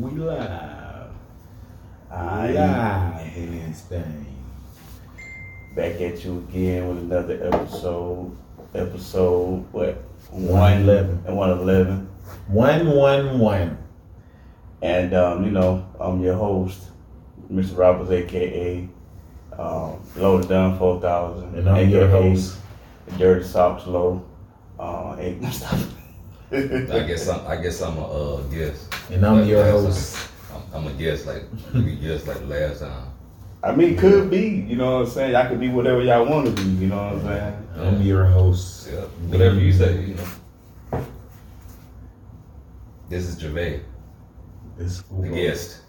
We live. Aye. Live in this thing. Back at you again with another episode. Episode what? 111. and one eleven. One one one. And um, you know, I'm your host, Mr. Roberts, aka um, Loaded Down Four Thousand, And I'm your host. Dirty Socks Low. Uh, ain't stop. I guess I'm. I guess I'm a uh, guest. And I'm Like your host. time. I'm, I'm a guest. Like we guest like last time. I mean, could be. You know what I'm saying? Y'all could be whatever y'all want to be. You know what I'm saying? I'm your host. Yeah, whatever you say. You know. This is Gervais, This is the guest.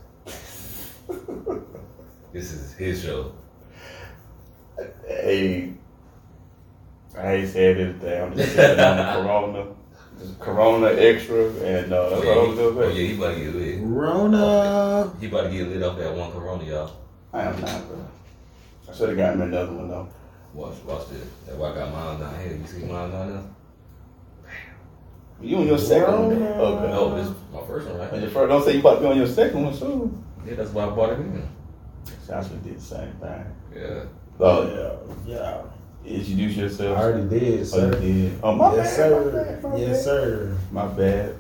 this is his show. Hey, I ain't said anything. I'm just sipping on the Corona. Just Corona extra, and uh, that's oh, yeah, all he, I'm oh doing. yeah, he about to get lit. Corona. He about to get lit off that one Corona, y'all. I am not, bro. I should have gotten another one though. Watch, watch this. That why I got mine down here. You see mine down there? You on your second one? Okay. No, this is my first one right And your here. first, don't say you about to be on your second one soon. Yeah, that's why I bought it in. Joshua did the same thing. Yeah. Oh yeah. Yeah. Yeah. yourself? I already did, Oh, you sir. did. Oh my yes, bad. My sir. bad. My yes, bad. sir. My bad.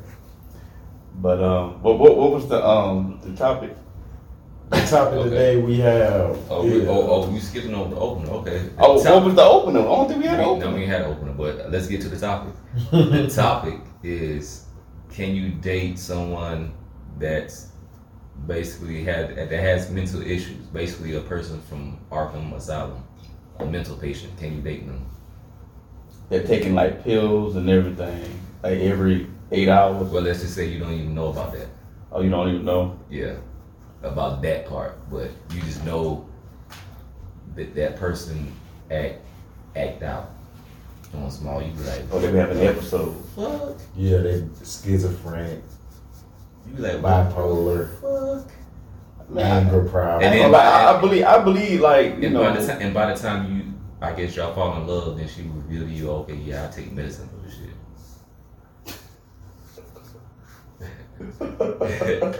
But um, what what what was the um the topic? The topic Okay. today we have. Oh, is- we, oh, oh, you skipping over the opener. Okay. The Oh, top- what was the opener? I don't think we had an No, opener. we had an opener, but let's get to the topic. the topic is: Can you date someone that's basically had that has mental issues? Basically, a person from Arkham Asylum, a mental patient. Can you date them? They're taking like pills and everything, like every eight hours. Well, let's just say you don't even know about that. Oh, you don't even know. Yeah, about that part, but you just know that that person act act out on small. You be like, Oh, they be having episodes. fuck. yeah, they schizophrenic, You be like, bipolar, fuck? Anger problem. And I, then- I, I believe, I believe, like you And know, by the time, and by the time you, I guess y'all fall in love, then she reveal to you, okay, yeah, I take medicine for this shit. Fucked.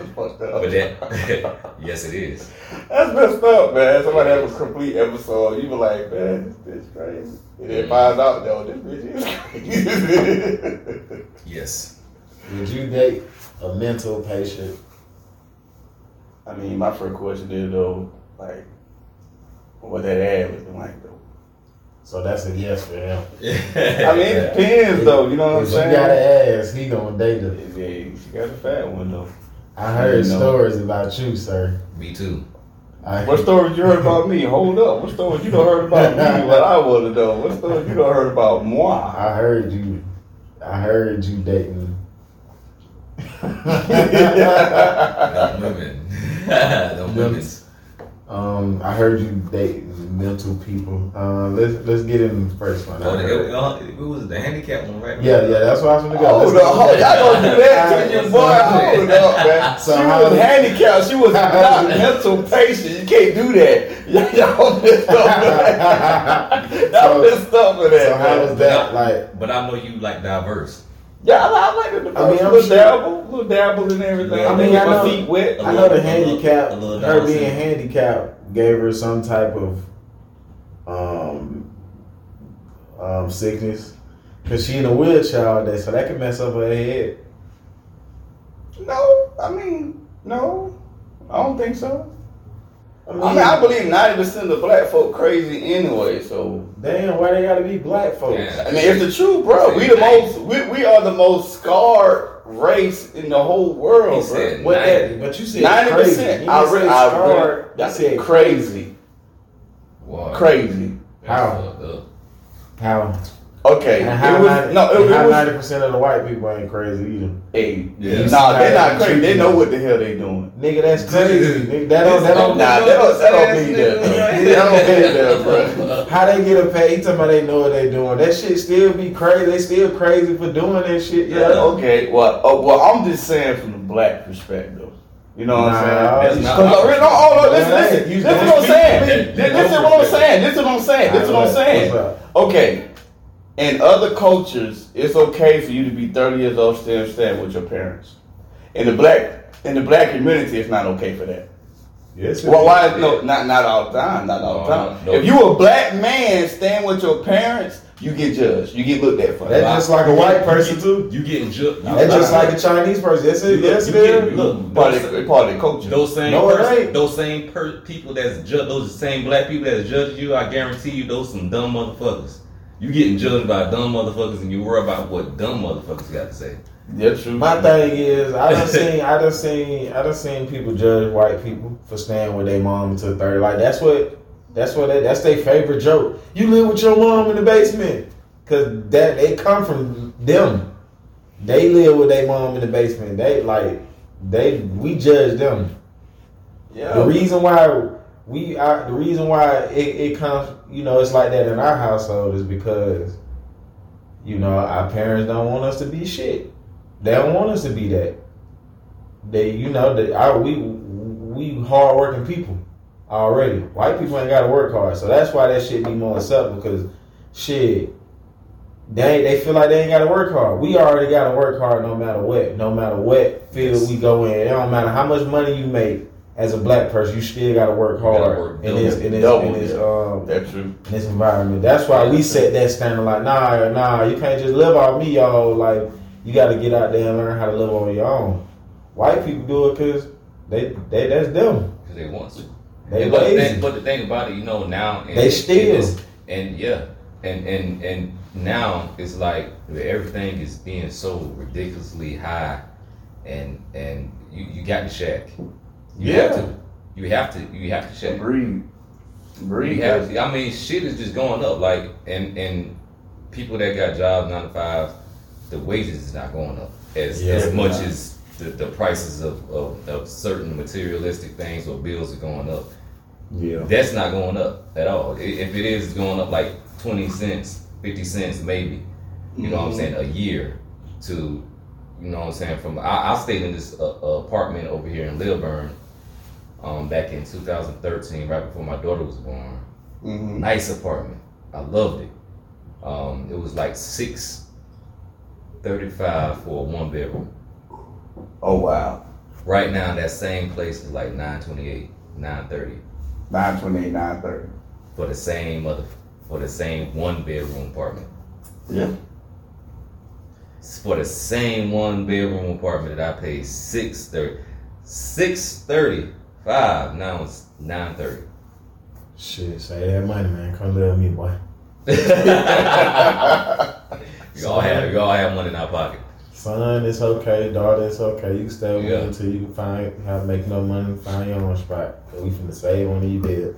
But that, yes, it is. That's messed up, man. Somebody have a complete episode. You be like, man, this bitch crazy. And then find mm-hmm. out, though, this bitch is crazy. Yes. Would you date a mental patient? I mean, my first question is, though, like, what that ad looking like, though. So that's a yes for him. I mean, it depends, though. You know what I'm if saying? you got an ass, he gonna date her. Yeah, she got a fat one, though. I heard You know. stories about you, sir. Me too. I What stories you heard about me? Hold up. What stories you done heard about me? What I want to know. What stories you done heard about moi? I heard you. I heard you dating. Them women. Them women. um, I heard you date mental people. Uh, let's let's get in the first one. Oh, it, it, uh, was the handicap one, right? yeah, yeah, that's what I was gonna go. Hold up, hold, y'all gonna do that to your boy. Hold up, man. So she was handicapped. She was not mental patient. You can't do that. Y'all, messed up with that. Y'all So- messed up with that. So how was that like? But I know you like diverse. Yeah, I, I like it. The I mean, I'm little sure- dabble, little dabble and everything. I I mean, mean, I my know- feet wet. I know the handicap. Her being syndrome. handicapped gave her some type of um um sickness. Cause she in a wheelchair all day, so that could mess up her head. No, I mean, no, I don't think so. I mean, I mean, I believe ninety percent of black folk crazy anyway. So damn, why they gotta be black folks? Yeah. I mean, it's the truth, bro. We the most, we, we are the most scarred race in the whole world, He bro. said- What that, but you said ninety percent. I didn't re- say I re- You That's said crazy, Wow. crazy. How? How? Okay, And how it was ninety- no, it, how it was. ninety percent of the white people ain't crazy either. Hey, Yeah. nah, they're not crazy. They know what the hell they doing. Nigga, that's crazy. Nigga, that don't, that don't, that don't, that don't mean that. That don't mean that, bro. How they get a pay? He talking about they know what they doing. That shit still be crazy. They still crazy for doing that shit. Yeah, Yeah. okay. Well, uh, well, I'm just saying from the black perspective. You know what Nah, I'm that's saying? not Cause, my uh, no, oh, no, listen, Nah, listen. This is what I'm saying. for. This, this is what I'm saying. This is what I'm saying. This is what I'm saying. Okay. In other cultures, it's okay for you to be 30 years old still staying with your parents. In the black in the black community, it's not okay for that. Yes, Well, why? No, not not all the time. Not all the uh, time. no. If you a black man staying with your parents, you get judged. You get looked at for That's that. just like a white person too. You getting judged. That's just like a Chinese person. Yes, it, yes, you it look, Part those, of, the- part of the culture. those same No, person- ain't. those same per- people that's ju- those same black people that's judging you. I guarantee you, those some dumb motherfuckers. You getting judged by dumb motherfuckers, and you worry about what dumb motherfuckers got to say. yeah, true. My thing is, I done seen, I done seen, I done seen people judge white people for staying with their mom until thirty. Like that's what, that's what, they, that's their favorite joke. You live with your mom in the basement, cause that they come from them. They live with their mom in the basement. They like, they we judge them. yeah. The reason why we, the reason why it, it comes, you know, it's like that in our household is because, you know, our parents don't want us to be shit. They don't want us to be that. They, you know, they, I, we, we hardworking people already. White people ain't got to work hard, so that's why that shit be more acceptable. Because shit, they they feel like they ain't got to work hard. We already got to work hard no matter what. No matter what field we go in, it don't matter how much money you make as a black person, you still got to work gotta hard work in this in this in this yeah. um That's true. in this environment. That's why we set that standard. Like, nah, nah, you can't just live off me, y'all. Like, you got to get out there and learn how to live on your own. White people do it because they, they, that's them. because they want to. They And but, the lazy. thing, but the thing about it, you know, now and, They steal. and, and yeah, and and and now it's like everything is being so ridiculously high, and and you you got to shack. You have Yeah. to. You have to. You have to shack. Agreed. Agreed. You have to, I mean, shit is just going up. Like, and and people that got jobs nine to five, the wages is not going up as Yeah, as much not. as the, the prices of, of, of certain materialistic things or bills are going up. Yeah. That's not going up at all. If it is, it's going up like twenty cents, fifty cents, maybe. You know what I'm saying? A year to, you know what I'm saying? From I, I stayed in this uh, apartment over here in Lilburn, um, back in 2013, right before my daughter was born. hmm Nice apartment. I loved it. Um, it was like six thirty-five for a one bedroom. Oh wow. Right now, that same place is like nine twenty-eight, nine thirty Nine twenty eight, nine thirty. for the same mother for the same one bedroom apartment. Yeah. For the same one bedroom apartment that I paid six thirty, six thirty-five. Now it's nine thirty. Shit, say that money, man. Come live with me, boy. We all have we all have money in our pocket. Son, it's okay. Daughter, it's okay. You can stay with Yeah. me until you can find how to make no money, find your own spot. 'Cause we finna save on these bills.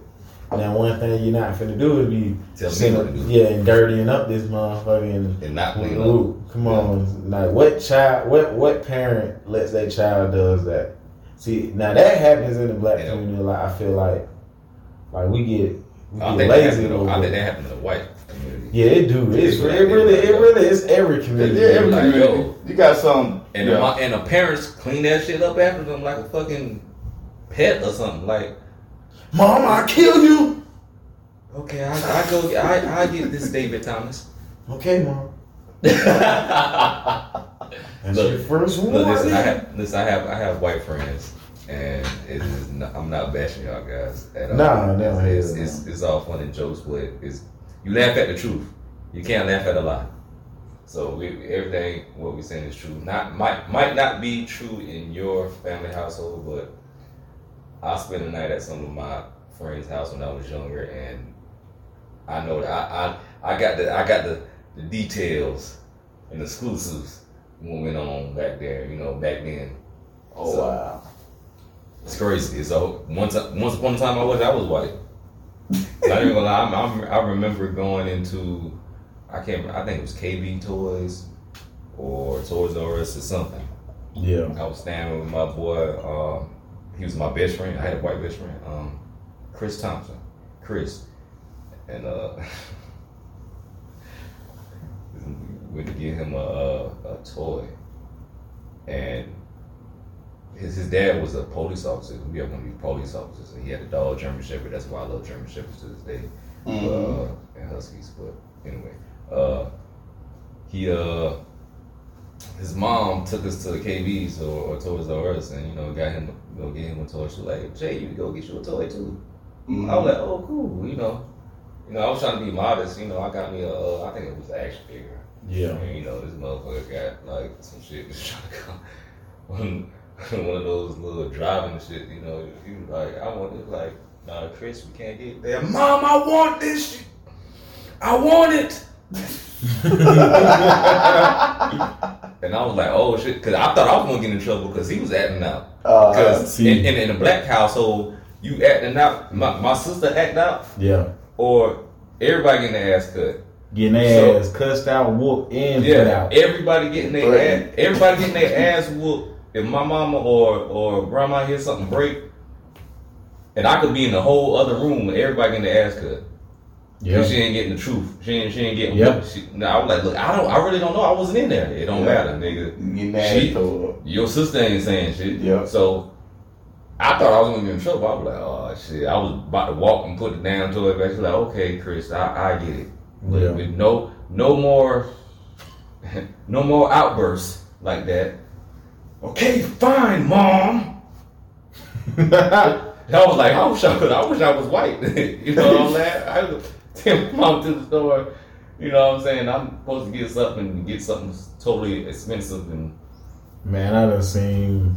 Now, one thing you're not finna do is be Tell me sitting- what to do. yeah, and dirtying up this motherfucking And not clean up. Come on. Like what child what what parent lets their child does that? See, now that happens in the black Yeah. community. Like I feel like like we get we I get think that lazy happened. a to- little I think that happened to the white community. Yeah, it do. It's, It's it really it really it's every community. Yeah, every Like, community. yo. You got some. And yeah. the, and the parents clean that shit up after them like a fucking pet or something. Like, Mom, I kill you. okay, I, I go, I, I get this David Thomas. Okay, mom. Look, That's your first one. listen, I have, listen, I have, I have white friends, and it is not, I'm not bashing y'all guys at all. Nah, no, it's, it's, it's, it's all fun and jokes, but it's you laugh at the truth. You can't laugh at a lie. So we, everything what we're saying is true. Not might might not be true in your family household, but I spent the night at some of my friends' house when I was younger, and I know that I I, I got the I got the, the details and exclusives what went on back there. You know, back then. Oh So, wow. It's crazy. So once once upon a time I was I was white. Not even gonna lie. I'm, I'm, I remember going into I can't. remember, I think it was KB Toys or Toys R Us or something. Yeah. I was standing with my boy. Um, he was my best friend. I had a white best friend, um, Chris Thompson. Chris, and uh, we went to get him a, a, a toy, and his his dad was a police officer. We have one of these police officers, and he had a dog German Shepherd. That's why I love German Shepherds to this day, Mhm. uh, and Huskies. But anyway, uh, he uh his mom took us to the KBs or, or Toys R Us and you know got him to go get him a toy. She was like, Jay, you go get you a toy too. Mm-hmm. I was like, oh cool, you know. You know, I was trying to be modest. You know, I got me a, uh, I think it was an action figure. Yeah. And you know, this motherfucker got like some shit that's trying to come. One, one of those little driving shit, you know, he was like, I want it like, nah, Chris, we can't get there. Mom, I want this shit. I want it. and I was like, oh shit, because I thought I was gonna get in trouble because he was acting out. Uh, Because see. in, in, in a black household, you acting out, my, my sister act out, Yeah. or everybody getting their ass cut. Getting their So- ass cussed out, whooped, and put Yeah, out. everybody getting their ass, everybody getting their ass whooped. If my mama or or grandma hear something break, and I could be in the whole other room and everybody getting their ass cut. Yeah. She ain't getting the truth. She ain't she ain't getting. Yep. She, no, I was like, look, I don't, I really don't know. I wasn't in there. It don't Yeah. matter, nigga. You mad She- at. Your sister ain't saying shit. Yeah. So I thought I was gonna get in trouble. I was like, oh shit. I was about to walk and put it down to her. But she's like, okay, Chris, I, I get it. But Yeah. with no no more no more outbursts like that. Okay, fine, mom. I was like, I wish I could. I wish I was white. you know what I'm saying? I would take mom to the store. You know what I'm saying? I'm supposed to get something and get something totally expensive and Man, I done seen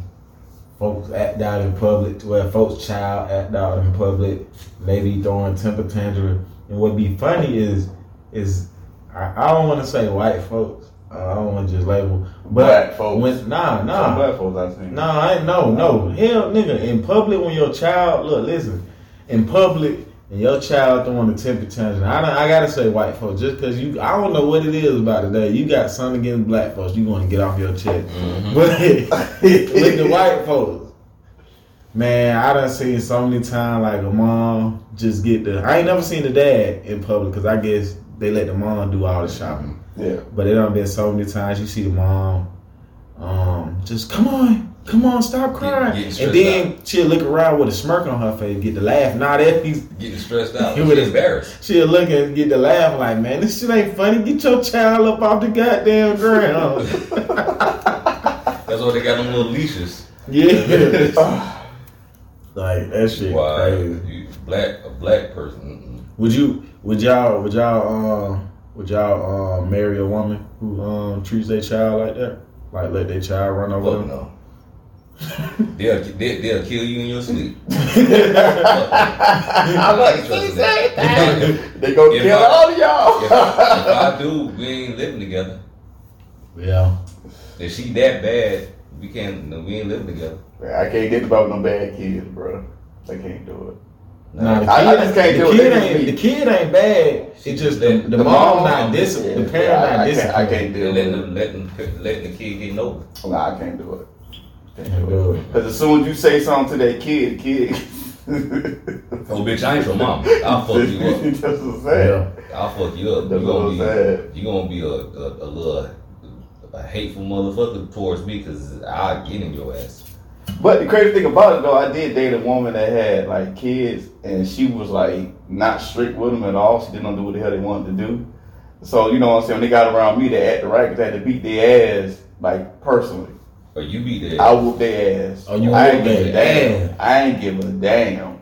folks act out in public, where folks' child act out in public, be throwing temper tantrum. And what be funny is, is I, I don't want to say white folks. Uh, I don't want to just label, but Black folks. when nah Some nah black folks I seen. nah I ain't no no hell nigga in public when your child look listen in public and your child throwing the temper tantrum. I don't, I gotta say white folks just because you I don't know what it is about today. You got something against black folks. You going to get off your chest. But with the white folks, man, I done seen so many times like a mom just get the. I ain't never seen the dad in public because I guess they let the mom do all the shopping. Yeah. But it done been so many times you see the mom, um, just come on, come on, stop crying, getting and then she'll look around with a smirk on her face, get the laugh. Not that he's getting stressed out. She would've- embarrassed. she'll look and get the laugh like, man, this shit ain't funny. Get your child up off the goddamn ground. That's why they got them little leashes. yeah. Like that shit Why crazy. you black a black person? Would you would y'all would y'all um would y'all um marry a woman who um treats their child like that? Like let their child run over Fuck them? no. They'll, they, they'll kill you in your sleep. I'm like, Trust she me. that. They gonna if kill I- all of y'all. If I, if I do, we ain't living together. Yeah. If she that bad, we can't. no, We ain't living together. Man, I can't get about no bad kids, bro. I can't do it. Nah, the kid, I- I just can't the do kid They ain't the kid ain't bad. It's just the, the, The mom mom- not disciplined. The parent Yeah, I- not I disciplined. I can't do And letting it. them, letting, letting the kid get over. Nah, I can't do it. Can't Can't do do it. it. Because as soon as you say something to that kid, kid. Oh, bitch, I ain't your mom. I'll fuck you up. That's what I'm saying. I'll fuck you up. That's You what gonna I'm be, saying. you gonna be a, a, a little a hateful motherfucker towards me because I get in your ass. But the crazy thing about it though, I did date a woman that had like kids, and she was like not strict with them at all. She didn't do what the hell they wanted to do. So you know what I'm saying? When they got around me, they acted right because they had to beat their ass like personally. Or you beat their ass. I whoop their ass. Oh, you I ain't give a their damn. I ain't give a damn.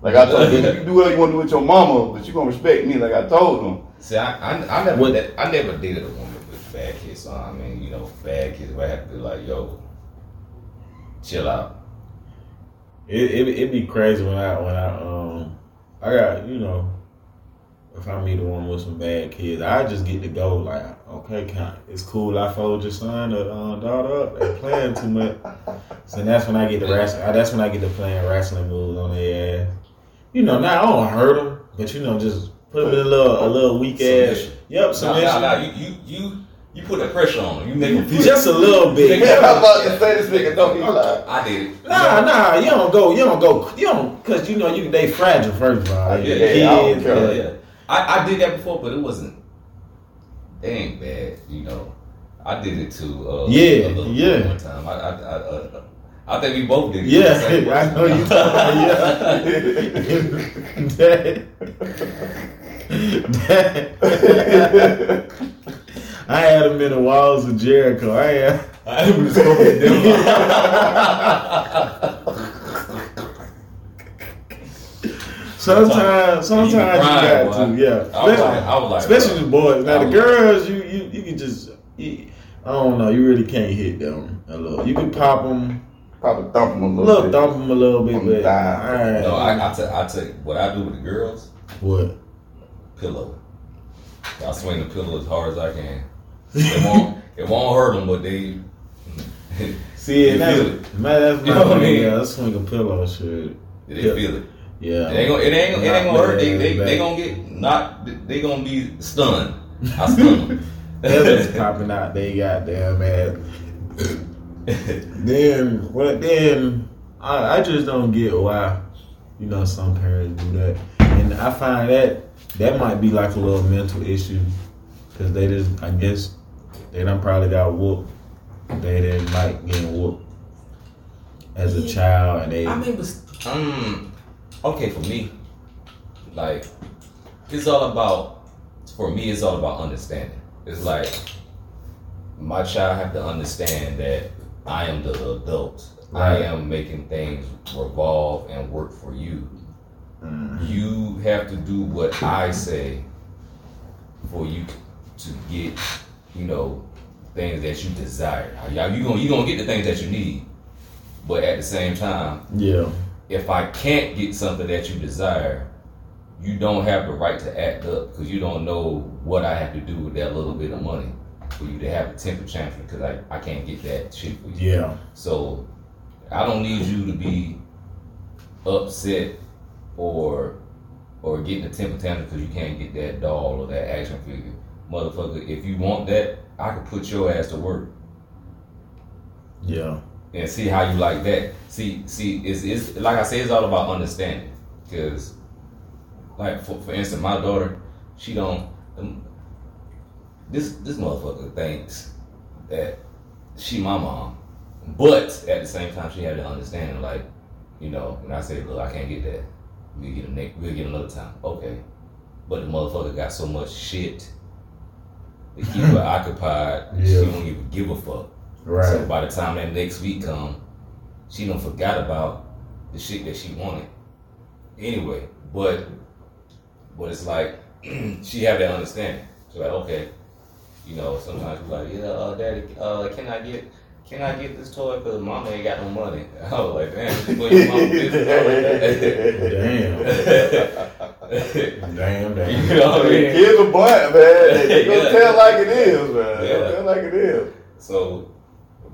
Like I told you, you can do whatever you want to do with your mama, but you gonna respect me. Like I told them. See, I, I, I never, What- da- I never dated a woman with bad kids. So I mean, you know, bad kids. But I have to be like, yo, chill out. It it it be crazy when I when I um I got you know if I meet a woman with some bad kids, I just get to go like okay, can it's cool. I fold your son or uh, daughter up. They playing too much. So that's when I get the wrestling. That's when I get to playing wrestling moves on their ass. You know, now I don't hurt them, but you know, just put them in a little a little weak ass. Submission. Yep, No, submission. no, no. You, you, you, you put that pressure on them. You make them feel. Just a little bit. Yeah, I'm about to say this nigga don't be lying. I did it. Nah, nah, you don't go, you don't go, you don't, cause you know you they fragile first of all. Yeah, They yeah, I don't kids, care. Yeah, yeah. I, I did that before, but it wasn't. They ain't bad, you know. I did it to uh, Yeah, a little yeah. one time. I, I, I, uh, I think we both did. it. Yeah, I know you talking about, yeah. That- I had him in the walls of Jericho. I had. I am just going Sometimes, sometimes you crying, got boy. to, yeah. I was like- I was like, especially bro. the boys. Now the girls, you you you can just, you, I don't know, you really can't hit them a little. You can pop them, Probably thump him a little, little bit. thump them a little bit, but the. No, I, I, tell, I what I do with the girls, what? pillow. I swing the pillow as hard as I can. It won't, it won't hurt them, but they. See, You and that's, feel it. man, that's You my know what I thing. mean? Yeah, I swing a pillow, shit. They Yeah. feel it. Yeah, It ain't gonna, it ain't, it ain't gonna hurt. They, they, they gonna get not. They gonna be stunned. I stun them. That's popping out. They got goddamn man. Then what? Then I, I just don't get why, you know, some parents do that, and I find that that might be like a little mental issue, because they just, I guess, they done probably got whooped. They didn't like getting whooped as a Yeah. child, and they. I mean, but um, okay, for me, like, it's all about. For me, it's all about understanding. It's like my child have to understand that I am the adult. I am making things revolve and work for you. Mhm. You have to do what I say for you to get, you know, things that you desire. Y'all, you gonna you gonna get the things that you need, but at the same time, Yeah. if I can't get something that you desire, you don't have the right to act up because you don't know what I have to do with that little bit of money for you to have a temper tantrum because I, I can't get that shit for you. Yeah. So I don't need you to be upset or or getting a temper tantrum because you can't get that doll or that action figure. Motherfucker, if you want that, I can put your ass to work Yeah. and see how you like that. See, see, it's, it's like I say, it's all about understanding. Cause, like for, for instance, my daughter, she don't. Um, this this motherfucker thinks that she my mom, but at the same time, she had to understand, like, you know, when I say, look, I can't get that. We'll get a we'll get another time. Okay, but the motherfucker got so much shit to keep her occupied. She don't even give a fuck. Right. So by the time that next week come, she don't forgot about the shit that she wanted. Anyway, but but it's like she have that understanding. She's like, okay, you know, sometimes she's like, yeah, uh, daddy, uh, can I get can I get this toy because mama ain't got no money? I was like, damn, you put your mama business. Damn. Damn. Damn. You know what I mean? Kids are blunt, man. They gonna Yeah. tell like it is, man. They Yeah. gonna tell like it is. So,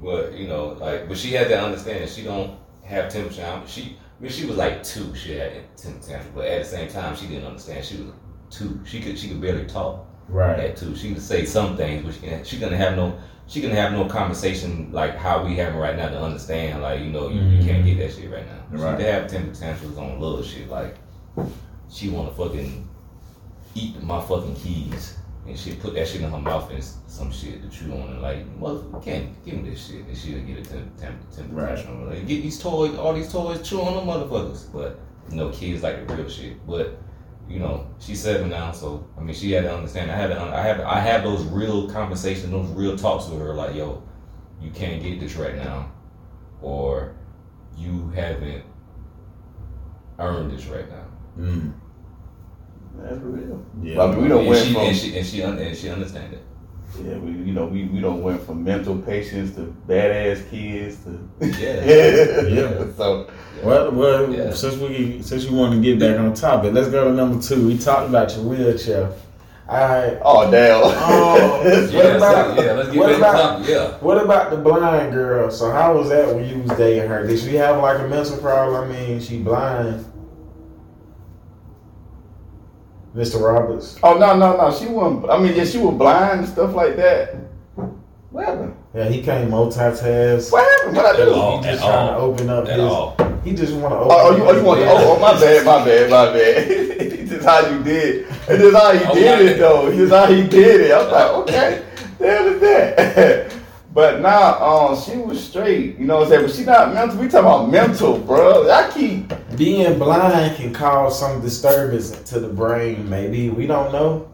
but you know, like, but she had that understanding. She don't have temper tantrum. She, I mean, she was like two. She had temper tantrum, but at the same time, she didn't understand. She was two. She could, she could barely talk Right. at two. She could say some things, but she can, she gonna have no, she can have no conversation like how we have having right now to understand. Like, you know, you, you can't mm-hmm. get that shit right now. Right. She have temper tantrums on little shit. Like, she wanna fucking eat my fucking keys. And she put that shit in her mouth and some shit to chew on and like, motherfucker, can't give me this shit. And she'll get a temper temper temper Right. tantrum. Like, get these toys, all these toys, chew on them motherfuckers. But you know, kids like the real shit. But you know, she's seven now, so I mean, she had to understand. I had to, I have, I have those real conversations, those real talks with her. Like, yo, you can't get this right now, or you haven't earned this right now. Mm. That's real. Yeah. I mean, we don't and went she, from and she and she un- and she understand it. yeah, we you know we, we don't went from mental patients to badass kids to Yeah. Yeah. So Well, well, Yeah. since we since you want to get back on topic, let's go to number two. We talked about your wheelchair. All right. oh damn. Oh, What Yeah, about- so, yeah. Let's get what back to about- topic. Yeah. What about the blind girl? So how was that when you was dating her? Did she have like a mental problem? I mean, she blind. Mr. Roberts. Oh no no no! She wasn't. I mean, yeah, she was blind and stuff like that. What happened? Yeah, he can't multitask. What happened? What I He do? At all. just At trying to open up At his. all. He just want to oh, open. Oh, oh, you, oh, you want? Yeah. Oh, oh, my bad, my bad, my bad. this is how you did. This is how he Oh, did it, though. This is how he did it. I was like, okay, the hell that? But now, um, she was straight. You know what I'm saying? But she not mental. We talking about mental, bro. I keep. Being blind can cause some disturbance to the brain. Maybe we don't know.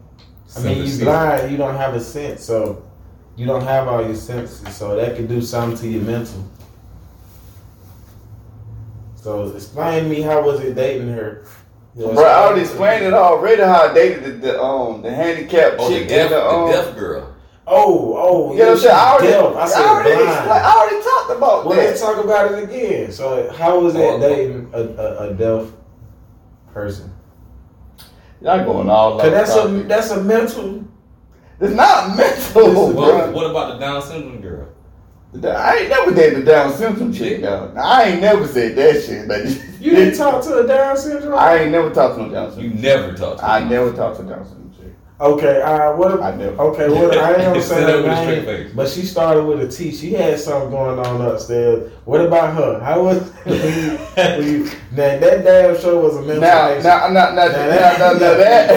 I mean, you Sympathy. blind, you don't have a sense. So you don't have all your senses, so that could do something to your mental. So explain to me how was it dating her? You know, Bro, I already explained it already how I dated the, the um the handicapped Oh, the chick deaf, and the um. the deaf girl. Oh, oh, you know what I'm saying? I already, deaf. I said I already, blind. explained- I already talked about Well, that. let's talk about it again. So, how was that Oh, dating a, a, a deaf person? Y'all going all Cause out. that's a that's a mental. It's not mental, Listen, bro. What, what about the Down syndrome girl? I ain't never dated the Down syndrome chick, though. I ain't never said that shit. Like, You didn't talk to a Down syndrome. I ain't never talked to no Down syndrome. You never talked to I never talked to a Down syndrome chick. Okay, uh, what? I never. Okay, what? I ain't gonna say Said that her with a straight name, face. but she started with a T. She had something going on upstairs. What about her? How was? when you, now that damn show was a mental Now, patient. now, now, now, now, now, now, that.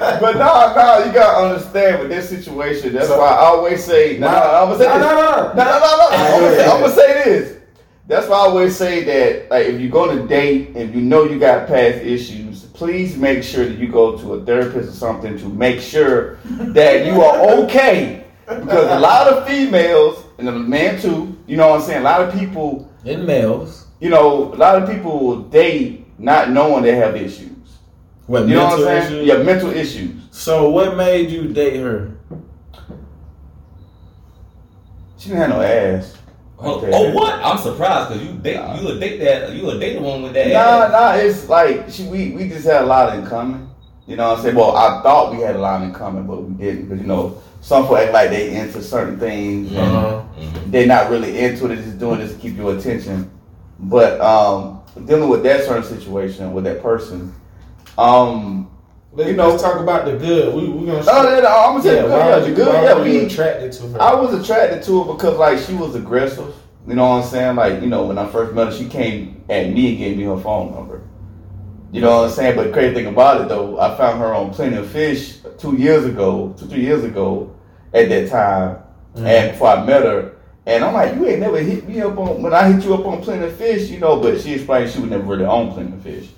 but no, no, you gotta understand with this situation. That's So- why I always say. No, no, I'm gonna say no, this. no, no, No, no, no, no. I'm gonna say. I'm gonna say this. That's why I always say that, like, if you're going to date and you know you got past issues, please make sure that you go to a therapist or something to make sure that you are okay. Because a lot of females, and the man too, you know what I'm saying? A lot of people, In males. you know, a lot of people will date not knowing they have issues. What You know what I'm saying? issues? Yeah, mental issues. So what made you date her? She didn't have no ass. Oh, Okay. oh, what? I'm surprised because you date Nah. you a date that you a date one with that. Nah, ass. nah, it's like she, we we just had a lot in common. You know what I'm saying? Well, I thought we had a lot in common, but we didn't. Because you know, some people act like they into certain things and Uh-huh. Mhm. they're not really into it. They're just doing this to keep your attention. But um, dealing with that certain situation with that person, um, Let's, You know- let's talk about the good. We we gonna. oh, yeah, no, I'm gonna the good. Yeah, the good. Yeah, we. attracted to her. I was attracted to her because like she was aggressive. You know what I'm saying? Like, you know, when I first met her, she came at me and gave me her phone number. You know what I'm saying? But crazy thing about it though, I found her on Plenty of Fish two years ago, two, three years ago at that time. Mhm. And before I met her, and I'm like, you ain't never hit me up on when I hit you up on Plenty of Fish, you know, but she explained she was never really on Plenty of Fish.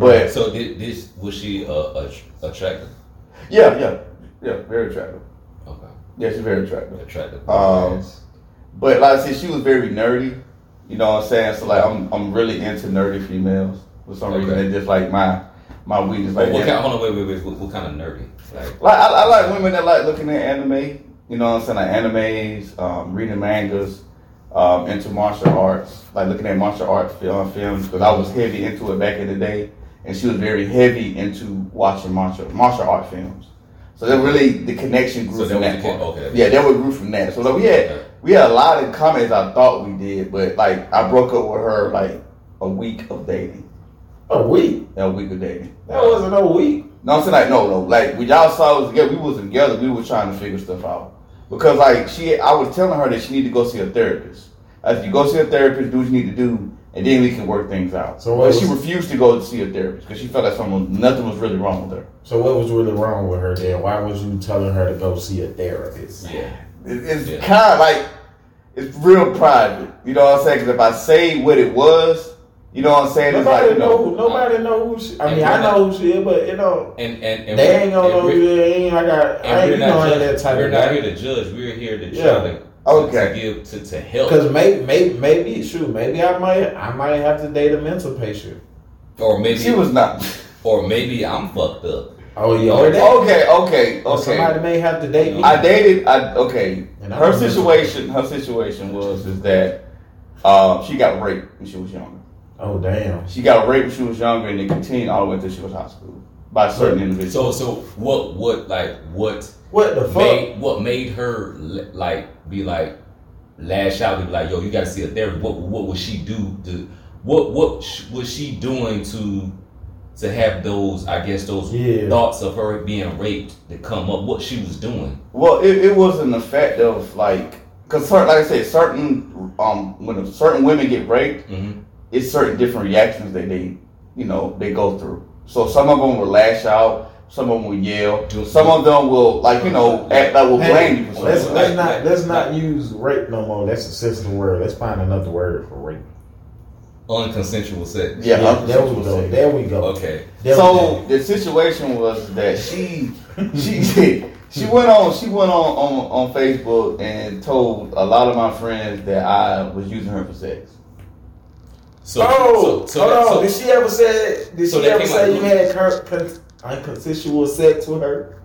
But So did this was she uh, a, attractive? yeah, yeah, yeah, very attractive. Okay, Yeah, she's very attractive. attractive. Um, Yes. But like I said, she was very nerdy. You know what I'm saying? So like I'm I'm really into nerdy females. For some reason Okay. they just like my my weakness like what kind? Hold on, wait, wait, wait. What, what kind of nerdy? Like Like I, I like women that like looking at anime. You know what I'm saying? Like animes, um, reading mangas, um, into martial arts, like looking at martial arts film, films because I was heavy into it back in the day, and she was very heavy into watching martial martial art films. So that really the connection grew So from that part. okay. Yeah, that would grew from that. So like, we had Okay. we had a lot in common as I thought we did, but like I broke up with her like a week of dating. a week. A week of dating. That wasn't a week. No, I'm saying like no, no. Like when y'all saw us together, we wasn't together. We were trying to figure stuff out because like she, I was telling her that she need to go see a therapist. If you go see a therapist, do what you need to do, and then we can work things out. So So what but she was- refused to go to see a therapist because she felt like something, nothing was really wrong with her. So what was really wrong with her then? Why was you telling her to go see a therapist? Yeah. It- It's Yeah. kind of like it's real private. You know what I'm saying? Because if I say what it was, you know what I'm saying? Nobody like, know. know, Who, nobody know who she. I mean, I we're know who she is, but you know, And and and they ain't gonna and know who we're- she is. Ain't I got. I ain't we're you know not, I judge, that type of. we're of not guy. here to judge. We're here to try Yeah. to, to, Okay. to give to, to help. Because maybe, maybe, maybe, shoot, maybe I might, I might have to date a mental patient. Or maybe she was not. or maybe I'm fucked up. Oh, you Oh, heard? Okay, okay, Or somebody okay. may have to date me. I dated. I okay. And Her situation. Her situation was is that um, she got raped when she was younger. oh, damn. She got raped when she was younger, and it continued all the way until she was high school by a certain So individual. so what what like what What the fuck? made what made her like be like lash out and be like yo you got to see a therapist. What what would she do to what what sh- was she doing to to have those I guess those Yeah. thoughts of her being raped to come up? What she was doing? Well, it, it was an effect of like, cause certain, like I said, certain um when certain women get raped, Mm-hmm. it's certain different reactions that they, you know, they go through. So some of them will lash out, some of them will yell, some of them will like you know act like will Hey, blame you for Let's, something. let's not let's not use rape no more. That's a sensitive word. Let's find another word for rape. Unconsensual sex. Yeah, there we unconsensual go. sex. There we go. Okay. There So go. the situation was that she she She went on. She went on, on on Facebook and told a lot of my friends that I was using her for sex. So, oh, so, so, hold that- on. so- did she ever say? Did So she ever say out- you had cur- con- unconsensual sex with her?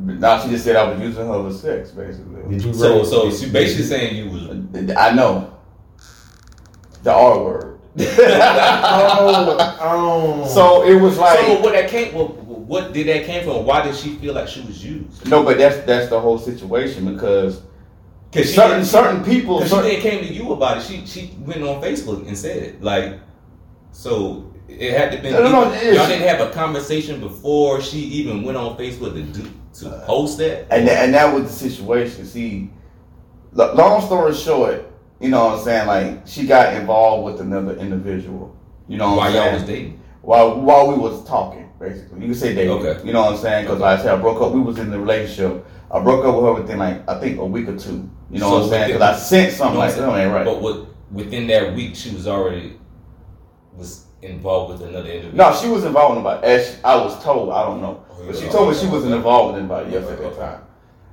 Now she just said I was using her for sex, basically. Did you? so, rape- so did she you- basically saying you was. I know the R word. Oh, um, so it was like so what that came? What, what did that came from? Why did she feel like she was used? no, but that's that's the whole situation because Because certain didn't- certain people. Because she didn't came to you about it. She she went on Facebook and said it. Like, so it had to be. No, no, no, y'all didn't have a conversation before she even went on Facebook to do to uh, post that. and that, and that was the situation. See, long story short, you know what I'm saying? Like she got involved with another individual. You know While y'all was dating. while while we was talking, basically. You can say dating. Okay. You know what I'm saying? Because like I said, I broke up. We was in the relationship. I broke up with her within like I think a week or two. You know So what I'm saying? Because I sent something No, like that ain't right. But what, within that week, she was already was involved with another individual. no, she was involved in about as I was told. I don't know, Oh, but she told me she wasn't involved in anybody else at that time.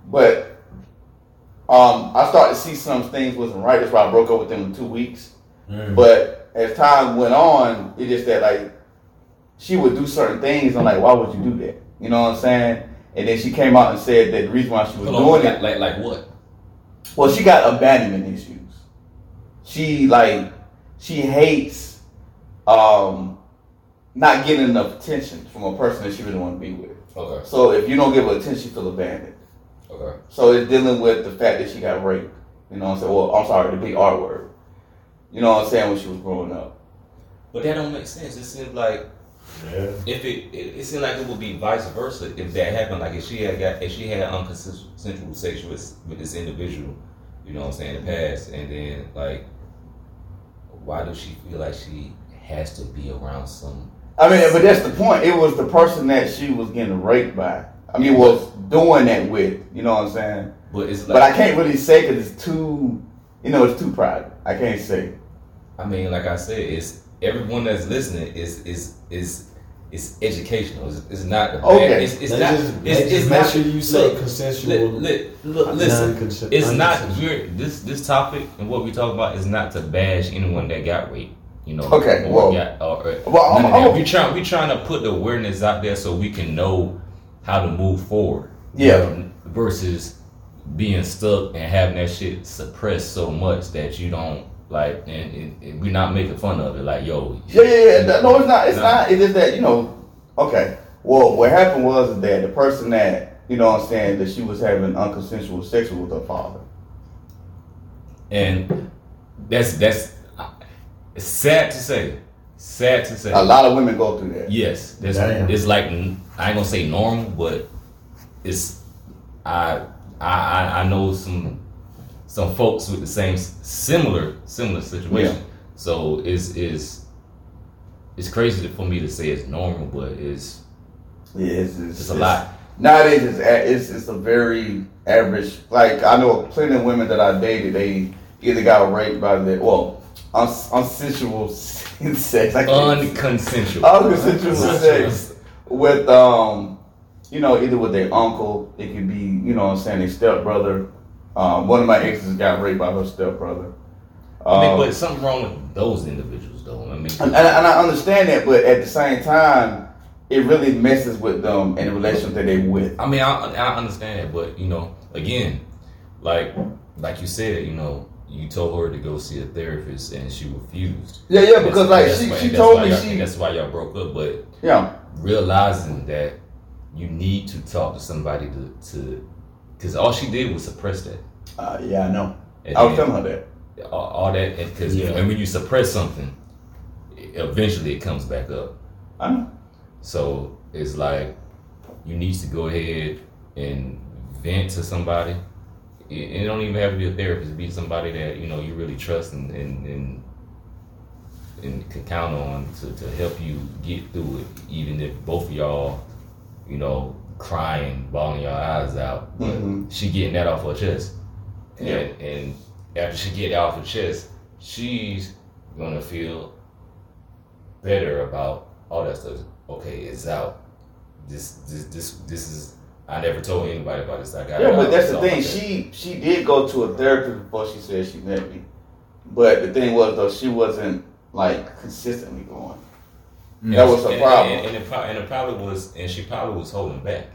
But um, I started to see some things wasn't right. That's why I broke up with them in two weeks. Mm. But as time went on, it just that like she would do certain things. I'm like, why would you do that? You know what I'm saying? And then she came out and said that the reason why she was Hold on, doing like, it, like like what? well, she got abandonment issues. She like she hates um not getting enough attention from a person that she really want to be with. Okay, So if you don't give her attention, she feel abandoned. okay. So it's dealing with the fact that she got raped. You know what I'm saying? Well, I'm sorry, the big R word. You know what I'm saying when she was growing up. But that don't make sense. It seems like Yeah. if it, it it seemed like it would be vice versa if that happened. Like if she had got if she had unconsensual sex with with this individual, you know what I'm saying, in the past, and then like, why does she feel like she has to be around some? I mean, but that's the point. It was the person that she was getting raped by. I mean, was doing that with. You know what I'm saying? But it's like, But I can't really say because it's too, you know, it's too private. I can't say. I mean, like I said, it's everyone that's listening is is is it's educational. It's, it's not Okay. It's, it's not. just, it's, it's just not. make sure you say look, consensual. Li- li- look, listen, it's not unconsensual. you're, this this topic and what we talk about is not to bash anyone that got raped. You know, Okay, well- got, or, or Well, I'm- I'm- we trying we trying to put the awareness out there so we can know how to move forward. Yeah. Versus being stuck and having that shit suppressed so much that you don't like, and, and, and we're not making fun of it. Like, yo, Yeah, yeah, yeah. No, it's not. It's Nah. not. It's just that you know. Okay. Well, what happened was that the person that you know what I'm saying that she was having unconsensual sex with her father. and that's that's it's sad to say, sad to say. A lot of women go through that. Yes, that's Damn. it's like I ain't gonna say normal, but it's I I I- I know some some folks with the same similar similar situation. So it's is it's crazy for me to say it's normal, but it's Yeah, it's, it's, it's a lot. Nowadays, it's, it's it's a very average. Like I know plenty of women that I dated. They either got raped by their well, uns- unsensual sex. I can't- Unconsensual. unconsensual sex with um, you know, either with their uncle. It could be you know, what I'm saying their stepbrother. Um, one of my exes got raped by her stepbrother. I mean, Um, but something wrong with those individuals, though. I mean, and, and, and I understand that, but at the same time, it really messes with them and the relationship that they with. I mean, I, I understand that, but you know, again, like like you said, you know, you told her to go see a therapist and she refused. Yeah, yeah, That's- because like she, why- she told me she, That's why y'all broke up, but yeah, realizing that you need to talk to somebody to to because all she did was suppress that. uh, yeah, I know. And I was telling her that. all, all that because Yeah. and when you suppress something, eventually it comes back up. I know. So it's like you need to go ahead and vent to somebody. It, it don't even have to be a therapist. Be somebody that you know you really trust and and and, and can count on to, to help you get through it. Even if both of y'all, you know, crying, bawling your eyes out, but Mhm. she getting that off her chest. And, Yeah. and after she get it off her chest, she's gonna feel better about all that stuff. Okay, it's out. This this this this is I never told anybody about this. I got Yeah, it but out, that's the thing. She she did go to a therapist before she said she met me. But the thing was though, she wasn't like consistently going. that. that was her and, problem. And, and, it, pro- and it probably was, and she probably was holding back.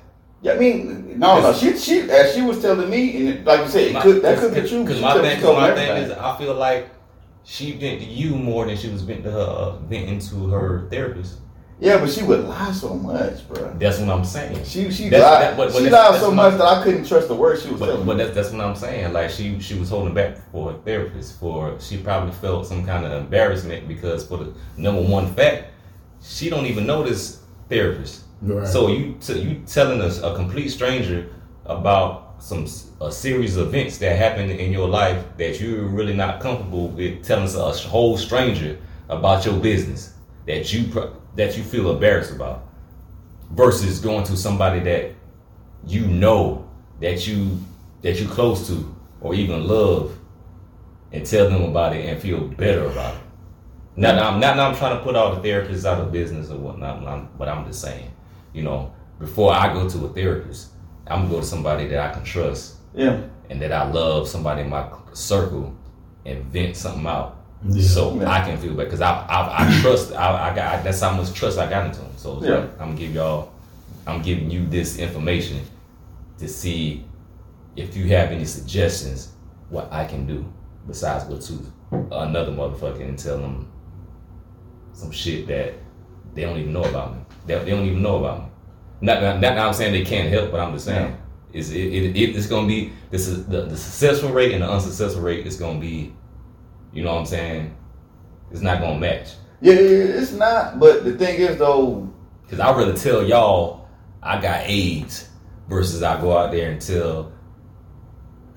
Yeah, I mean, no, no. She she as she was telling me, and it- like you said, it My- could that could be cause- true. Because my thing, she my thing is, I feel like she bent to you more than she was bent to her, uh, venting to her therapist. Yeah, but she would lie so much, bro. That's what I'm saying. She she That's- lied. that- but- but she that's- lied that's so my- much that I couldn't trust the words she was But, telling but that's that's what I'm saying. Like she she was holding back for a therapist. For she probably felt some kind of embarrassment because for the number one fact, she don't even know this therapist. Right. So you t- you telling us a complete stranger about some s- a series of events that happened in your life that you're really not comfortable with telling us a whole stranger about your business that you that you feel embarrassed about versus going to somebody that you know that you that you close to or even love and tell them about it and feel better about it. Not that I'm not, not I'm trying to put all the therapists out of business or whatnot, I'm- but I'm just saying, you know, before I go to a therapist, I'm gonna go to somebody that I can trust yeah, and that I love, somebody in my circle, and vent something out. Yeah. So Yeah. I can feel better because I, I I trust I, I got that's how much trust I got into him. So it's Yeah. like, I'm giving y'all I'm giving you this information to see if you have any suggestions what I can do besides go to another motherfucker and tell them some shit that they don't even know about me. They, they don't even know about me. Not, not, not that I'm saying they can't help, but I'm just saying is it, it, it it's gonna be this is the, the successful rate and the unsuccessful rate is gonna be, you know what I'm saying? It's not gonna match. yeah, it's not. But the thing is though, Cause I'd rather tell y'all I got AIDS versus I go out there and tell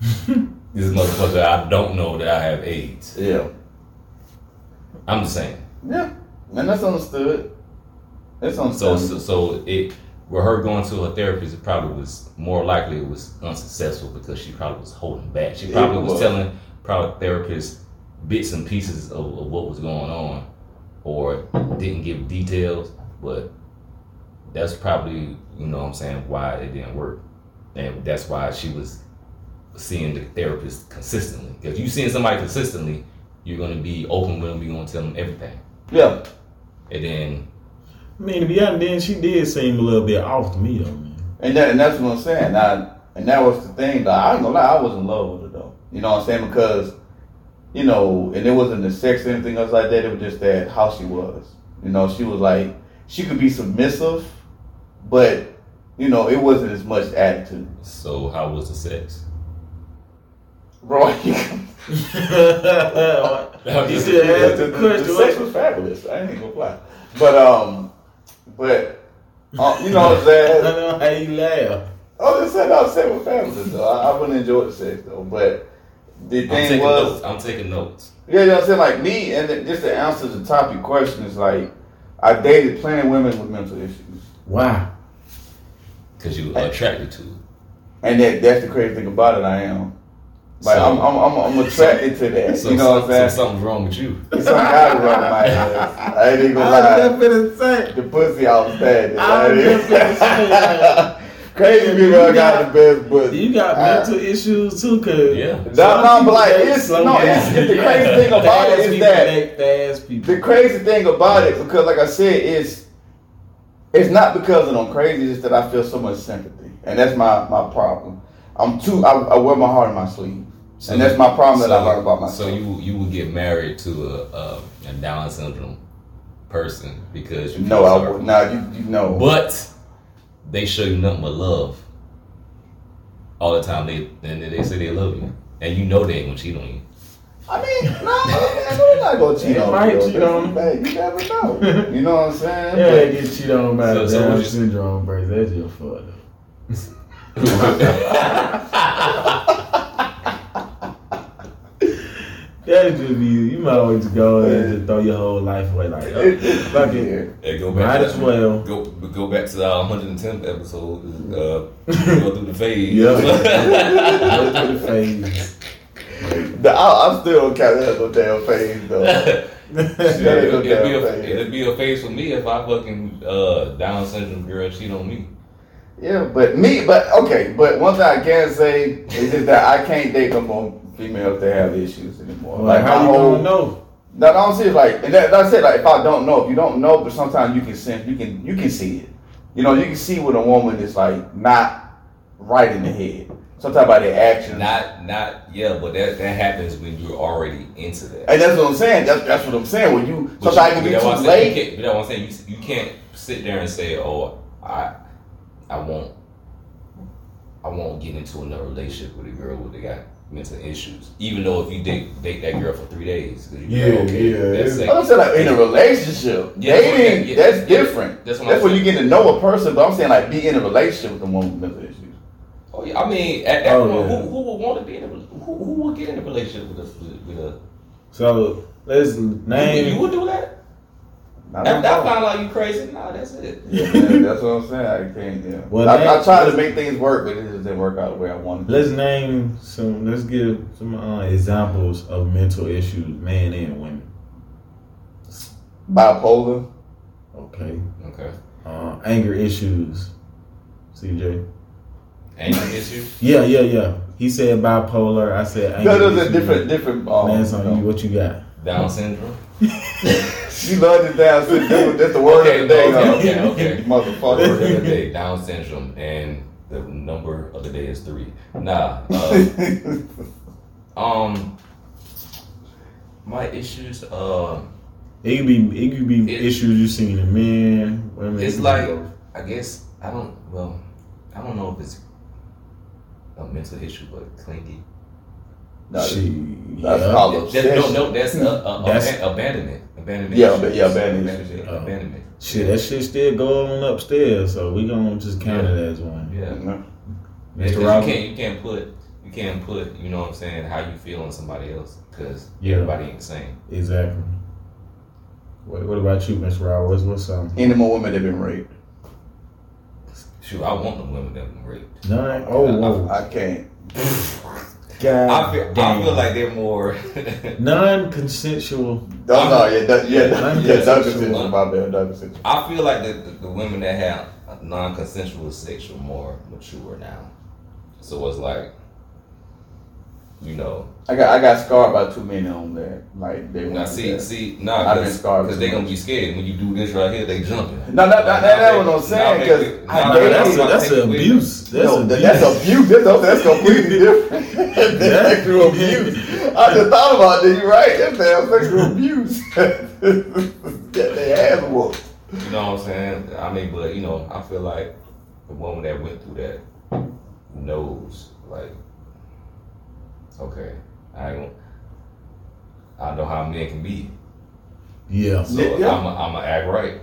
this motherfucker I don't know that I have AIDS. yeah, I'm just saying. yeah, and that's understood. So understood. so, so it with her going to a therapist, it probably was more likely it was unsuccessful because she probably was holding back. She probably was was. telling probably therapists bits and pieces of, of what was going on, or didn't give details. But that's probably you know what I'm saying why it didn't work, and that's why she was seeing the therapist consistently. If you seeing somebody consistently, you're gonna be open with them. You're gonna tell them everything, yeah, and then I mean, to be honest, then she did seem a little bit off to me though, man. and that and that's what I'm saying. Now, and that was the thing. Like, I ain't gonna lie, I was in love with her though. You know what I'm saying? Because you know, and it wasn't the sex or anything else like that. It was just that how she was. You know, she was like she could be submissive, but you know, it wasn't as much attitude. so how was the sex? Bro, you, you should ask the the, the sex was fabulous. I ain't even gonna lie. But um, but uh, you know what I'm saying. I saying? know how you laugh. I was just saying, I was saying with fabulous though. I, I wouldn't enjoy the sex though, but the I'm thing taking was, notes. I'm taking notes. yeah, you know what I'm saying? Like me, and the, just to answer the topic question is like, I dated plenty of women with mental issues, Wow. Cause you were attracted to it. and that that's the crazy thing about it. I am. Like So- I'm, I'm, I'm, I'm attracted to that. So, you know what I'm so saying? something's wrong with you. Some guy was running my ass. I ain't even gonna lie. I was lie. just finna say. The pussy outstanding. I was just finna say, Crazy people got, got- the best pussy. You got I- mental issues too, cause Yeah. No, no, but like it's no, it's, it's the crazy thing about it is that fast the crazy thing about it because like I said, it's it's not because of them crazy, it's just that I feel so much sympathy, and that's my my problem. I'm too. I, I wear my heart in my sleeve, and that's my problem that I learned about myself. So you you would get married to a, a, a Down syndrome person because you no, feel I would not. You, you know. But they show you nothing but love all the time. They and they say they love you, and you know they ain't gonna cheat on you. I mean, no, I'm not gonna cheat They on might you. cheat on 'em. Man, You never know. You know what I'm saying? Yeah, they get cheated on by So- the so Down syndrome, bro. That's your fault. That just be you. might always go ahead and just throw your whole life away like, oh, It- it- fuck it. yeah. Hey, go back. Might to as well. Go go back to our 110th episode. Uh, go through the phase. Yeah. Go through the phase. The- I, I'm still don't count that as no damn phase though. Shit, it'll, it'll be a, phase. it'll be a phase for me if I fucking uh, Down syndrome girl cheat on me. Yeah, but me, but okay, but one thing I can say is just that I can't date no more females that have issues anymore. Like, how my you whole- gonna know? That I'm serious, like, and that, that's it. Like, if I don't know, if you don't know, but sometimes you can sense, you can, you can see it. You know, you can see when a woman is like not right in the head. Sometimes by their actions. Not, not, yeah, but that that happens when you're already into that. and that's what I'm saying. That's, that's what I'm saying. When you But sometimes it you- can be too I'm saying. You late. can't, you know what I'm saying? You, you can't sit there and say, "Oh, I, I won't, I won't get into another relationship with a girl with a got mental issues." Even though if you date date that girl for three days, 'cause you're Yeah, like, okay, yeah, that's it's- I don't say like in a relationship. Yeah, what- Dating, yeah, that's yeah, different. that's what That's when you get to know a person. But I'm saying like be in a relationship with a woman with mental issues. Oh yeah, I mean, at that Oh, point, yeah. who, who would want to be in a who, who would get in a relationship with a with a? So let's You, name. you would do that? Not After no I more. found out you crazy, nah, that's it. Yeah, that's what I'm saying. I can't. Yeah. Well, I, that- I tried to make things work, but it just didn't work out the way I wanted. Let's name some. Let's give some uh, examples of mental issues, men and women. Bipolar. Okay. Okay. Uh, anger issues. CJ. Anger issue. Yeah, yeah, yeah. He said bipolar. I said anger No, those are issues. different, different. Um, Lance, on you you, what you got? Down syndrome. She loved it down. syndrome. that's that's the word Okay, of the day. okay, huh? okay, okay. Word of the day, Down syndrome, and the number of the day is three. Nah. Uh, um, my issues. Uh, It could be. It could be It- issues you seen in men, women. It's like- be. I guess I don't. Well, I don't know if it's a mental issue, but clingy. No, She, that's yeah. called That- that- no, no, that's, uh, uh, That's- aban- abandonment. Abandonment. Yeah, issues. but- yeah, abandonment issues, yeah. abandonment. Shit, that shit still going on upstairs, so we gonna just count it as one. Yeah. Mhm. Because Mr. you can't you can't put you can't put you know what I'm saying how you feel on somebody else because Yeah. everybody ain't the same. Exactly. What, what about you, Mr. Robert? What's what's something? Any more women that been raped? Shoot, I want the women that been raped. None. Oh, whoa. I can't. God I feel I feel like they're more. non-consensual. No, no, yeah, that, yeah, I'm yeah, just- Douglas is my bad, Douglas is. I feel like the, the, the women that have non-consensual sex are more mature now. So it's like, you know, I got, I got scarred by two men on that. Like they now went see, that. see, nah, I've been scarred because too they gonna be scared when you do this right here. They jumping. No, no, no, that, that what I'm saying. Because now I they- that's a, That's that's what a I'm abuse. That's no, abuse. that's abuse. That's, that's completely different. that's sexual abuse. I just thought about that. You're right. That's damn sexual abuse. Get their ass whooped. You know what I'm saying? I mean, but you know, I feel like the woman that went through that knows, like, okay, I ain't gonna, I know how men can be, Yeah. so Yeah. I'm gonna act right.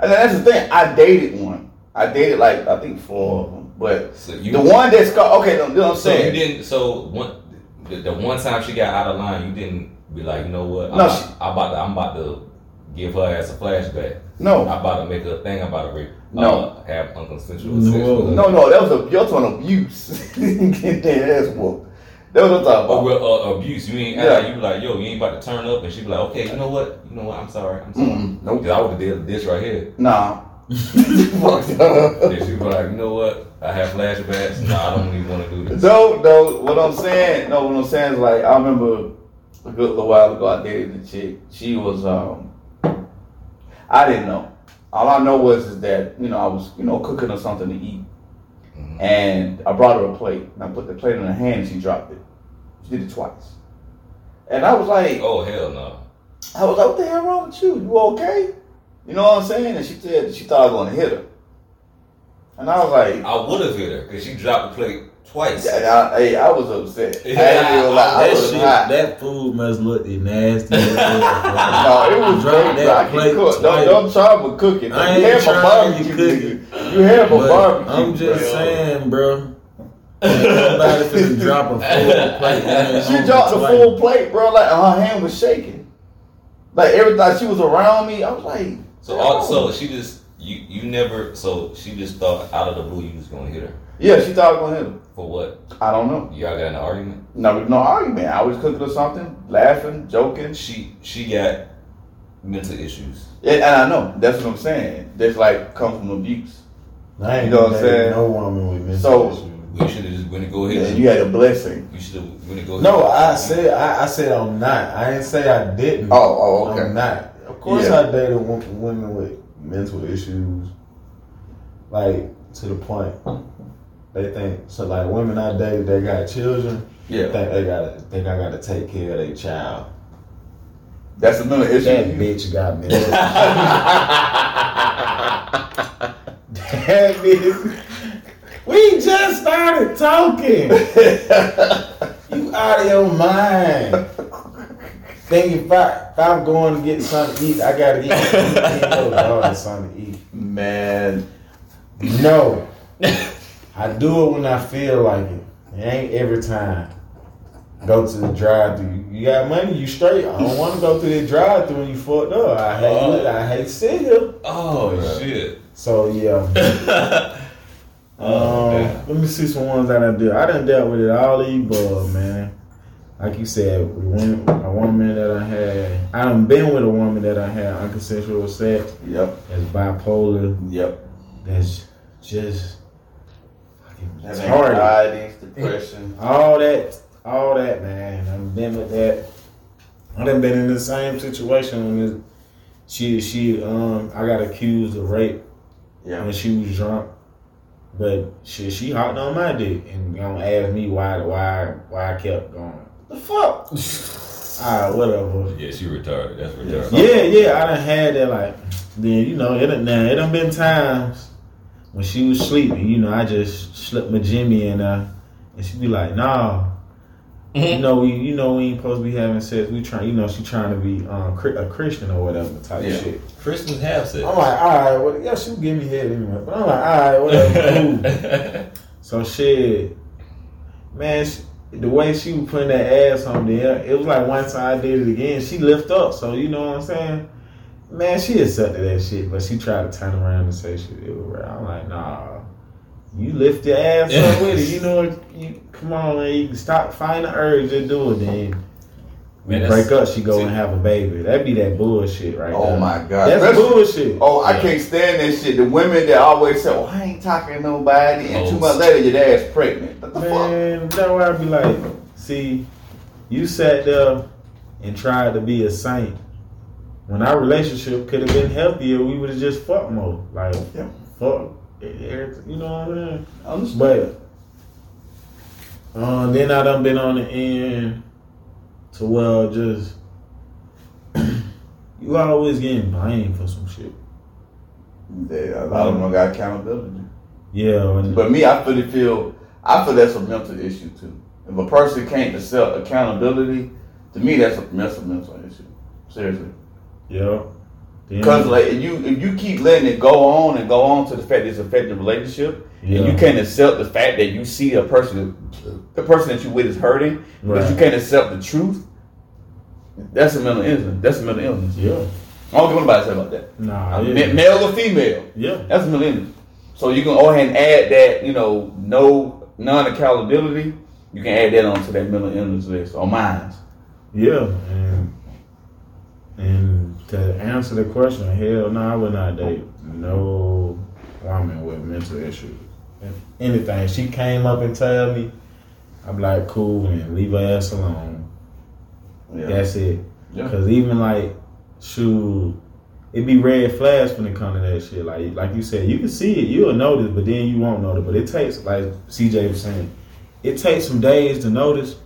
And that's the thing. I dated one. I dated like I think four of them, but So you, the one that's got okay. No, you know what I'm so you saying. didn't. So one, the, the one time she got out of line, you didn't be like, you know what? I'm, No, about, she- I'm about to, I'm about to give her ass a flashback. No, I'm about to make her thing. About to rape. No. uh, have unconsensual No. sex no, no. That was a you're talking abuse. Get their ass whooped. That was what I'm talking about. well, uh, abuse. You ain't Yeah. you be like, yo, you ain't about to turn up, and she be like, okay, you know what? You know what? I'm sorry. I'm sorry. Mm-mm, nope. Cause I would have did this right here. Nah. Fuck no. Then she be like, you know what? I have flashbacks. Nah, I don't even want to do this. No, no. What I'm saying, no. What I'm saying is like I remember a good little while ago. I dated a chick. She was. um I didn't know. All I know was is that you know I was you know cooking her something to eat, Mhm. and I brought her a plate. And I put the plate in her hand. and She dropped it. She did it twice, and I was like, Oh hell no. I was like, what the hell wrong with you? You okay? You know what I'm saying? And she said she thought I was going to hit her, and I was like, I would have hit her because she dropped the plate twice. and I, hey, I was upset. Yeah, ain't gonna lie, I That was shit, hot. that food must look nasty. no, No, it was Drop great. that plate cook. Don't, twice. don't try but cook it. I you ain't had my trying barbecue. you nigga. You had my But barbecue. I'm just bro. saying, bro. Nobody drop a full plate. She dropped a twice. full plate, bro. Like her hand was shaking. Like every time she was around me, I was like, So also she just you you never so she just thought out of the blue you was gonna hit her yeah, she thought I was gonna hit her. for what? I don't know. Y'all got in an argument. No, no argument. I was cooking or something, laughing, joking. She she got mental issues. Yeah, and I know that's what I'm saying. That's like come from abuse. I ain't You know what I'm saying? No woman with mental So- issues. We should have just went and go ahead. And you had a blessing. You should have went and go. No. I said I, I said I'm not. I didn't say I didn't. Oh, oh, okay. I'm not. Of course, Yeah. I dated wo- women with mental issues, like to the point they think so. Like women I dated, they got children. Yeah. Think they got think I got to take care of their child. That's another issue. That bitch got mental. that bitch. We just started talking. You out of your mind. Think if, I, if I'm going to get something to eat, I gotta eat. eat your daughter something to eat. Man. No. I do it when I feel like it. It ain't every time. Go to the drive through. You got money, you straight. I don't want to go through the drive through when you fucked up. I hate Oh. it. I hate sit here. Oh shit. So yeah. Um, let me see some ones that I did. I done dealt with it all bugs, man. Like you said, one- a woman that I had, I done been with a woman that I had unconsensual sex. Yep. That's bipolar. Yep. That's just fucking Have retarded. anxieties, depression. All that, all that, man. I've been with that. I done been in the same situation when she, she, um, I got accused of rape Yeah. when she was drunk. But she she hopped on my dick and gonna ask me why why why I kept going. The fuck? Alright, whatever. Yeah, she retarded. That's retarded. Yeah, yeah, I done had that like then you know, it done now it done been times when she was sleeping, you know, I just slipped my Jimmy in there and she be like, nah. You know, we you know we ain't supposed to be having sex. We trying, you know, she trying to be um a Christian or whatever type Yeah. shit. Christmas have sex. I'm like, all right, well, yeah, she would give me head anyway. But I'm like, all right, whatever. cool. So shit, man, she, the way she was putting that ass on there, it was like once I did it again. She lift up, so you know what I'm saying. Man, she accepted that shit, but she tried to turn around and say shit. It was. I'm like, nah, you lift your ass up with it. You know, what? you come on, man. You can stop fighting the urge to do it. Then we Man, that's- break up. She go see- and have a baby. That be that bullshit right Oh there. my God. That's Especially- bullshit. Oh, I Yeah. can't stand that shit. The women that always say, "Oh, I ain't talking to nobody," and two Oh. months later, your dad's pregnant. What the fuck? Man, that's why I be like, see, you sat there and tried to be a saint. When our relationship could have been healthier, we would have just fucked more. Like, Yeah. fuck, you know what I mean? I understand. But uh, then I done been on the end to well, just you always getting blamed for some shit. Yeah, a lot of them got accountability. Yeah, But me, I really feel, I feel that's a mental issue too. If a person can't accept accountability, to me, that's a mental mental issue. Seriously. yeah. Because like if you if you keep letting it go on and go on to the fact that it's affecting the relationship, yeah. and you can't accept the fact that you see a person, the person that you with is hurting, but you can't accept the truth. That's a mental illness. That's a mental illness. yeah. I don't give anybody say about that. Nah, yeah. Male or female, yeah. that's a mental illness. So you can go ahead and add that, you know, no non accountability. You can add that onto that mental illness list or mine. Yeah, and and to answer the question, hell no, I would not date no woman with mental issues. If anything, she came up and tell me, I'm like, cool, and leave her ass alone. Yeah. That's it. Yeah. Cause even like, shoot, it be red flags when it come to that shit. Like, like you said, you can see it, you'll notice, but then you won't notice. But it takes, like CJ was saying, it takes some days to notice.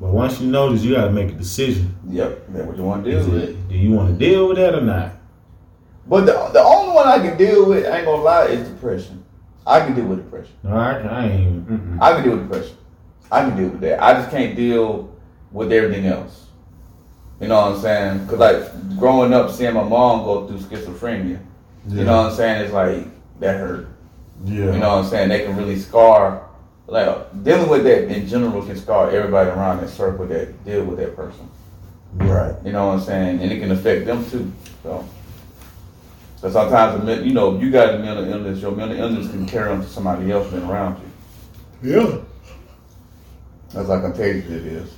But once you notice, you gotta make a decision. Yep. That's what you want to deal with. it, do you want to deal with that or not? But the, the only one I can deal with, I ain't gonna lie, is depression. I can deal with depression. No, I, I ain't. Mm-mm. I can deal with depression. I can deal with that. I just can't deal with everything else. You know what I'm saying? Cause like growing up, seeing my mom go through schizophrenia. You know what I'm saying? It's like that hurt. Yeah. You know what I'm saying? They can really scar. Like dealing with that in general can scar everybody around that circle that deal with that person. Right. You know what I'm saying? And it can affect them too. So, so sometimes, you know, you got a mental illness. Your mental illness can carry on to somebody else been around you. Yeah. That's how contagious it is.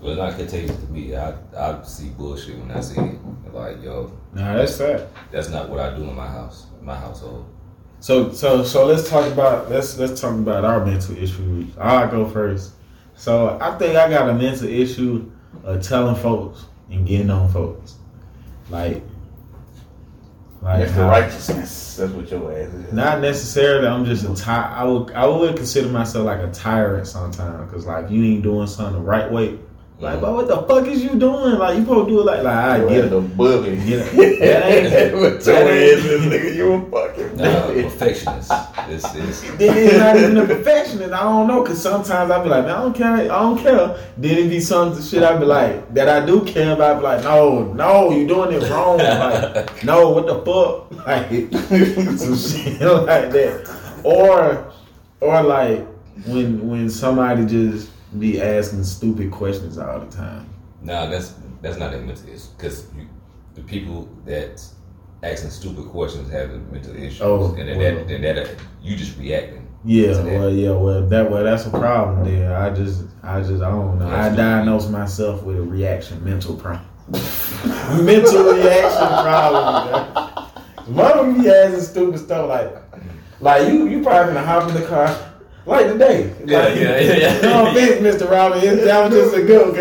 Well, it's not contagious to me. I I see bullshit when I see it. Like, yo, Nah, that's fact. that's not what I do in my house, my household. So so so let's talk about let's let's talk about our mental issues. I'll go first. So I think I got a mental issue of telling folks and getting on folks. Like like That's the righteousness. That's what your ass is. Not necessarily. I'm just a ty- I would I would consider myself like a tyrant sometimes because like you ain't doing something the right way. Like, but what the fuck is you doing? Like you supposed to do it like like I You get ass it. a bully. Get it. That ain't- What your that ass ain't- is, nigga. You a fucking Nah, perfectionist. It's, it's, Then it's not even a perfectionist. I don't know, cause sometimes I be like, man, I don't care, I don't care. Then it be some shit I be like that I do care about. I be like, no, no, you doing it wrong. Like, no, what the fuck? Like some shit like that. Or, or like when when somebody just be asking stupid questions all the time. nah, that's that's not that mental issue because the people that asking stupid questions have mental issues, Oh, and then well. that, then that you just reacting. Yeah, well, yeah, well, that well, that's a problem. There, I just, I just, I don't know. I That's- diagnose myself with a reaction, mental problem, mental reaction problem. One of them be asking stupid stuff like, like you, you probably gonna hop in the car like today. Yeah, Like, yeah, yeah, yeah. No offense, Mr. Robbins, that was just a good,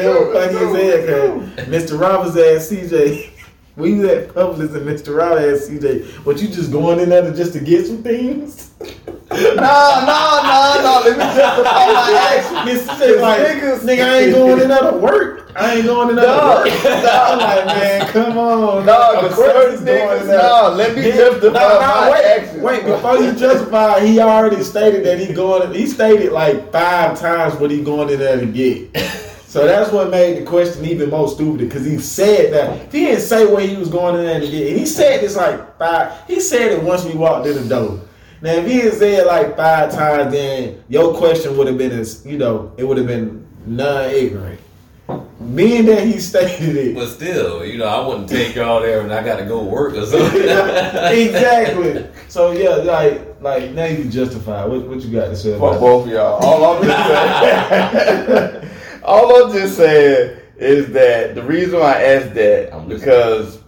was funny as hell. Mr. Robbins asked CJ. We was at Publix and Mr. Robbins asked CJ, "What you just going in there to just to get some things?" No, no, no, no. Let me justify my action. J like, Niggas- nigga, I ain't going in there to work. I ain't going in there to work. I'm like, man, come on. No, Of the course certain he's going niggas, no, let me justify no, no, my wait, action. Wait, before you justify, he already stated that he going. He stated like five times what he going in there to get. So that's what made the question even more stupid because he said that he didn't say what he was going in there to get. He said this like five. He said it once we walked in the door. Now if he had said it like five times, then your question would have been as you know it would have been non-ignorant. Being that he stated it, But still, you know, I wouldn't take y'all there and I got to go work or something. exactly. So yeah, like like now you justify what what you got to say Fuck about both of y'all. All I'm just saying, all I'm just saying is that the reason why I asked that I'm because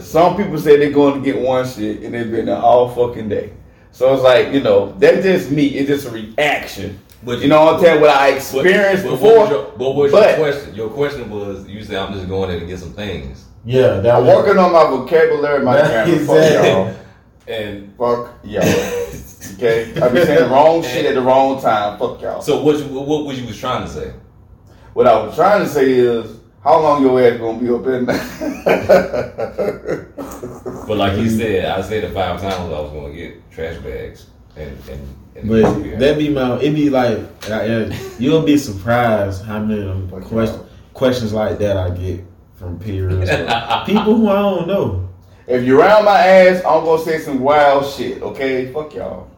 some people say they're going to get one shit and they've been there all fucking day. So it's like you know that's just me. It's just a reaction. But You know what I'm saying? What I experienced but, before. What was your, but what was but- your question? Your question was you said I'm just going in and get some things. Yeah, that I'm working on my vocabulary, my grammar. is y'all. And Fuck y'all. Okay, I be saying the wrong shit at the wrong time. Fuck y'all. so what? You, what was you was trying to say? What I was trying to say is, how long your ass gonna be up in there? But like you said, I said it five times. I was going to get trash bags and and. and But that be my. It be like I- I- you'll be surprised how many of them Fuck questions like that I get from peers, people who I don't know. if you're around my ass, I'm gonna say some wild shit. Okay, fuck y'all.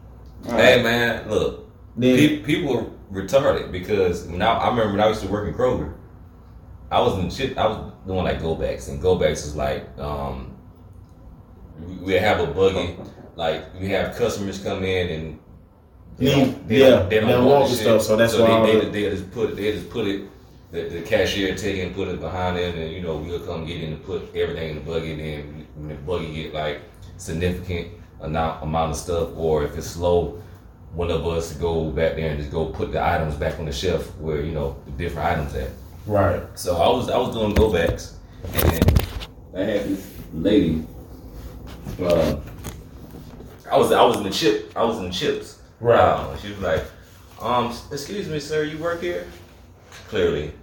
All Hey right. man, look, Then pe- people are retarded because when I, I remember when I used to work in Kroger, I was in shit. I was doing like go backs, and go backs is like um, we, we have a buggy. Like we have customers come in and they don't, they yeah, don't, they don't they don't want the stuff, so that's why they, they, they just put they just put it. The, the cashier take it and put it behind them, and you know we'll come get it and put everything in the buggy. And then when the buggy get like significant amount amount of stuff, or if it's slow, one of us go back there and just go put the items back on the shelf where you know the different items at. right. So I was I was doing go backs, and I had this lady. Uh, I was I was in the chip I was in the chips. Right. Uh, she was like, um, excuse me, sir, you work here? Clearly,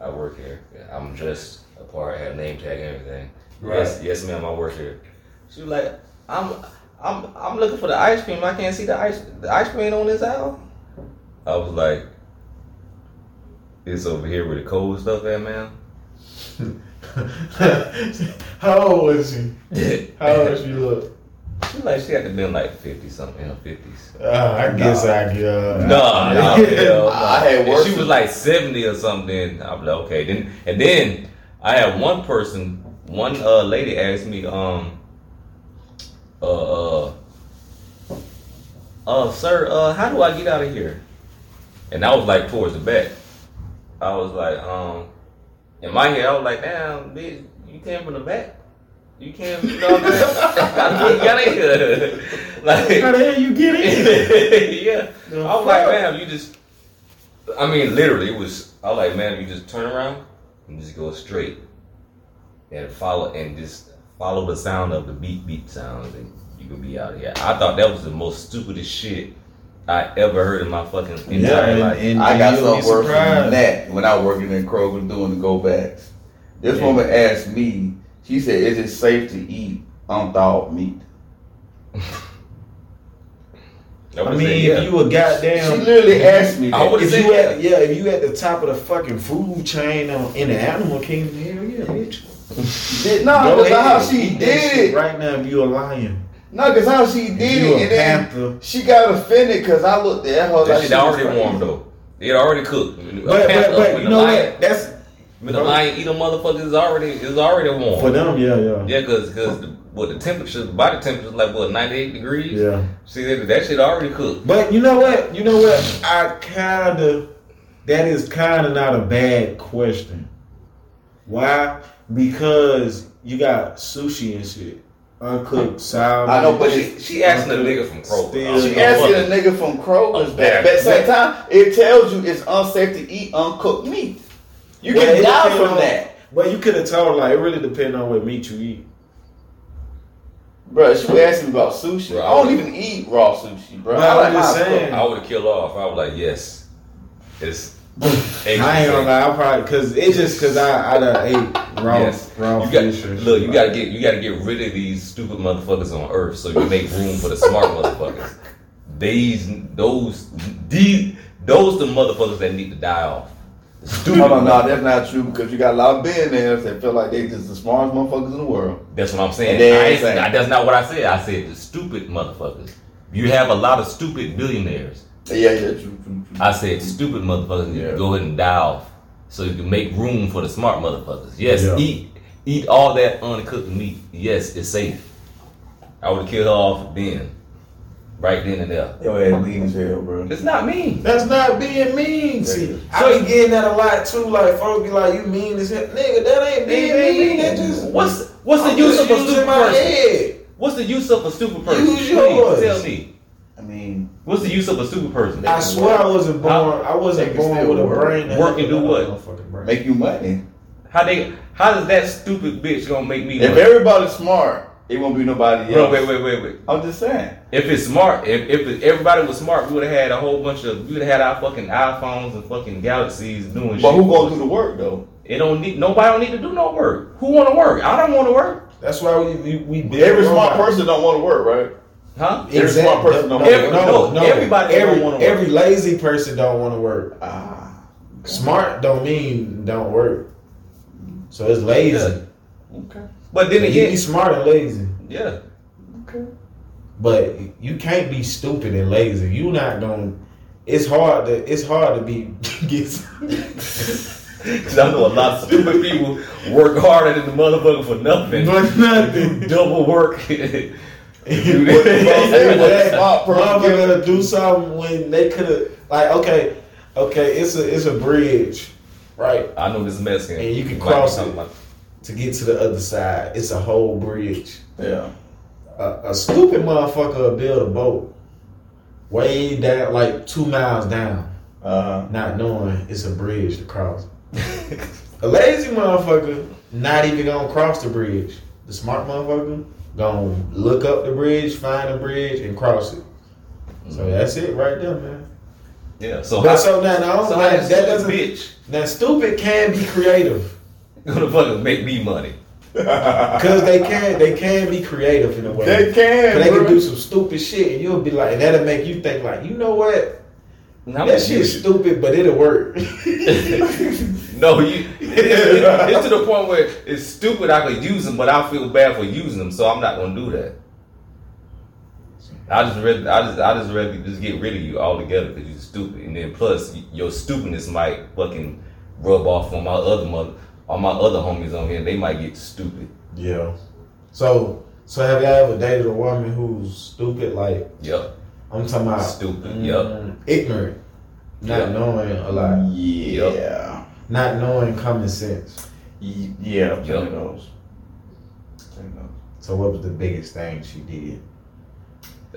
I work here. I'm dressed apart. I have name tag and everything. Yes, yes, ma'am, I work here. She was like, I'm I'm I'm looking for the ice cream. I can't see the ice the ice cream on this aisle. I was like, it's over here where the cold stuff at, man. How old was she? How old was she look? She like she had to been like fifty something in her fifties. Uh, I guess I get. Uh, No, no, hell no. I had If worse she was like seventy or something. I'm like, okay. Then and then I had one person, one uh lady asked me, um, uh, uh, uh, sir, uh, how do I get out of here? And I was like towards the back. I was like, um, in my head, I was like, damn, bitch, you came from the back. You can't. You know what I'm saying? gotta get How like. the hell you get in? yeah. The I was like, man, you just. I mean, literally, it was. I was like, man, you just turn around and just go straight and follow and just follow the sound of the beep beep sound and you can be out of here. I thought that was the most stupidest shit I ever heard in my fucking entire and- life. and- I got you'll be something worse than that when I was working in Kroger doing the go backs. This Yeah. woman asked me, she said, Is it safe to eat unthawed meat? I I would've mean, if you a goddamn. She literally asked me I would've if said you yeah. at yeah, if you at the top of the fucking food chain on, in the animal kingdom, hell yeah, bitch. Did- No, Go because how she did it. right now. If you a lion, No, because how she did you it. a And then panther. she got offended because I looked at her That like shit she already crazy. warm though. It already cooked. But but, but you know what? That's When the lion eat a motherfucker is already is already warm. for them. Yeah, yeah, Yeah, cause cause the, what the temperature, the body temperature is like what ninety eight degrees. yeah. See that that shit already cooked. But you know what? You know what? I kind of that is kind of not a bad question. Why? Because you got sushi and shit, uncooked salmon. I know, but But she she asking a nigga from Kroger. Still- She asking a nigga from Kroger's that. yeah. But at the same time, it tells you it's unsafe to eat uncooked meat. You Well, can it die from on- that. But you could have told her like it really depends on what meat you eat. Bro, she was asking about sushi. Bro, I don't even eat raw sushi, bro. Bro, I like I'm just saying. cooked. I would have killed off. I was like, yes, it's. I ain't gonna lie, I probably because it's just because I I done ate raw Yes. raw You got fish. look. You gotta get you gotta get rid of these stupid motherfuckers on Earth so you make room for the smart motherfuckers. These those these those the motherfuckers that need to die off. Stupid. No, that's not true because you got a lot of billionaires that feel like they just the smartest motherfuckers in the world. That's what I'm saying. I saying- that's not what I said. I said the stupid motherfuckers. You have a lot of stupid billionaires. Yeah, yeah, true, true, true. I said stupid motherfuckers need Yeah. to go ahead and die off so you can make room for the smart motherfuckers. Yes, Yeah. eat eat all that uncooked meat. Yes, it's safe. I would have killed her off then. Right then and there. Your ass lean as hell, bro. It's not me. That's not being mean. See, So- I be getting that a lot too. Like folks be like, "You mean as hell, nigga? That ain't being mean. That just What's what's the I'm use of a stupid person? head. What's the use of a stupid person? Use Please, tell me. I mean, What's the use of a stupid person? I swear I wasn't born. I wasn't born with a work. brain. Work and do what? make you money. How they? How does that stupid bitch gonna make me? If money? everybody's smart, it won't be nobody Bro, else. wait, wait, wait, wait. I'm just saying. If it's smart, if if it, everybody was smart, we would have had a whole bunch of. We would have had our fucking iPhones and fucking galaxies doing shit. But who gonna do the work though? It don't need. Nobody don't need to do no work. Who want to work? I don't want to work. That's why we we, we Every smart person don't want to work, right? Huh? Every smart person don't no, wanna no, no, Everybody every, don't work. Every lazy person don't want to work. Ah. Smart don't mean don't work. So it's lazy. Yeah. Okay. But then you again, be smart and lazy. yeah. Okay. But you can't be stupid and lazy. You not gonna. It's hard to. It's hard to be get. Cause I know a lot of stupid people work harder than the motherfucker for nothing. But nothing. Double work. do What the fuck? that. What the smart person give- do something when they could have. Like okay, okay, it's a it's a bridge, right? I know this is Mexican. And you can cross talking it. about- To get to the other side, it's a whole bridge. Yeah. A, a stupid motherfucker will build a boat way down, like two miles down, Uh huh. not knowing it's a bridge to cross. A lazy motherfucker not even gonna cross the bridge. The smart motherfucker gonna look up the bridge, find the bridge, and cross it. So mm-hmm. that's it right there, man. Yeah. So But how, so now, now so how that, that that doesn't doesn't. bitch Now stupid can be creative gonna fucking make me money? because they can they can be creative in a way. They can. But they bro. can do some stupid shit, and you'll be like, and that'll make you think like, you know what? How that much shit's you- stupid, but it'll work. No, you. It, it, it- it's to the point where it's stupid. I could use them, but I feel bad for using them, so I'm not gonna do that. I just rather, I just, I just rather just get rid of you altogether because you're stupid, and then plus your stupidness might fucking rub off on my other mother, on my other homies on here. They might get stupid. yeah. So, so have y'all ever dated a woman who's stupid? Like Yep, I'm talking about stupid. mm, Yep. ignorant, not Yeah. knowing a lot, Yeah. not knowing common sense. Y- Yeah. Yep. Of those. no. So what was the biggest thing she did?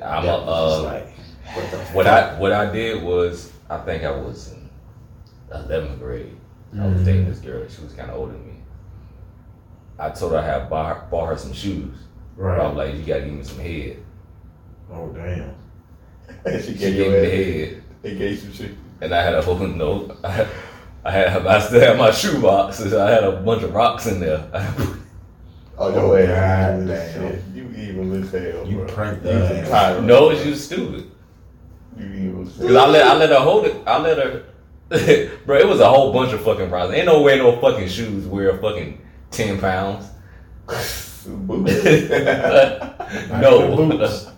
I'm a, That uh, like, what what? I what I did was I think I was in eleventh grade. I was Mhm. dating this girl. She was kind of older than me. I told her I had bought her, bought her some shoes. But I was Right. like, you gotta give me some head. Oh damn. She She gave gave me the a head, They gave you shit. and I had a whole note. I had I still had my shoe boxes. I had a bunch of rocks in there. Oh, Oh, your oh, God ass. You damn. shit. You evil as hell, You pranked You her. a no, you stupid. You evil as Cause. I let I let her hold it. I let her, bro. It was a whole bunch of fucking rocks. Ain't no way no fucking shoes weigh fucking ten pounds. Boots. no, boots.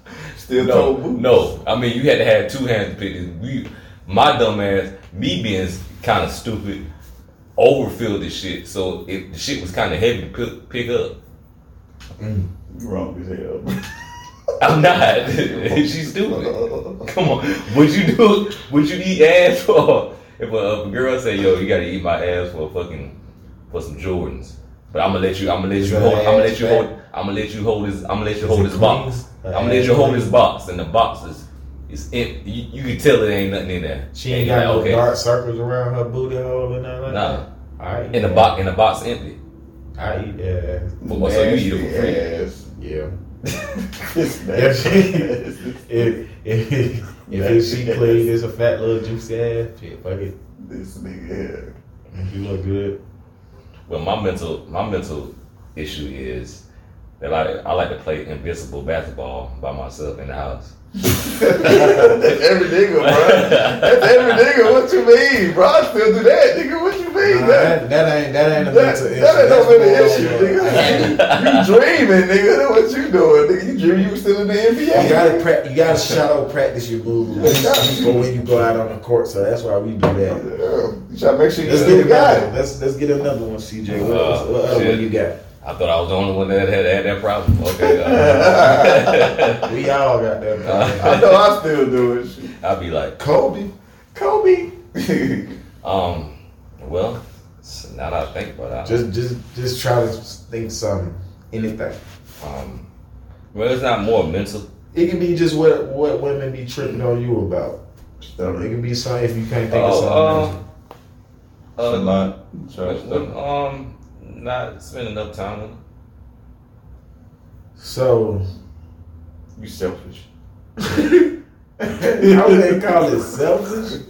Still no, no. I mean, you had to have two hands to pick this. We, my dumb ass, me being kind of stupid, overfilled this shit. So it, the shit was kind of heavy to pick, pick up. Mm. You wrong as hell. I'm not. She's stupid. Come on. Would you do? Would you eat ass for? If a, if a girl say, "Yo, you gotta eat my ass for fucking for some Jordans," but I'm gonna let you. I'm gonna let you hold. I'm gonna let you hold. I'm gonna let you hold this. I'm gonna let you hold this box. I'm gonna let you hold this box, and the box is is empty. You, you can tell it ain't nothing in there. She And ain't got no dark circles around her booty hole or nothing like Nah. that. I eat In the box, in the box empty. I eat that. Well, so you eat it for free. Ass. Yeah. It's If nasty. if if, if it's she clean, it's a fat little juicy ass. Shit, fuck it. This nigga here. If you look good. Well, my mental my mental issue is that I I like to play invisible basketball by myself in the house. That's every nigga, bro. That's every nigga. What you mean, bro? I still do that, nigga. What you mean? Nah, that, that, that ain't that ain't a that, mental that ain't no That's mental more issue, of nigga. You dreaming, nigga. That's what you doing, nigga. You dream you was still in the NBA. You gotta pra- you gotta shadow practice your moves for when you go out on the court. So that's why we do that. Yeah. You try to make sure you Let's still get got another. it. one. Let's let's get another one, CJ. What, Uh, else- what other shit. one you got? I thought I was the only one that had, had that problem. Okay, uh, We all got that. Problem. I know I still do it. I'll be like, Kobe. Kobe. um, well, now that I think about it, Just just just try to think something. Anything. um, well, it's not more mental. It can be just what what women be tripping on you about. It can be something if you can't think of Oh, something. uh, Shut uh, up. Shut when- when, um, not spending enough time with. them. so You selfish. how would they call it selfish?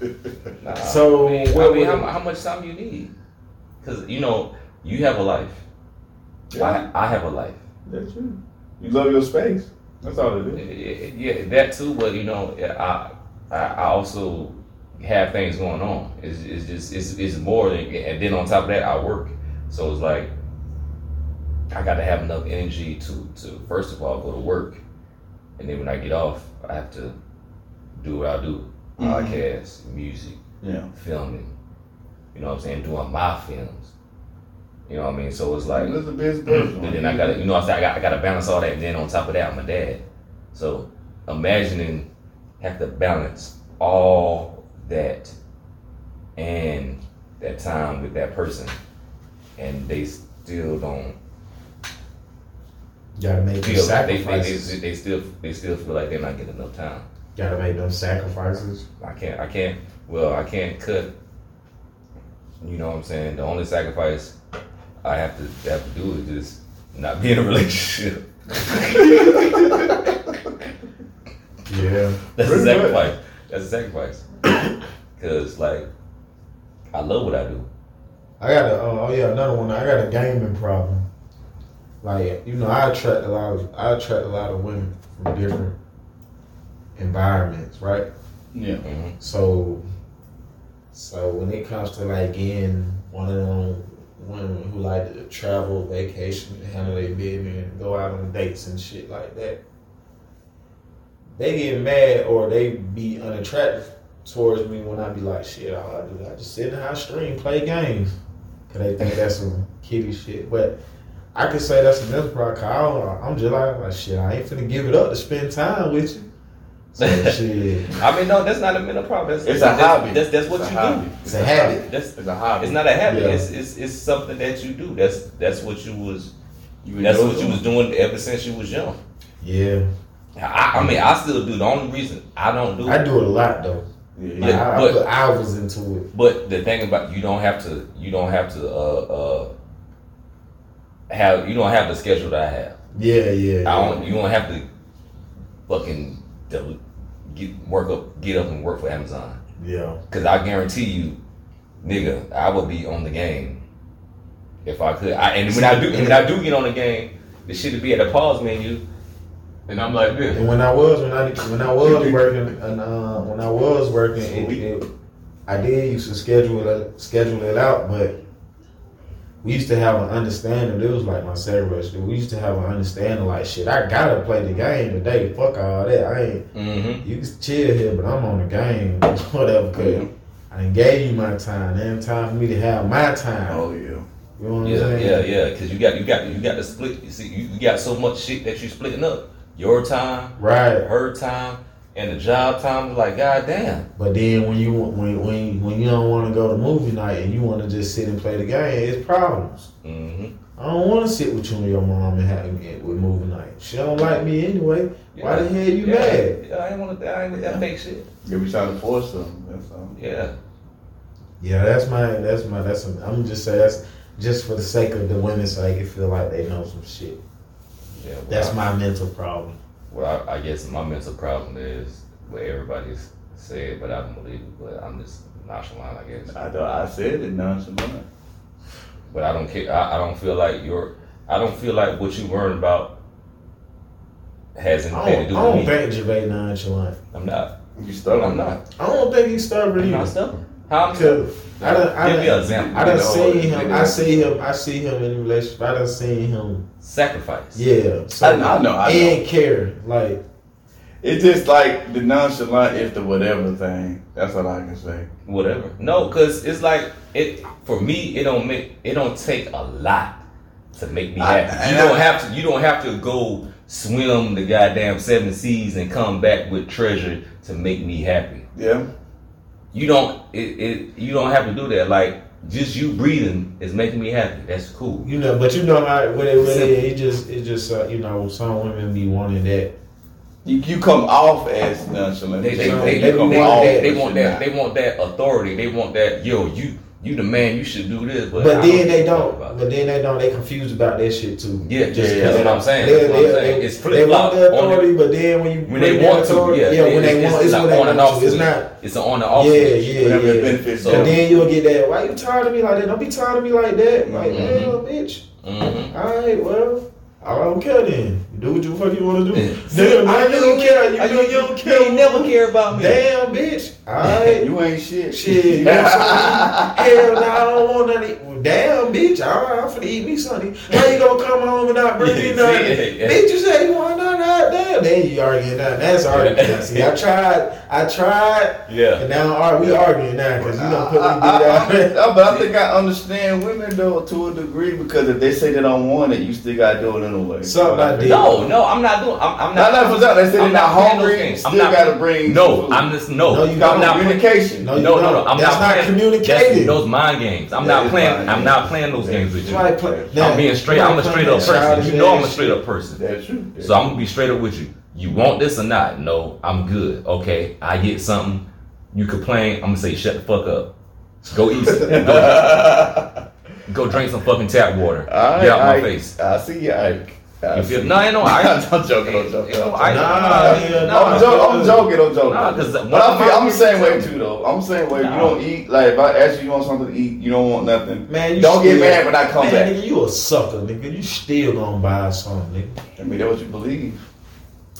Nah, So, I mean, what I mean would- how, how much time you need? Because you know you have a life. Yeah, I, I have a life. that's true. You love your space. That's all it is. Yeah, that too. But you know, I I, I also have things going on. It's, it's just it's, it's more than and then on top of that, I work. So it's like I got to have enough energy to to first of all go to work, and then when I get off, I have to do what I do: Mhm. podcast, music, Yeah. filming. You know what I'm saying? Doing my films. You know what I mean? So it's like That's a business and then I gotta, you know, I said I got, I gotta balance all that. And then on top of that, I'm a dad. So imagining have to balance all that and that time with that person, and they still don't Gotta make feel like they, they, sacrifices. they, they still they still feel like they're not getting enough time. Gotta make them sacrifices. I can't, I can't. Well, I can't cut. You know what I'm saying? The only sacrifice I have to have to do is just not be in a relationship. Yeah. That's a sacrifice. That's a sacrifice. Cause like, I love what I do. I got a oh, oh yeah another one. I got a gaming problem. Like you know, I attract a lot of I attract a lot of women from different environments, right? Yeah. hmm So, so when it comes to like getting one of them women who like to travel, vacation, handle their business, and go out on dates and shit like that, they get mad or they be unattractive towards me when I be like, shit, all I do, I just sit in the house, stream, play games, cause they think that's some kitty shit. But I could say that's a mental problem. 'cause I I'm just like, like, shit, I ain't finna give it up to spend time with you. So shit. I mean, no, that's not a mental problem. That's, It's a that's, hobby. That's that's what It's you do. It's a habit. That's It's a hobby. it's not a habit. Yeah. It's, it's it's something that you do. That's that's what you was You That's what you doing was doing ever since you was young. Yeah, I, I mean, I still do. The only reason I don't do I it, do it a lot though. Yeah, Like, Yeah, I, but- I put hours into it. but the thing about you don't have to. You don't have to. Uh, uh, have you don't have the schedule that I have. Yeah, yeah. I don't. You don't have to fucking del- get work up, get up and work for Amazon. Yeah. Cause I guarantee you, nigga, I would be on the game if I could. I, and when I do, when I do get on the game, the shit would be at the pause menu, and I'm like this. And when I was when I when I was working and uh, when I was working, it, it, I did used to schedule it schedule it out, but we used to have an understanding. It was like my service. We used to have an understanding like shit. I gotta play the game today. Fuck all that. I ain't. Mm-hmm. You can chill here, but I'm on the game. Whatever. Cause I done gave you my time. Then time for me to have my time. Oh yeah. You know what I'm Yeah, saying? yeah, yeah. Because you got, you got, you got to split. You see, you, you got so much shit that you splitting up. Your time, Right. her time, and the job time. Like, goddamn. But then when you when when when you don't want to go to movie night and you want to just sit and play the game, it's problems. Mm-hmm. I don't want to sit with you and your mom and have it with movie night. She don't like me anyway. Why the hell you yeah, mad? Yeah, I ain't want to. I ain't with that fake shit. Yeah, we trying to force them. That's all. Yeah. Yeah, that's my that's my that's. I'm just saying that's just for the sake of the women's sake. It feel like they know some shit. Yeah. well, That's my mental problem. Well, I, I guess my mental problem is what everybody's said, but I don't believe it. But I'm just nonchalant, I guess. I thought I said it nonchalant. But I don't care. I, I don't feel like your. I don't feel like what you worried about has I anything to don't, do I with don't me. think Gervais nonchalant. I'm not. You stubborn. I'm not. I don't think he's stubborn I'm not stubborn. How I'm Cause I done, I Give me an example. I done No, seen him. I see him. I see him in relationship. I done seen him. Sacrifice. Yeah. So, I know, I know, I know. and care. Like It's just like the nonchalant is the whatever thing. That's all I can say. Whatever. No, cause it's like it for me. It don't make. It don't take a lot to make me I- happy. You don't I- have to. You don't have to go swim the goddamn seven seas and come back with treasure to make me happy. Yeah. You don't. It. it you don't have to do that. Like just you breathing is making me happy. That's cool. you know, but you know how when it really Simple. It just it just uh, you know some women be wanting that. You, you come off as nonchalant. They they, So they, they they, want they, that- they, but want that not. they want that authority. They want that yo you you the man. You should do this. But, But then they give a fuck don't. about But then they don't. They confused about that shit too. Yeah, Just yeah, 'cause that's what I'm saying. They, That's what I'm they, saying. they, It's they flip-flop want the on the- authority, but then when you when they want to, authority- yeah, yeah, when they want, it's it's when they on and want off to. It's not. It's an on and off. Yeah, switch. yeah, yeah. benefits So- And then you'll get that. Why you tired of me like that? Don't be tired of me like that. Like, Mhm. damn, bitch. Mm-hmm. All right, well, I don't care then. You do what you fuck you want to do. Yeah. Damn, man, you don't care. You, I- know you don't care. ain't never care about me. Damn, bitch. All right. You ain't shit. Shit, you know what I'm saying? Hell no, I don't want nothing. Well, damn, bitch, all right, I'm finna eat me something. How you gonna come home and not bring me Yeah, nothing? yeah, yeah. Bitch, you say you want nothing, all right, damn. Then you arguing now. That's arguing. See, I tried, I tried, Yeah. and now all right, we arguing now because you done put me I, I, out. I, I- but I think I understand women though to a degree because if they say they don't want it, you still gotta do it anyway. Something I did. No, no, I'm not doing. I'm, I'm Not not. not for that. They say they're not hungry. games. Still I'm not- gotta bring. No, food. I'm just no. No, you I'm don't. communication. No, No, no, no. I'm That's not, not communicating. Those mind games. I'm That not playing. I'm not playing those games with you. Right, play- I'm being straight. I'm a straight up person. You know I'm a straight up person. That's true. So I'm gonna be straight up with you. You want this or not? No, I'm good. Okay, I get something. You complain. I'm gonna say shut the fuck up. Go eat. go, go drink some fucking tap water. Right, Get out my face. I see you, Ike. I You feel- see no, I know, Ike. I'm joking. I'm joking. You know, I'm Ike- joking. Nah, yeah, no, I'm, jo- I'm joking. I'm joking. Nah, 'cause but I feel, I'm the same way too, though. I'm the same way. Nah. You don't eat like if I ask you, you want something to eat, you don't want nothing. Man, you don't get mad when I come man, back. Nigga, you a sucker, nigga. You still gonna buy something, nigga. I mean, that's what you believe.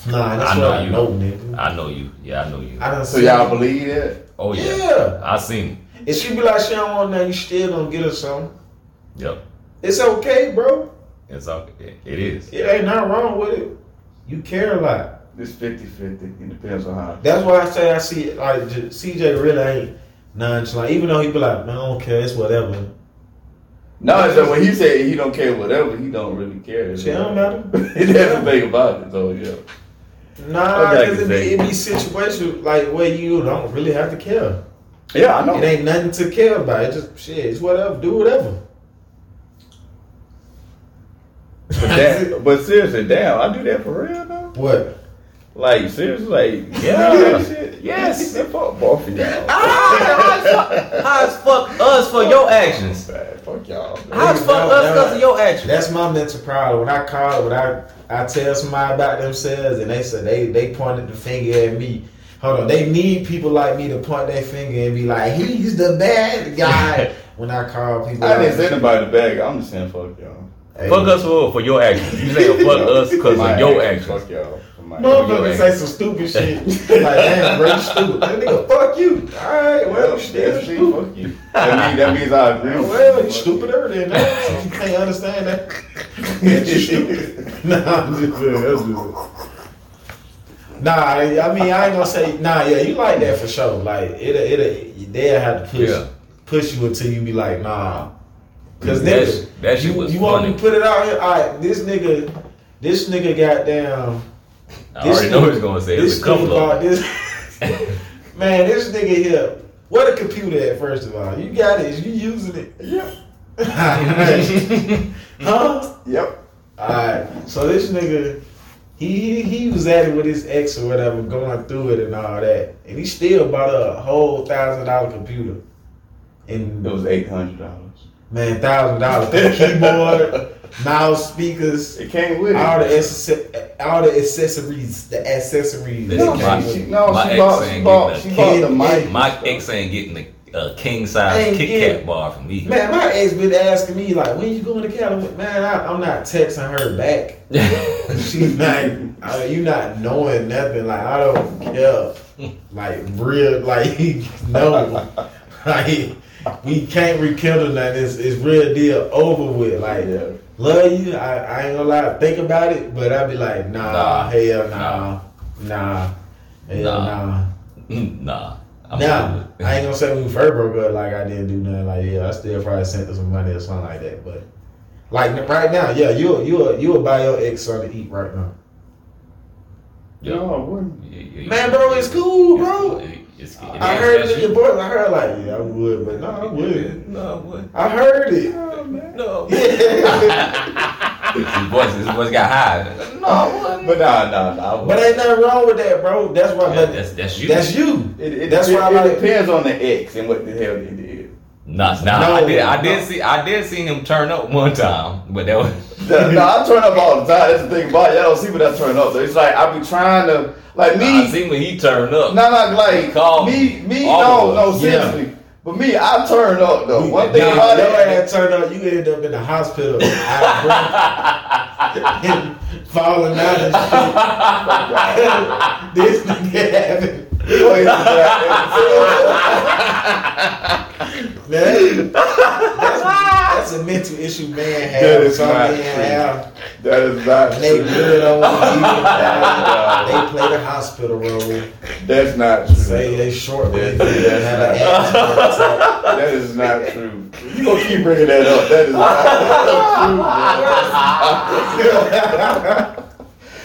Nah, that's I what know I you. know, nigga. I know you. Yeah, I know you. I done So y'all it. believe that? Oh yeah, Yeah. I seen. It. If she be like she don't want nothing, you still gonna get her something. Yep, It's okay, bro. It's okay. It, it is. It ain't nothing wrong with it. You care a lot. It's 50-50. It depends on how. That's why I say I see it like j- CJ really ain't nonchalant. Even though he be like, man, I don't care, it's whatever. No, it's that when he said he don't care whatever, he don't really care. Shit, don't matter. He doesn't think about it, so yeah. Nah, Okay, because it be, Zay. it be situations like where you don't really have to care. Yeah, I know. It ain't nothing to care about. It just shit, it's whatever. Do whatever. that, but seriously, damn, I do that for real though. What? Like seriously, like Yeah. you do that shit? Yes. Man, fuck both of y'all. Ah, How as fuck us for your actions? Man, fuck y'all. man. As fuck us because of your actions? That's my mental problem. When I call, when I I tell somebody about themselves and they say they they pointed the finger at me. Hold on, they need people like me to point their finger and be like, he's the bad guy. when I call people, I didn't say nobody the bag. I'm just saying fuck y'all. Hey, Fuck us for, for your actions. You say fuck us because of your actions, actions. Fuck y'all. For my Motherfuckers say some stupid shit. like, damn, bro, you stupid. That nigga, fuck you. All right, well, you still That's stupid. fuck you. That means, that means I agree. Well, you stupider than that. You can't understand that. you stupid. Nah, I'm just good. That's good. Nah, I I mean, I ain't gonna say, nah, yeah, you like that for sure. Like, it, it, they'll have to push, Yeah. push you until you be like, nah. Cause nigga, that shit you, was you want me to put it out here? All right, this nigga, this nigga got down. I already know what he's gonna say. It's This a couple nigga of this. Man, this nigga here. What a computer at first of all. You got it. You using it. Yep. huh? Yep. Alright. So this nigga, he, he he was at it with his ex or whatever, going through it and all that. And he still bought a whole thousand dollar computer. And It was eight hundred dollars. Man, thousand dollars keyboard, mouse, speakers, It came with it. all the access- all the accessories, the accessories. This that is came my- with she, it. no, My she ex bought, she ain't bought, getting she bought the mic. My ex ain't getting a uh, king size ain't Kit getting- Kat bar from me. Man, my ex been asking me like, when you going to Cali? Man, I, I'm not texting her back. She's like, uh, you not knowing nothing. Like I don't care. Like real, like no, like we can't rekindle nothing. It's, it's real deal over with. Like Yeah. love you. I, I ain't gonna lie, think about it, but I'd be like, nah, Nah. hell nah, nah, hell Nah. nah. nah. I'm Now. I ain't gonna say we first broke up like I didn't do nothing. Like yeah, I still probably sent her some money or something like that. But like right now, yeah, you you you will buy your ex something to eat right now. Yeah. No, I wouldn't. Yeah, yeah, Man, bro, it's cool, bro. It's, it's, I heard it in your voice. I heard like yeah, I would, but no, I wouldn't. No, what? I heard it. Oh, man. No. Yeah. his voice, his voice got high. No, I wouldn't. But nah, nah, nah. I but ain't nothing wrong with that, bro. That's why. Yeah, but that's that's you. that's you. It, it, That's it, why I it like- depends on the ex and what the hell they did. Nah, nah. No, I did. I did no. see. I did see him turn up one time, but that was. no, no, I turn up all the time. That's the thing about it. Y'all don't see what I turn up. So It's like I be trying to, like me. I me. seen when he turned up. No, not like He called me. Me, no, no, us. seriously. But me, I turn up though. One thing Nah, about your it, ass turned up, you end up in the hospital, out of breath, and falling out and shit. this nigga having. Man, that's, that's a mental issue man That have. is Some not men true. have. that is not And they true. really don't want to They play the hospital role. That's not true. Say they short, but they That's- really have an. That is not true. You gonna keep bringing that up? That is not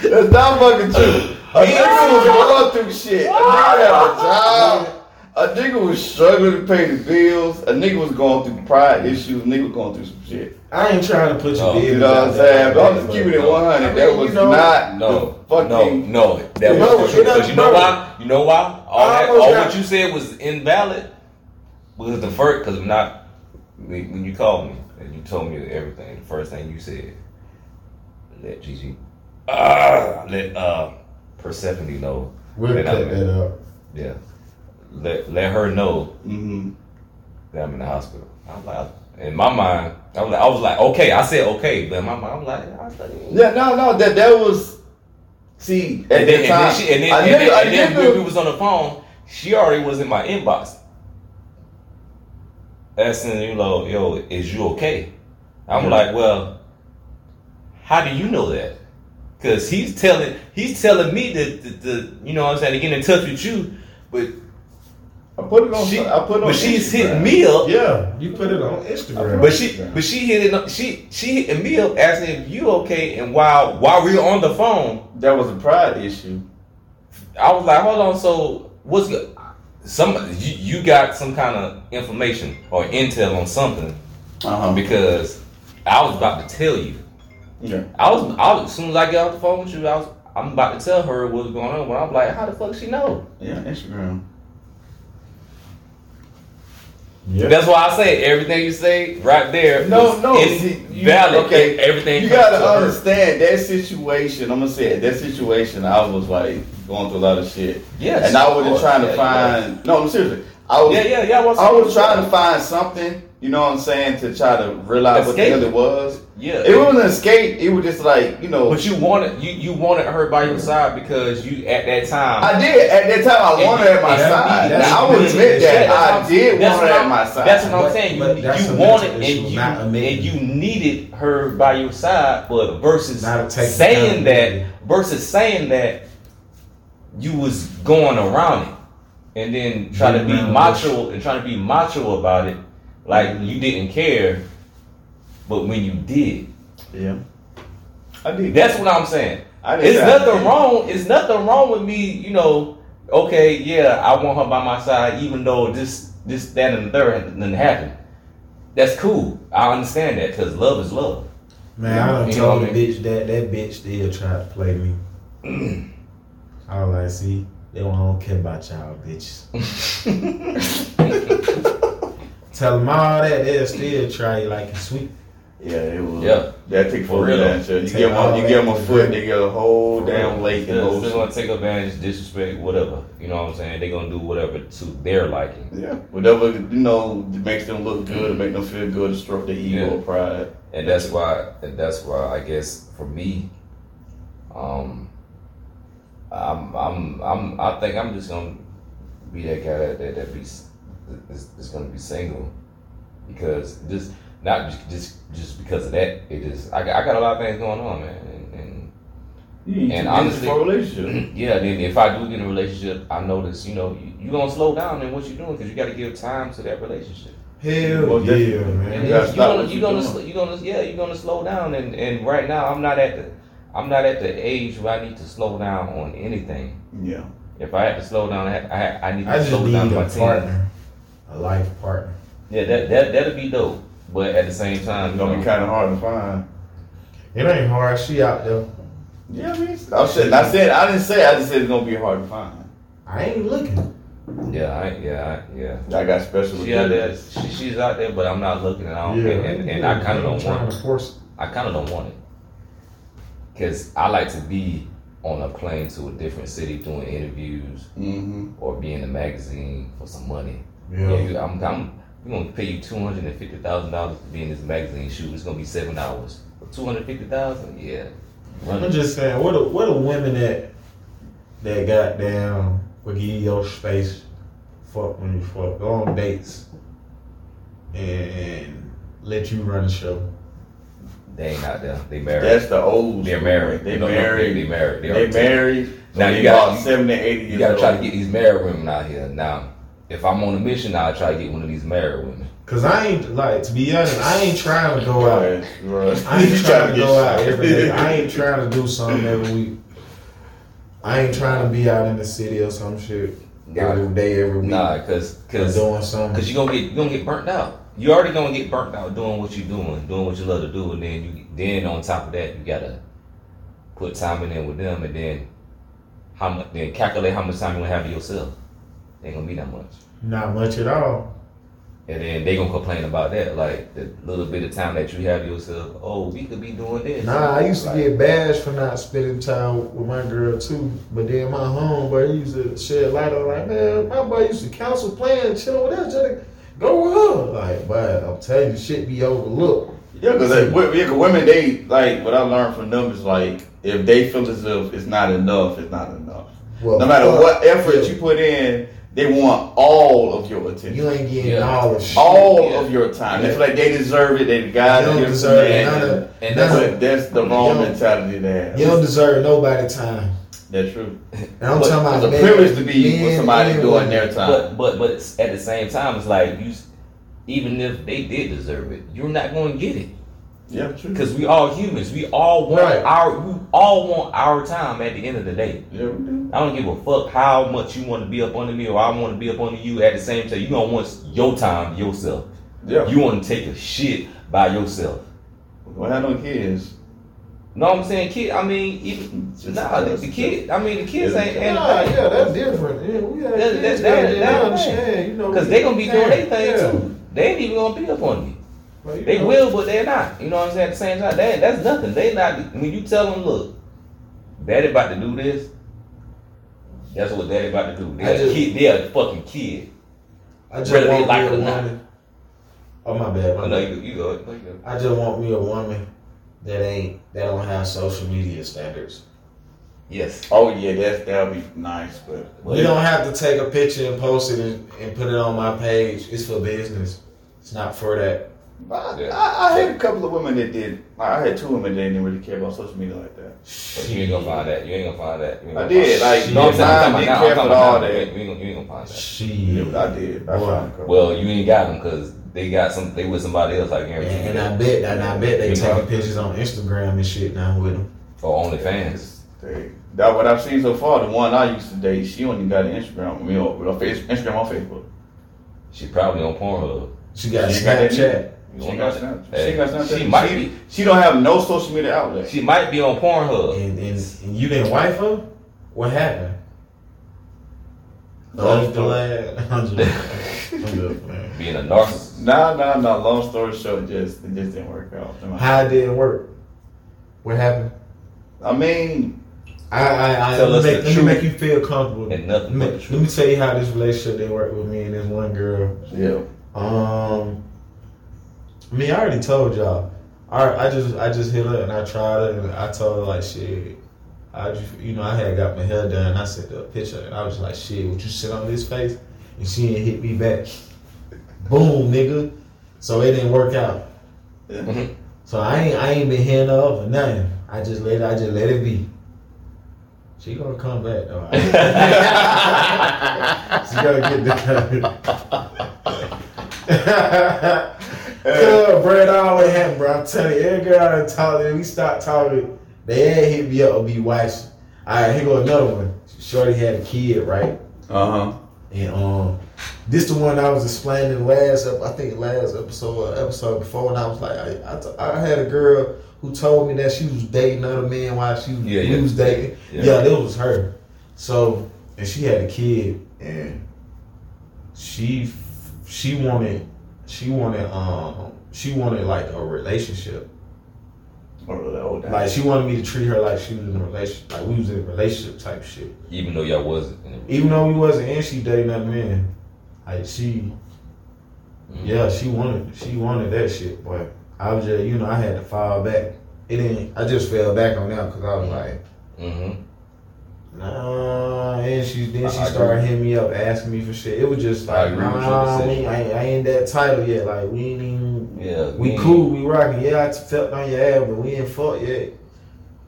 true. That's not fucking true. A nigga was going through shit. A nigga had a job. A nigga was struggling to pay the bills. A nigga was going through pride issues. A nigga was going through some shit. I ain't trying to put your No, You know what I'm saying? But I'm just keeping it 100. I mean, That was you know- not No, fucking. no, no. That was it true. doesn't Because you know why? You know why? All that, all what you said was invalid. Was the first because not when when you called me and you told me everything. The first thing you said, let Gigi, ah, let uh Persephone know. We'll that cut that up. Yeah, let let her know hmm that I'm in the hospital. I'm like, in my mind, I was like, I was like, okay. I said okay, but in my mind, I'm like, I was like, Yeah, no, no. That that was. See, at And then, the and time, then, she, and then, a and then, and then when we was on the phone, she already was in my inbox. Asking you know, yo, is you okay? I'm Mhm. like, well, how do you know that? Cause he's telling he's telling me that the, the you know what I'm saying to get in touch with you, but I put it on. she I put it on. but she's Instagram. hitting me up. Yeah, you put it on Instagram. But she, but she hit it. up- She, she hit me up asking if you okay. And while while we were on the phone, That was a pride issue. I was like, hold on. So what's good? Some you, you got some kind of information or intel on something Uh huh. because I was about to tell you. Yeah. I was, I was as soon as I get off the phone with you, I was I'm about to tell her what's going on. But I'm like, how the fuck she know? Yeah, Instagram. Yeah. That's why I say everything you say right there. No, was no, in- see, you- valid. okay, everything. You gotta to her. understand that situation. I'm gonna say it. That situation, I was like going through a lot of shit, Yes, and I wasn't trying to Yeah, find. No, I'm seriously. I was. Yeah, yeah, yeah. I was, I was trying to find something. You know what I'm saying? To try to realize what the Escape. hell it was. Yeah, It wasn't an escape. It was just like you know. But you wanted you you wanted her by your side because you at that time. I did at that time. I wanted her at my you- side. that's- Now, I would admit that that's I I'm- did want her at my side. That's what I'm But- saying. but You, you wanted mental and you not and you needed her by your side, but versus saying that versus saying that you was going around it and then trying to be macho and trying to be macho about it, like you didn't care, but when you did, yeah, I did. that's what I'm saying. I didn't It's nothing didn't. wrong. It's nothing wrong with me. You know, okay, yeah, I want her by my side, even though this, this, that, and the third didn't happen. That's cool. I understand that because love is love. Man, I done You know told what the bitch that that bitch still tried to play me. I was like, see, they don't, I don't care about y'all bitches. Tell them all that, they'll still try you like you sweet. Yeah, it was. Yeah. that take For for real. real. You Take give them, you that give them a foot, granted. they get a whole damn lake in They're motion. gonna take advantage, disrespect, whatever. You know what I'm saying? They're gonna do whatever to their liking. Yeah, whatever you know makes them look good, make them feel good, to stroke their ego Yeah. pride. and that's why and that's why I guess for me, um, I'm I'm I'm I think I'm just gonna be that guy that that, that be is, is gonna be single because just not just just just because of that it is I got, I got a lot of things going on man and, and You ain't And too busy honestly- for a relationship. yeah, then if I do get in a relationship, I notice, you know, you, you gonna slow down in what you're doing because you got to give time to that relationship. Hell Well, yeah, definitely. And man. You you're gotta stop gonna, what you you're gonna, doing. sl- you gonna, yeah, you're gonna slow down. And and right now, I'm not at the, I'm not at the age where I need to slow down on anything. Yeah, If I had to slow down, I, I, I need to I slow down my partner, a life partner. Yeah, that that that'll be dope. But at the same time, it's gonna know, be kind of hard to find. It ain't hard. She out there. Yeah, I mean, I said, I said, I didn't say, I just said it's gonna be hard to find. I ain't looking. yeah, I, yeah, I, yeah. I got special. She out there, she, she's out there, but I'm not looking, and I don't, Yeah, and, and I kind of don't want. trying to force. it. I kind of don't want it because I like to be on a plane to a different city doing interviews Mhm. or be in a magazine for some money. Yeah. Yeah, you, I'm, I'm we're gonna pay you two hundred and fifty thousand dollars to be in this magazine shoot. It's gonna be seven hours for two hundred fifty thousand. Yeah, run I'm just saying, what a what a women that that got down will give you your space, fuck when you fuck, go on dates, and, and let you run the show. They ain't out there. They married. That's the old. They're married. They No, no, married. They, they married. They, They are married. Now Now you you gotta- got seventy, eighty years You gotta try to get these married women out here. Now, if I'm on a mission, I'll try to get one of these married women. Cause I ain't like to be honest, I ain't trying to go out. Right, right. I ain't You trying to get go out every day. I ain't trying to do something every week. I ain't trying to be out in the city or some shit every day, every week. Nah, cause cause doing something. Cause you're gonna get you gonna get burnt out. You already gonna get burnt out doing what you're doing, doing what you love to do, and then you then on top of that you gotta put time in there with them, and then how much then calculate how much time you gonna have to yourself. Ain't gonna be that much, Not much at all. and then they gonna complain about that, like the little bit of time that you have yourself. Oh, we could be doing this. Nah, I used to Like, get bashed for not spending time with my girl too. But then my homeboy he used to shed light on like, man, my boy used to counsel playing, chilling with us, just go with her. Like, but I'm telling you, shit be overlooked. Yeah, because yeah, 'cause women, they like what I learned from them is like if they feel as if it's not enough, it's not enough. Well, No matter fuck, what effort yeah, you put in, they want all of your attention, you ain't getting Yeah. all the shit. all Yeah. of your time. They Yeah. feel like they deserve it. They the guys You don't deserve them none that. of, And none that's of- But that's the wrong mentality to have. you don't deserve nobody time. That's true. And I'm But talking about it's a privilege to be with somebody and doing women. their time. But but but at the same time, it's like you, even if they did deserve it, you're not going to get it. Yeah, true. Because we all humans. We all want Right. our we all want our time at the end of the day. Yeah, we do. I don't give a fuck how much you want to be up under me or I want to be up under you at the same time. You don't want your time yourself. Yeah. You want to take a shit by yourself. Well, have no kids. No, I'm saying kid. I mean, even nah, the, the kid. I mean, the kids ain't. ain't Nah, yeah, that's different. Yeah, we have That- kids that- that, that- that, that- understand, you know. Because we they gonna be doing their thing yeah. too. They ain't even gonna be up on you. But, you They know, will, but they're not. You know what I'm saying? At the same time, they, that's nothing. They not. When you tell them, look, daddy about to do this. That's what daddy about to do. They're a kid. They're a fucking kid. I just whether want like me a or not. woman. Oh my bad. My I know bad. you. You go. You go. I just want me a woman that ain't that don't have social media standards. Yes. Oh yeah, that's that'll be nice, but You don't have to take a picture and post it and, and put it on my page. It's for business. It's not for that. I, Yeah. I, I had a couple of women that did. I had two women that didn't really care about social media like that. But you ain't gonna find that. You ain't gonna find that. You ain't I did. find Like, No, I'm saying, didn't care now. For all about that. You ain't gonna, you ain't gonna find that. Shit. I did. I Boy. found a. Well, you ain't got them because they got some. They with somebody else. I guarantee And, you. and I bet and I bet they You taking know. pictures on Instagram and shit now with them. Or OnlyFans. They, that what I've seen so far. The one I used to date, she only got an Instagram. You know, with a face, Instagram on Facebook. She probably on Pornhub. She got She got that Snapchat. You She don't got know. Snapchat. Hey, She got Snapchat. She might She, be. she don't have no social media outlet. She might be on Pornhub. And, and, and you didn't wife her? What happened? Long Love the story. lad. I'm just, I'm just playing. being a narcissist. Nah, nah, nah. Long story short, just it just didn't work out. How it didn't work? What happened? I mean, I, I, I Tell let, me make, let me make you feel comfortable. And nothing let, me, let me tell you how this relationship didn't work with me and this one girl. yeah. Um, I mean, I already told y'all. I, I just I just hit her and I tried her and I told her like shit. I just you know I had got my hair done. I sent her a picture and I was like shit. Would you sit on this face? And she didn't hit me back. Boom, nigga. So it didn't work out. Mhm. So I ain't I ain't been hitting her up or nothing. I just let I just let it be. She gonna come back though. she gonna get the. Bro, it always happen, bro. I'm telling you, every girl I talk to, we start talking, they ain't hit me up or be watching. Alright, here go another one. Shorty had a kid, right? Uh huh. And um, this the one I was explaining last, I think last episode, or episode before, and I was like, I, I, t- I had a girl who told me that she was dating other men while she was, Yeah, yeah. was dating. Yeah. Yeah. that was her. So, and she had a kid, and she she wanted she wanted um she wanted like a relationship. Oh. Like she wanted me to treat her like she was in a relationship, like we was in a relationship type shit. Even though y'all wasn't. Even though we wasn't and she dating that man, like she Mhm. Yeah, she wanted she wanted that shit, but I was just you know I had to fall back. It didn't. I just fell back on that because I was like, Mhm. Nah. And she then she I- I started hitting me up asking me for shit. It was just I like, agree with your nah, we. I, ain't- I ain't that title yet. Like we ain't even. Yeah. We ain't- cool, we rocking. Yeah, I felt on your ass, but we ain't fucked yet.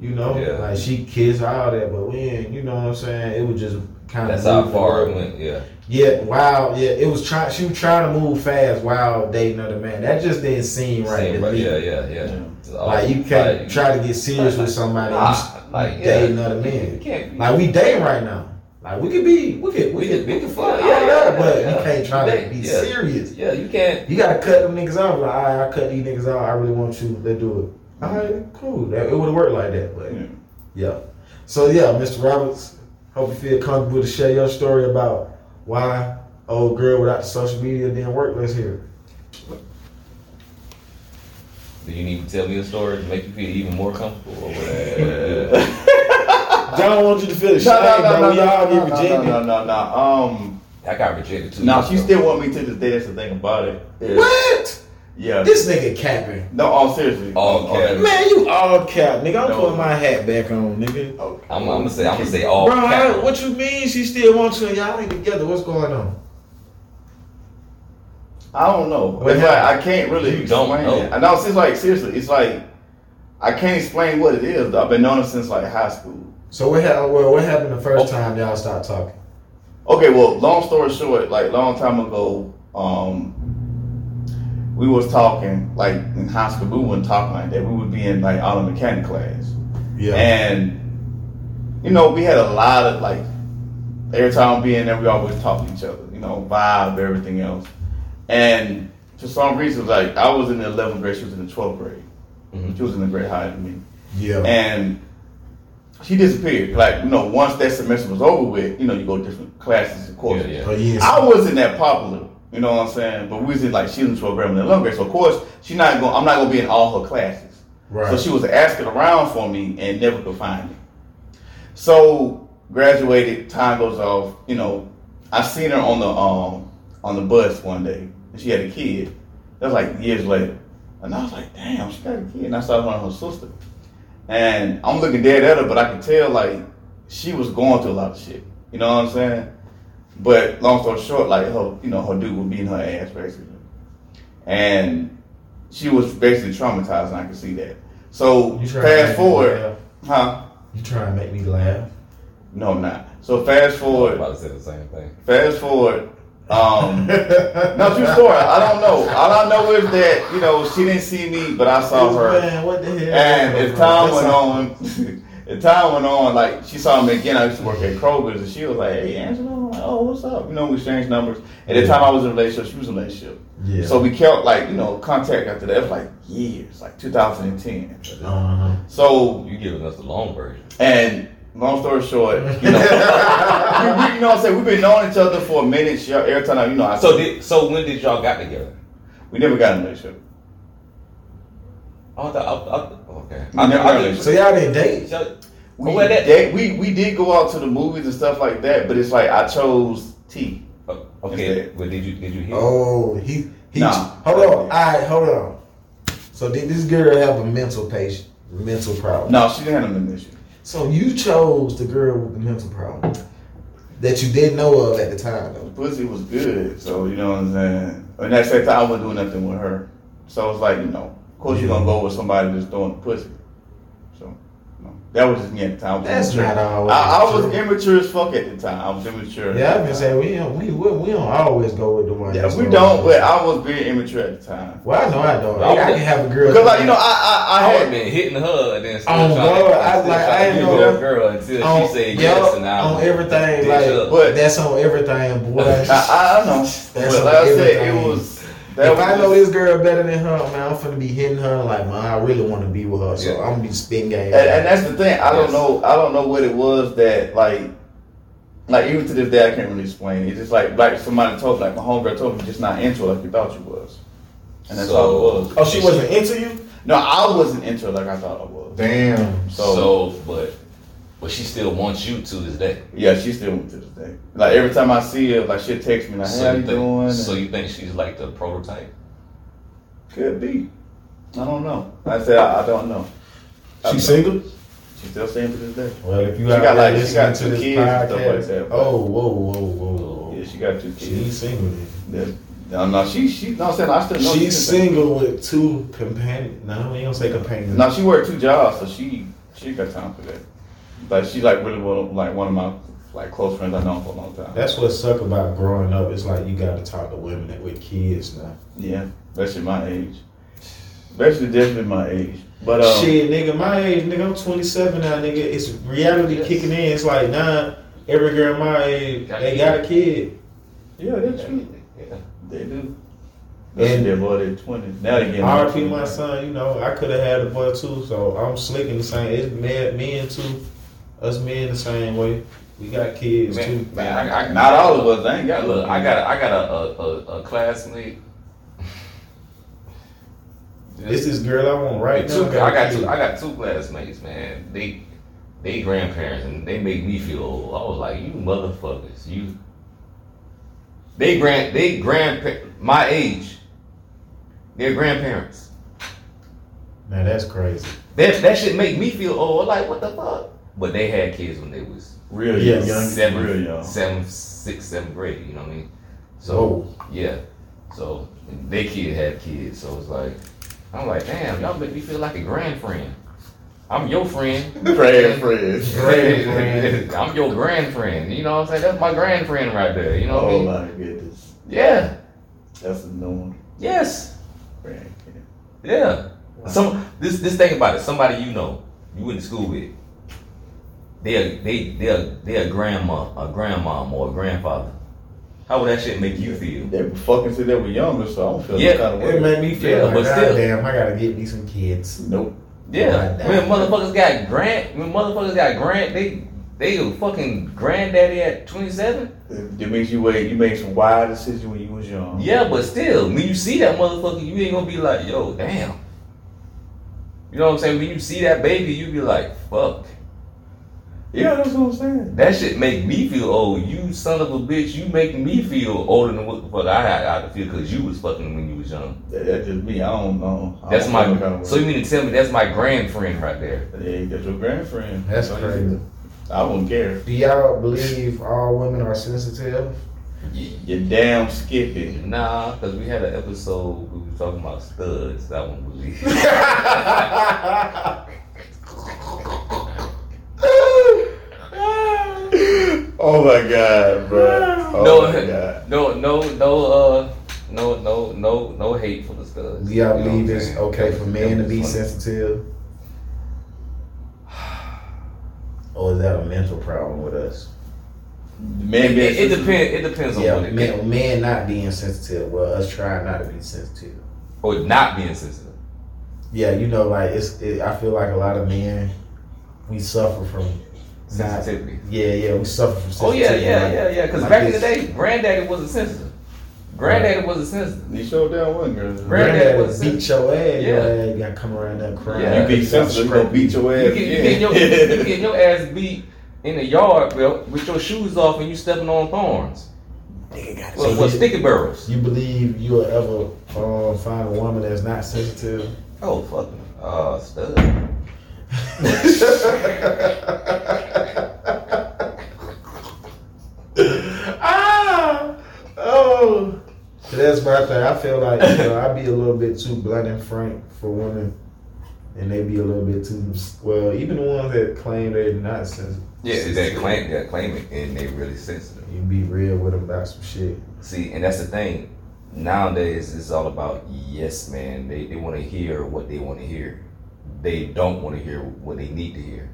You know, Yeah. like she kissed all that, but we ain't. You know what I'm saying? It was just kind of. That's how far it went. Yeah. Yeah, wow, yeah, it was trying. She was trying to move fast while dating another man. That just didn't seem right. Same, to right. me. Yeah. Yeah. Yeah. Yeah. Like you can't like, try to get serious with somebody and Nah, you like yeah. dating another You man. can't. be- Like we dating right now. Like we could be, we could, we could, we could fuck, Yeah, yeah, but yeah. you can't try to be yeah. serious. Yeah. You can't. You gotta cut them niggas off. Like, all right, I cut these niggas out. I really want you. Let's do it. All right, cool. That, it would have worked like that, but Yeah. yeah. So yeah, Mr. Roberts, hope you feel comfortable to share your story about why old girl without the social media didn't work. Let's hear. it. Do you need to tell me a story to make you feel even more comfortable or whatever? John wants you to feel No, ashamed, no, no, bro. no, we no, all no, get no, rejected. no, no, no. Um, I got rejected too. now she so- still want me to this day. That's the thing about it. is- What? Yeah. This nigga capping. No, all seriously. All cap. Man, you all cap, nigga. I'm No. putting my hat back on, nigga. Okay. I'm, I'm gonna say. I'm gonna say all. Bro, I- what you mean she still wants you and y'all ain't together? What's going on? I don't know. It's like. I can't really You don't explain know. it. I know it's like seriously. It's like I can't explain what it is. Though. I've been knowing it since like high school. So what happened? Well, what happened the first time y'all stopped talking? Okay, well, long story short, like long time ago, um, we was talking like in high school. We wouldn't talk like that. We would be in like auto mechanic class, Yeah. and you know we had a lot of like every time being there, we always talk to each other. You know, vibe, everything else, and for some reason, like I was in the 11th grade, she was in the 12th grade. Mhm. She was in the grade higher than me, Yeah. and she disappeared. Like you know, once that semester was over with, you know, you go to different classes and courses. Yeah, yeah. Oh yes. I wasn't that popular, you know what I'm saying? But we was in like she was in 12th grade and 11th grade, so of course she not going. I'm not gonna be in all her classes. right. So she was asking around for me and never could find me. So graduated, time goes off. You know, I seen her on the um on the bus one day, and she had a kid. That was like years later, and I was like, damn, she got a kid. And I saw her and her sister, and I'm looking dead at her, but I could tell like she was going through a lot of shit. You know what I'm saying? But long story short, like her, you know, her dude was beating her ass basically, and she was basically traumatized, and I could see that. So You trying fast forward, huh? You trying to make me laugh? No, I'm not. So fast forward. I forward, was about to say the same thing. fast forward. Um, no, true story. I don't know. All I know is that you know she didn't see me, but I saw her. Man, what the hell? And as time went on, as time went on, like she saw me again. I used to work at Kroger's, and she was like, "Hey, Angela," like, "Oh, what's up?" You know, we exchanged numbers. At the time, I was in a relationship. She was in a relationship. Yeah. So we kept like you know contact after that. for like years, like 2010. Uh-huh. So You giving us the long version. and long story short, you know, we, we, you know what I'm saying. We've been knowing each other for a minute. She, every time I, you know, I So did so when did y'all got together? we never got in a relationship. Oh, I thought, I, I, okay. We never got in So y'all didn't date? So, We, Oh, wait, that- did- we we did go out to the movies and stuff like that, but it's like I chose T. oh, okay, but did you did you hear? Oh, he he. Nah. Hold on. All right, hold on. So did this girl have a mental patient, mental problem? No, she didn't have an issue. So you chose the girl with the mental problem that you didn't know of at the time, though. pussy was good, so you know what I'm saying. And that time, I wasn't doing nothing with her, so it's like you know, of course you're gonna go with somebody that's doing pussy. So, that was just me at the time. I was That's immature. not always I, I was immature as fuck at the time. I was immature. Yeah, I've been saying we don't we, we, we don't always go with the one. Yeah, we don't, but. I was very immature at the time. well, I know I don't. I I, I can have a girl Because like you know, I I, I I had been hitting her and then still Oh, trying God, to, I- still like, trying I to ain't give know- a girl until on, she oh, said yes and I on everything. Like. But- that's on everything, boy. I, I, I know, That's but on like I said, everything. it was. That if was I know this girl better than her, man, I'm finna be hitting her like, man, I really want to be with her, so Yeah. I'm gonna be spitting game. And, and that's the thing. I don't Yes. know. I don't know what it was that like, like even to this day I can't really explain. It's just like like somebody told me, like my homegirl told me, just not into it like you thought you was, and that's So- all it was. oh, she wasn't into you. No, I wasn't into it like I thought I was. Damn. So, So, but but she still wants you to this day. yeah, she still went to this day. Like every time I see her, like she'll text me like, "Hey, So how you you think, doing?" so you think she's like the prototype? could be. I don't know. I said I, I don't know. I She single? She's still staying to this day. Well, if you She got, like, she got two to this kids and stuff like that, but- oh, whoa, whoa, whoa, whoa. Yeah, she got two kids. ain't single then. Yeah. No, no, she she. No, I'm saying I still know She's single. single with two companions. No, we don't say companions. No, she worked two jobs, so she she got time for that. Like she's like really one of, like one of my like close friends I know for a long time. That's what suck about growing up. It's like you got to talk to women that with kids now. yeah, especially my age. Especially definitely my age. But um, Shit, nigga, my age, nigga, I'm 27 now, nigga. It's reality Yes. kicking in. It's like, nah, every girl my age, Got they a got a kid. yeah, that's true. Yeah. They do. And- And they're boy, they're twenty. Now they getting. RP my son, you know, I could have had a boy too, so I'm slicking the same. It's men, men too. Us men the same way. We got kids Man, too. man, I, I, Not all of us. I ain't got Look, I got a, I got a a, a, a classmate. This is girl I want right two, now. I got two. I got two classmates, man. They they grandparents, and they make me feel old. I was like, you motherfuckers, you. They grand they grandpa my age. They're grandparents. Man, that's crazy. That that should make me feel old. Like what the fuck? But they had kids when they was real Yeah, young, young, seventh, real young. seventh, sixth, seventh grade. You know what I mean? So Whoa. yeah. So they kid had kids. So it's like I'm like, damn, y'all make me feel like a grand friend. I'm your friend. Grand friend. Grand friend. I'm your grand friend. You know what I'm saying? That's my grand friend right there. You know what I Oh mean? my goodness, Yeah. that's a known Yes. grand. Yeah. Some this this thing about it. Somebody you know, you went to school with. They're they they're they're a grandma, a grandmom, or a grandfather. How would that shit make you feel? They were fucking since they were younger, so I don't feel Yeah, no kind of way. It made me feel Yeah, like, but God still- damn, I gotta get me some kids. Nope. Yeah, Right when motherfuckers got grant, when motherfuckers got grant, they they a fucking granddaddy at 27. It makes you wait. You made some wild decisions when you was young. Yeah, but still, when you see that motherfucker, you ain't gonna be like, yo, damn. You know what I'm saying? When you see that baby, you be like, fuck. Yeah, that's what I'm saying. That shit make me feel old. You son of a bitch, you make me feel older than what the fuck I had I to feel because you was fucking when you was young. That, that's just me. I don't know. I That's don't my. feel no kind of So you way. mean to tell me that's my grand friend right there? Yeah, that's your girlfriend. That's So, crazy. I wouldn't care. Do y'all believe all women are sensitive? You, you damn skippy. Nah, because we had an episode we was talking about studs. I won't believe. Oh my god, bro. Oh no, my god. no, no, no, uh, no, no, no, no hate for the studs. Do y'all You know believe it's okay for men to be funny. sensitive? Or is that a mental problem with us? Man, It, it, it depends. It depends on Yeah, what it men, men not being sensitive. Well, us trying not to be sensitive. or not being sensitive. Yeah, you know, like it's. It, I feel like a lot of men, we suffer from. Not, Sensitivity. yeah, yeah, we suffer from Oh yeah, yeah, yeah, yeah. Because like back in the day, granddaddy wasn't sensitive. Granddaddy wasn't sensitive. You showed down one girl. Granddaddy Granddaddy was beat your ass. Your Yeah. ass got to come around that crying. Yeah. You be sensitive, you gonna beat your You ass. get, you, get your, you get your ass beat in the yard bro, with your shoes off and you stepping on thorns. Well, well, sticky barrels. You believe you'll ever uh, find a woman that's not sensitive? Oh fuck. Uh, stud. Ah, oh. That's my thing. I feel like you know I be a little bit too blunt and frank for women, and they be a little bit too well. Even the ones that claim they're not sensitive. Yeah, they claim they claim it and they really sensitive. You be real with them about some shit. See, and that's the thing. Nowadays, it's all about yes, man. They they want to hear what they want to hear. They don't want to hear what they need to hear,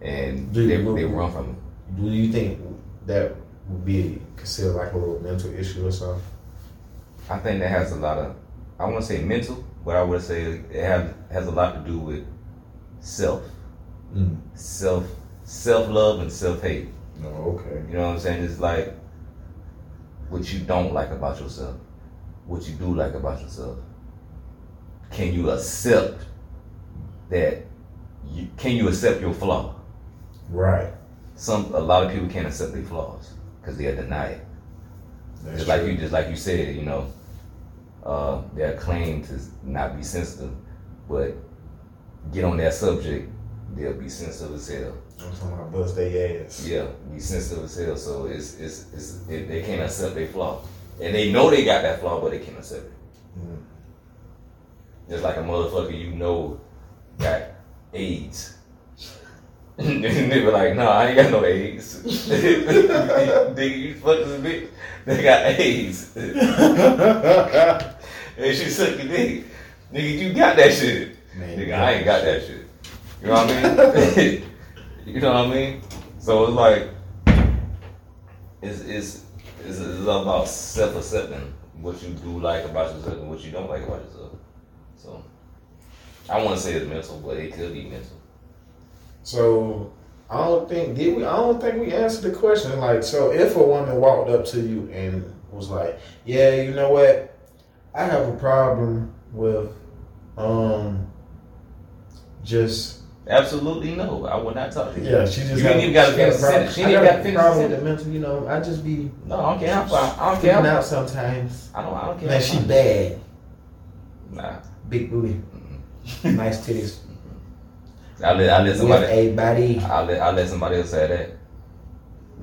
and Do they, you- they run from it. Do you think that would be considered like a little mental issue or something? I think that has a lot of. I want to say mental, but I would say it has has a lot to do with self, Mm. self, self love and self hate. No, okay. You know what I'm saying? It's like what you don't like about yourself, what you do like about yourself. Can you accept that? You, can you accept your flaw? Right. Some a lot of people can't accept their flaws because they deny it. That's just like true. you, just like you said, you know, uh, they claim to not be sensitive, but get on that subject, they'll be sensitive as hell. I'm talking about bust their ass. Yeah, be sensitive as hell. So it's it's, it's it, they can't accept their flaw, and they know they got that flaw, but they can't accept it. Mm. Just like a motherfucker you know got AIDS. and they were like, no, I ain't got no AIDS. Nigga, you fucking a bitch. They got AIDS. and she suck your dick. Nigga, you got that shit. Man, Nigga, I ain't got that shit. You know what I mean? you know what I mean? So it's like, it's, it's, it's, it's about self accepting what you do like about yourself and what you don't like about yourself. I want to say it's mental, but it could be mental. So I don't think did we? I don't think we answered the question. Like, so if a woman walked up to you and was like, "Yeah, you know what? I have a problem with um just Absolutely no. I would not talk to you. yeah." She just You ain't even gotta she finish got a. She ain't gotta got a finish problem with the mental. You know, I just be No, I don't care. I'm fine. I don't care. out sometimes. I don't. I don't care. Man, she bad, Nah. big booty, nice titties, I let I let with somebody. a body. I let I let somebody else say that.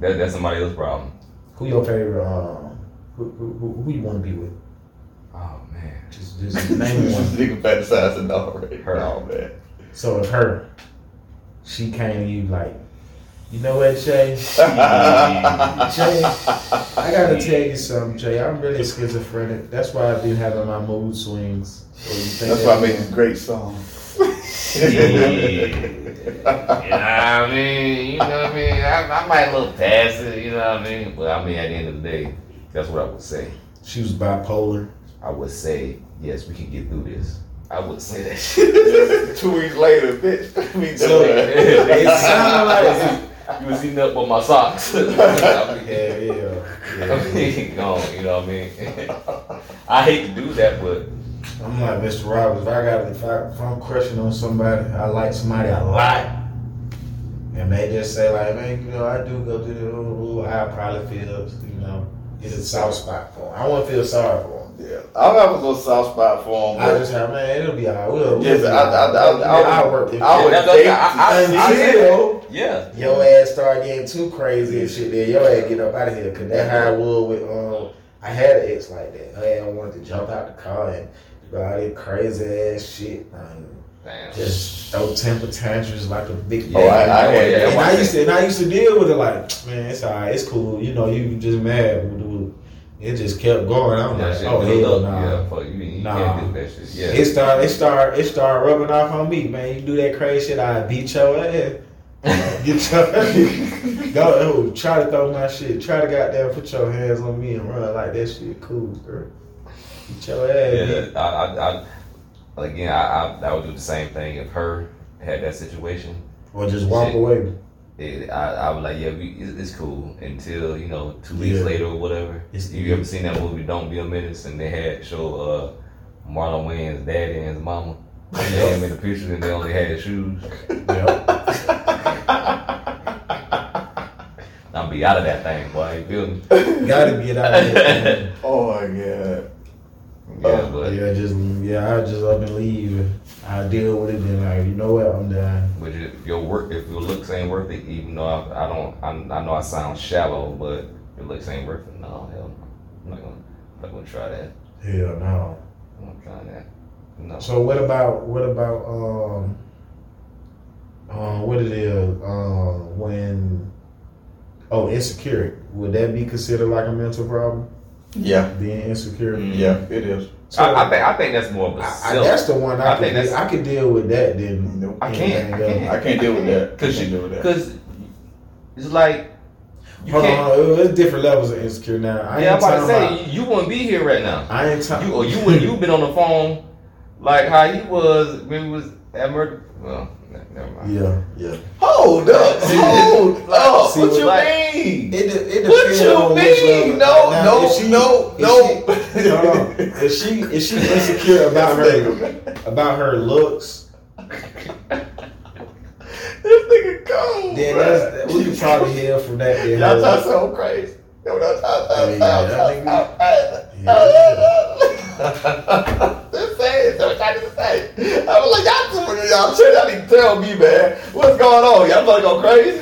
That that's somebody else's problem. Who your favorite? Um, who who, who, who you want to be with? Oh man. Just, just name one. Nigga fantasizing already. Her. Oh man. So if her, she came to you like, you know what, Jay? Jay, I gotta tell you something, Jay. I'm really schizophrenic. That's why I've been having my mood swings. So That's why I made this great song. You know what I mean? You know what I mean? I, I might look past it, you know what I mean? But I mean, at the end of the day, that's what I would say. she was bipolar. I would say, yes, we can get through this. I wouldn't say that shit. Two weeks later, bitch. Me So, too. it sounded like you was eating up on my socks. I mean, yeah, yeah, I mean, gone, you know what I mean? I hate to do that, but I'm like Mr. Roberts. If I got, if, I, if I'm crushing on somebody, I like somebody a lot, and they just say like, man, you know, I do go through the ooh, ooh," I probably feel, you know, get a soft spot for him. I won't feel sorry for him. Yeah, I'll have a little soft spot for him. I just have, man, it'll be alright. We'll, we'll Yes, be I- I- all I- right. I would- I'll work it. I would That's what I- I- I- until yeah. your ass start getting too crazy and shit. Then your ass get up out of here. Cause that how I was with um. I had an ex like that. Her ass wanted to jump out the car and do all that crazy ass shit. And Damn. just throw temper tantrums like a big. Oh, I- I yeah, and I used to, and I used to deal with it like, man, it's alright, it's cool. You know, you just mad. It just kept going. I'm That like, shit oh hell up. nah. Yeah, you, you Nah. can't do that shit. Yeah. It start, it start, it start rubbing off on me, man. You do that crazy shit, I beat your ass. Get your go, oh, try to throw my shit. Try to goddamn put your hands on me and run like that shit. Cool, girl. Get your ass. Yeah. I, I, I, again, I, I, I would do the same thing if her had that situation. Or just walk Shit. away. It, I, I was like, yeah, we, it's, it's cool until you know two weeks Yeah. later or whatever. It's- you ever seen that movie Don't Be a Menace? And they had show uh, Marlon Wayans' daddy and his mama. And they had him in the picture and they only had shoes. Yep. I'm be out of that thing, boy. You feel me? Gotta get out of there. oh my god. Yeah, but yeah, just yeah, I just up and leave. I deal with it then like, you know what, I'm done. But your, your work, if your looks ain't worth it, even though I, I don't, I, I know I sound shallow, but your looks ain't worth it. No, hell no. I'm not gonna, I'm not gonna try that. Hell no. I'm not trying that. No. So what about what about um um what it is um when oh insecure would that be considered like a mental problem Yeah. being insecure? Mm. Yeah, it is. So I, I think, I think that's more of a I, I, self. that's the one I, I think de- that's- I could deal with that then. Nope. I can't, I anything else. I can't deal with that. Cause I can't you- deal with that. Cause it's like you Hold on, can't. hold on, there's different levels of insecure now. I yeah, I'm about to say about. you, you wouldn't be here right now. I ain't talking. You or you would you've been on the phone like how he was when he was at murder. Well, ne- never mind. Yeah, yeah. Hold up. See, Hold up. see, what you like- mean? It, de- it What you mean? No, Now, no, she- no, no. she- hold on. If she if she insecure about her about her looks, This nigga cold. then bruh. that's we could probably hear from that. Then Y'all her- try to sound crazy. Y'all try to sound- Yeah, sound- that sound- sound- Just say it. So I just say. it. I was like, y'all, two- y'all, shit, y'all need to tell me, man, what's going on? Y'all about to go crazy?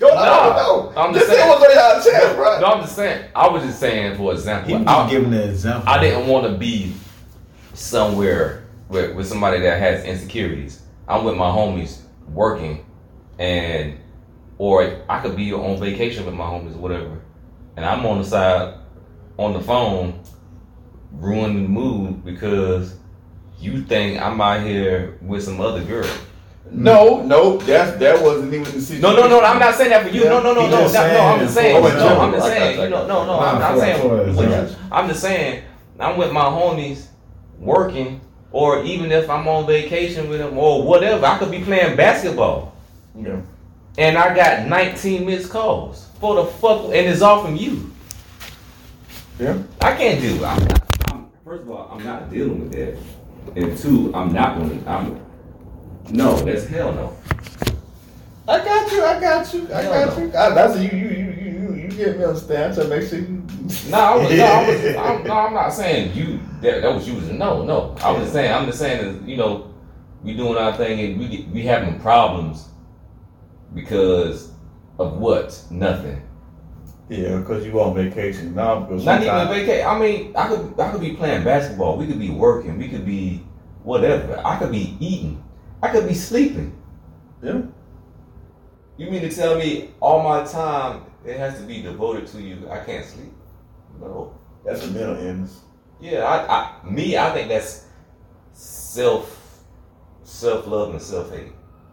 I Nah. I'm Just say saying. on y'all chest, bro. No, I'm just saying. I was just saying, for example, He was I, giving an example. I didn't want to be somewhere with, with somebody that has insecurities. I'm with my homies working, and or I could be on vacation with my homies, whatever, and I'm on the side on the phone, ruining the mood because you think I'm out here with some other girl. No, no, that's that wasn't even the situation. No, no, no. I'm not saying that for you. No, no, no, He no. just No, no, I'm just saying saying. for No. I'm just saying. you, know, no, no. I'm not saying. for you- I'm just saying. I'm with my homies, working, or even if I'm on vacation with them or whatever, I could be playing basketball, Yeah. And I got 19 missed calls for the fuck, and it's all from you. Yeah. I can't do. I'm, I'm first of all, I'm not dealing with that, and two, I'm not gonna. I'm no, that's hell no. I got you. I got you. I Hell got no. you. I, that's you. You. You. You. You. You get me understand? To make sure you. No, I was, no, I was, I'm, no, I'm not saying you. That, that was you. Was no, no. I was just saying. I'm just saying that you know, we doing our thing and we get- we having problems because of what? Nothing. Yeah, because you on vacation now. Because Not even vacation. I mean, I could I could be playing basketball. We could be working. We could be whatever. I could be eating. I could be sleeping. Yeah. You mean to tell me all my time it has to be devoted to you? I can't sleep. No. That's a mental illness. Yeah, I, I me, I think that's self self love and self hate.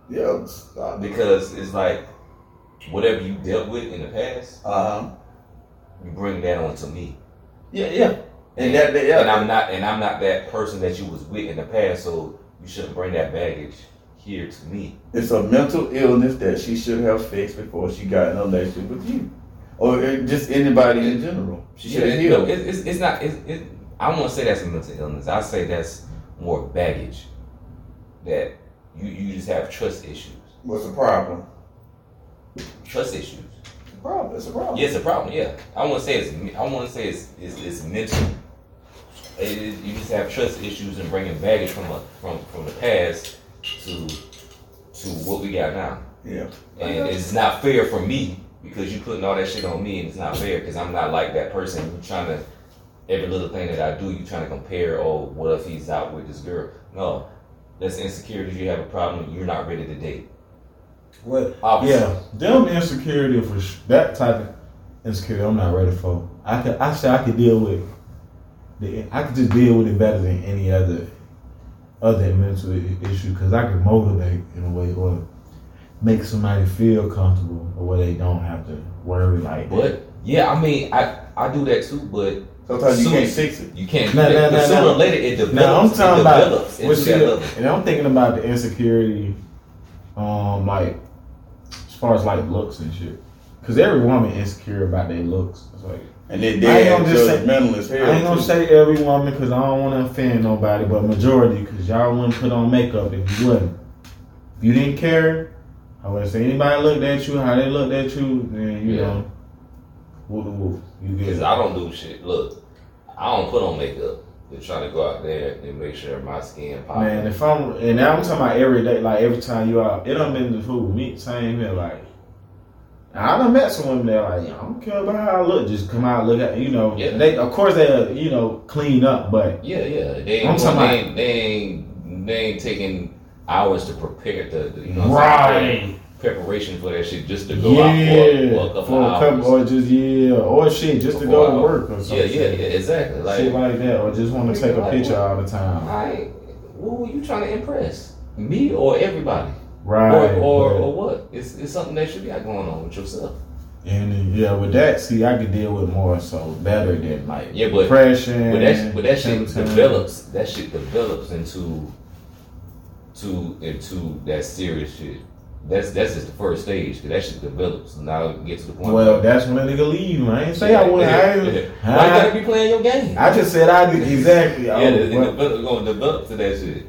Yeah. it's- Uh Because it's like whatever you dealt with in the past, huh. you bring that onto me. Yeah. Yeah. And that- that- yeah. and I'm not and I'm not that person that you was with in the past, so you shouldn't bring that baggage here to me. It's a mental illness that she should have fixed before she got in a relationship with you, or uh, just anybody in general. She should have healed. it, it's, it's not. It, it, I to say that's a mental illness. I say that's more baggage. That you you just have trust issues. What's the problem? Trust issues. It's a problem. It's a problem. Yeah, it's a problem. Yeah, I want to say it's. I want to say it's it's, it's mental. It is, you just have trust issues and bringing baggage from a, from from the past to to what we got now. Yeah. And it's not fair for me because you putting all that shit on me, and it's not fair because I'm not like that person. You trying to every little thing that I do, you trying to compare. Oh, what if he's out with this girl? No, that's insecurity. You have a problem. You're not ready to date. What? Obviously. Yeah, them insecurity for sh- that type of insecurity, I'm not ready for. I could, I say I could deal with. The, I could just deal with it better than any other, other mental i- issue because I can motivate in a way or make somebody feel comfortable or where they don't have to worry like. that. But yeah, I mean, I I do that too, but Sometimes you Soon- can't fix it. you can't. No, no, but no, sooner no. or later, it develops. Now I'm talking it about develops well, into see, that level. and I'm thinking about the insecurity, um, like as far as like looks and shit. Cause every woman is insecure about their looks. It's like And then I ain't they gonna say- judgmental as hell. I ain't gonna say every woman because I don't want to offend nobody, but majority because y'all wouldn't put on makeup if you wouldn't. If you didn't care, I wouldn't say anybody looked at you how they looked at you, then you Yeah. know, whoop whoop, you Because get. I don't do shit. Look, I don't put on makeup. They're trying to go out there and make sure my skin pops. Man, if I'm and now I'm talking about every day, like every time you out, it done been the food me same here, like. I done met some women that like, I don't care about how I look, just come out look at you know. Yeah. They of course they you know clean up, but yeah, yeah, they I'm ain't, talking they, ain't, they ain't they ain't taking hours to prepare the, the- you know what I'm saying? Preparation for that shit just to go out for, for a couple for a hours. couple, or just yeah, or shit, just to go to work or yeah, something. yeah, yeah, exactly. Like, shit like that, or just want to take a Like picture all the time. I, who were you trying to impress? Me or everybody? Right. or or, or what? It's, it's something that you got going on with yourself. and yeah, with that, see, I could deal with more so better than like Yeah, but- depression. But that but that shit symptoms. develops. That shit develops into to into that serious shit. That's that's just the first stage. 'cause that shit develops. And now it get to the point. Well, where- that's when a nigga leave. I ain't say I wouldn't. I, ain't- Why you I, gotta be playing your game? I just said I did exactly. yeah, Oh, it, it gonna develop to that shit.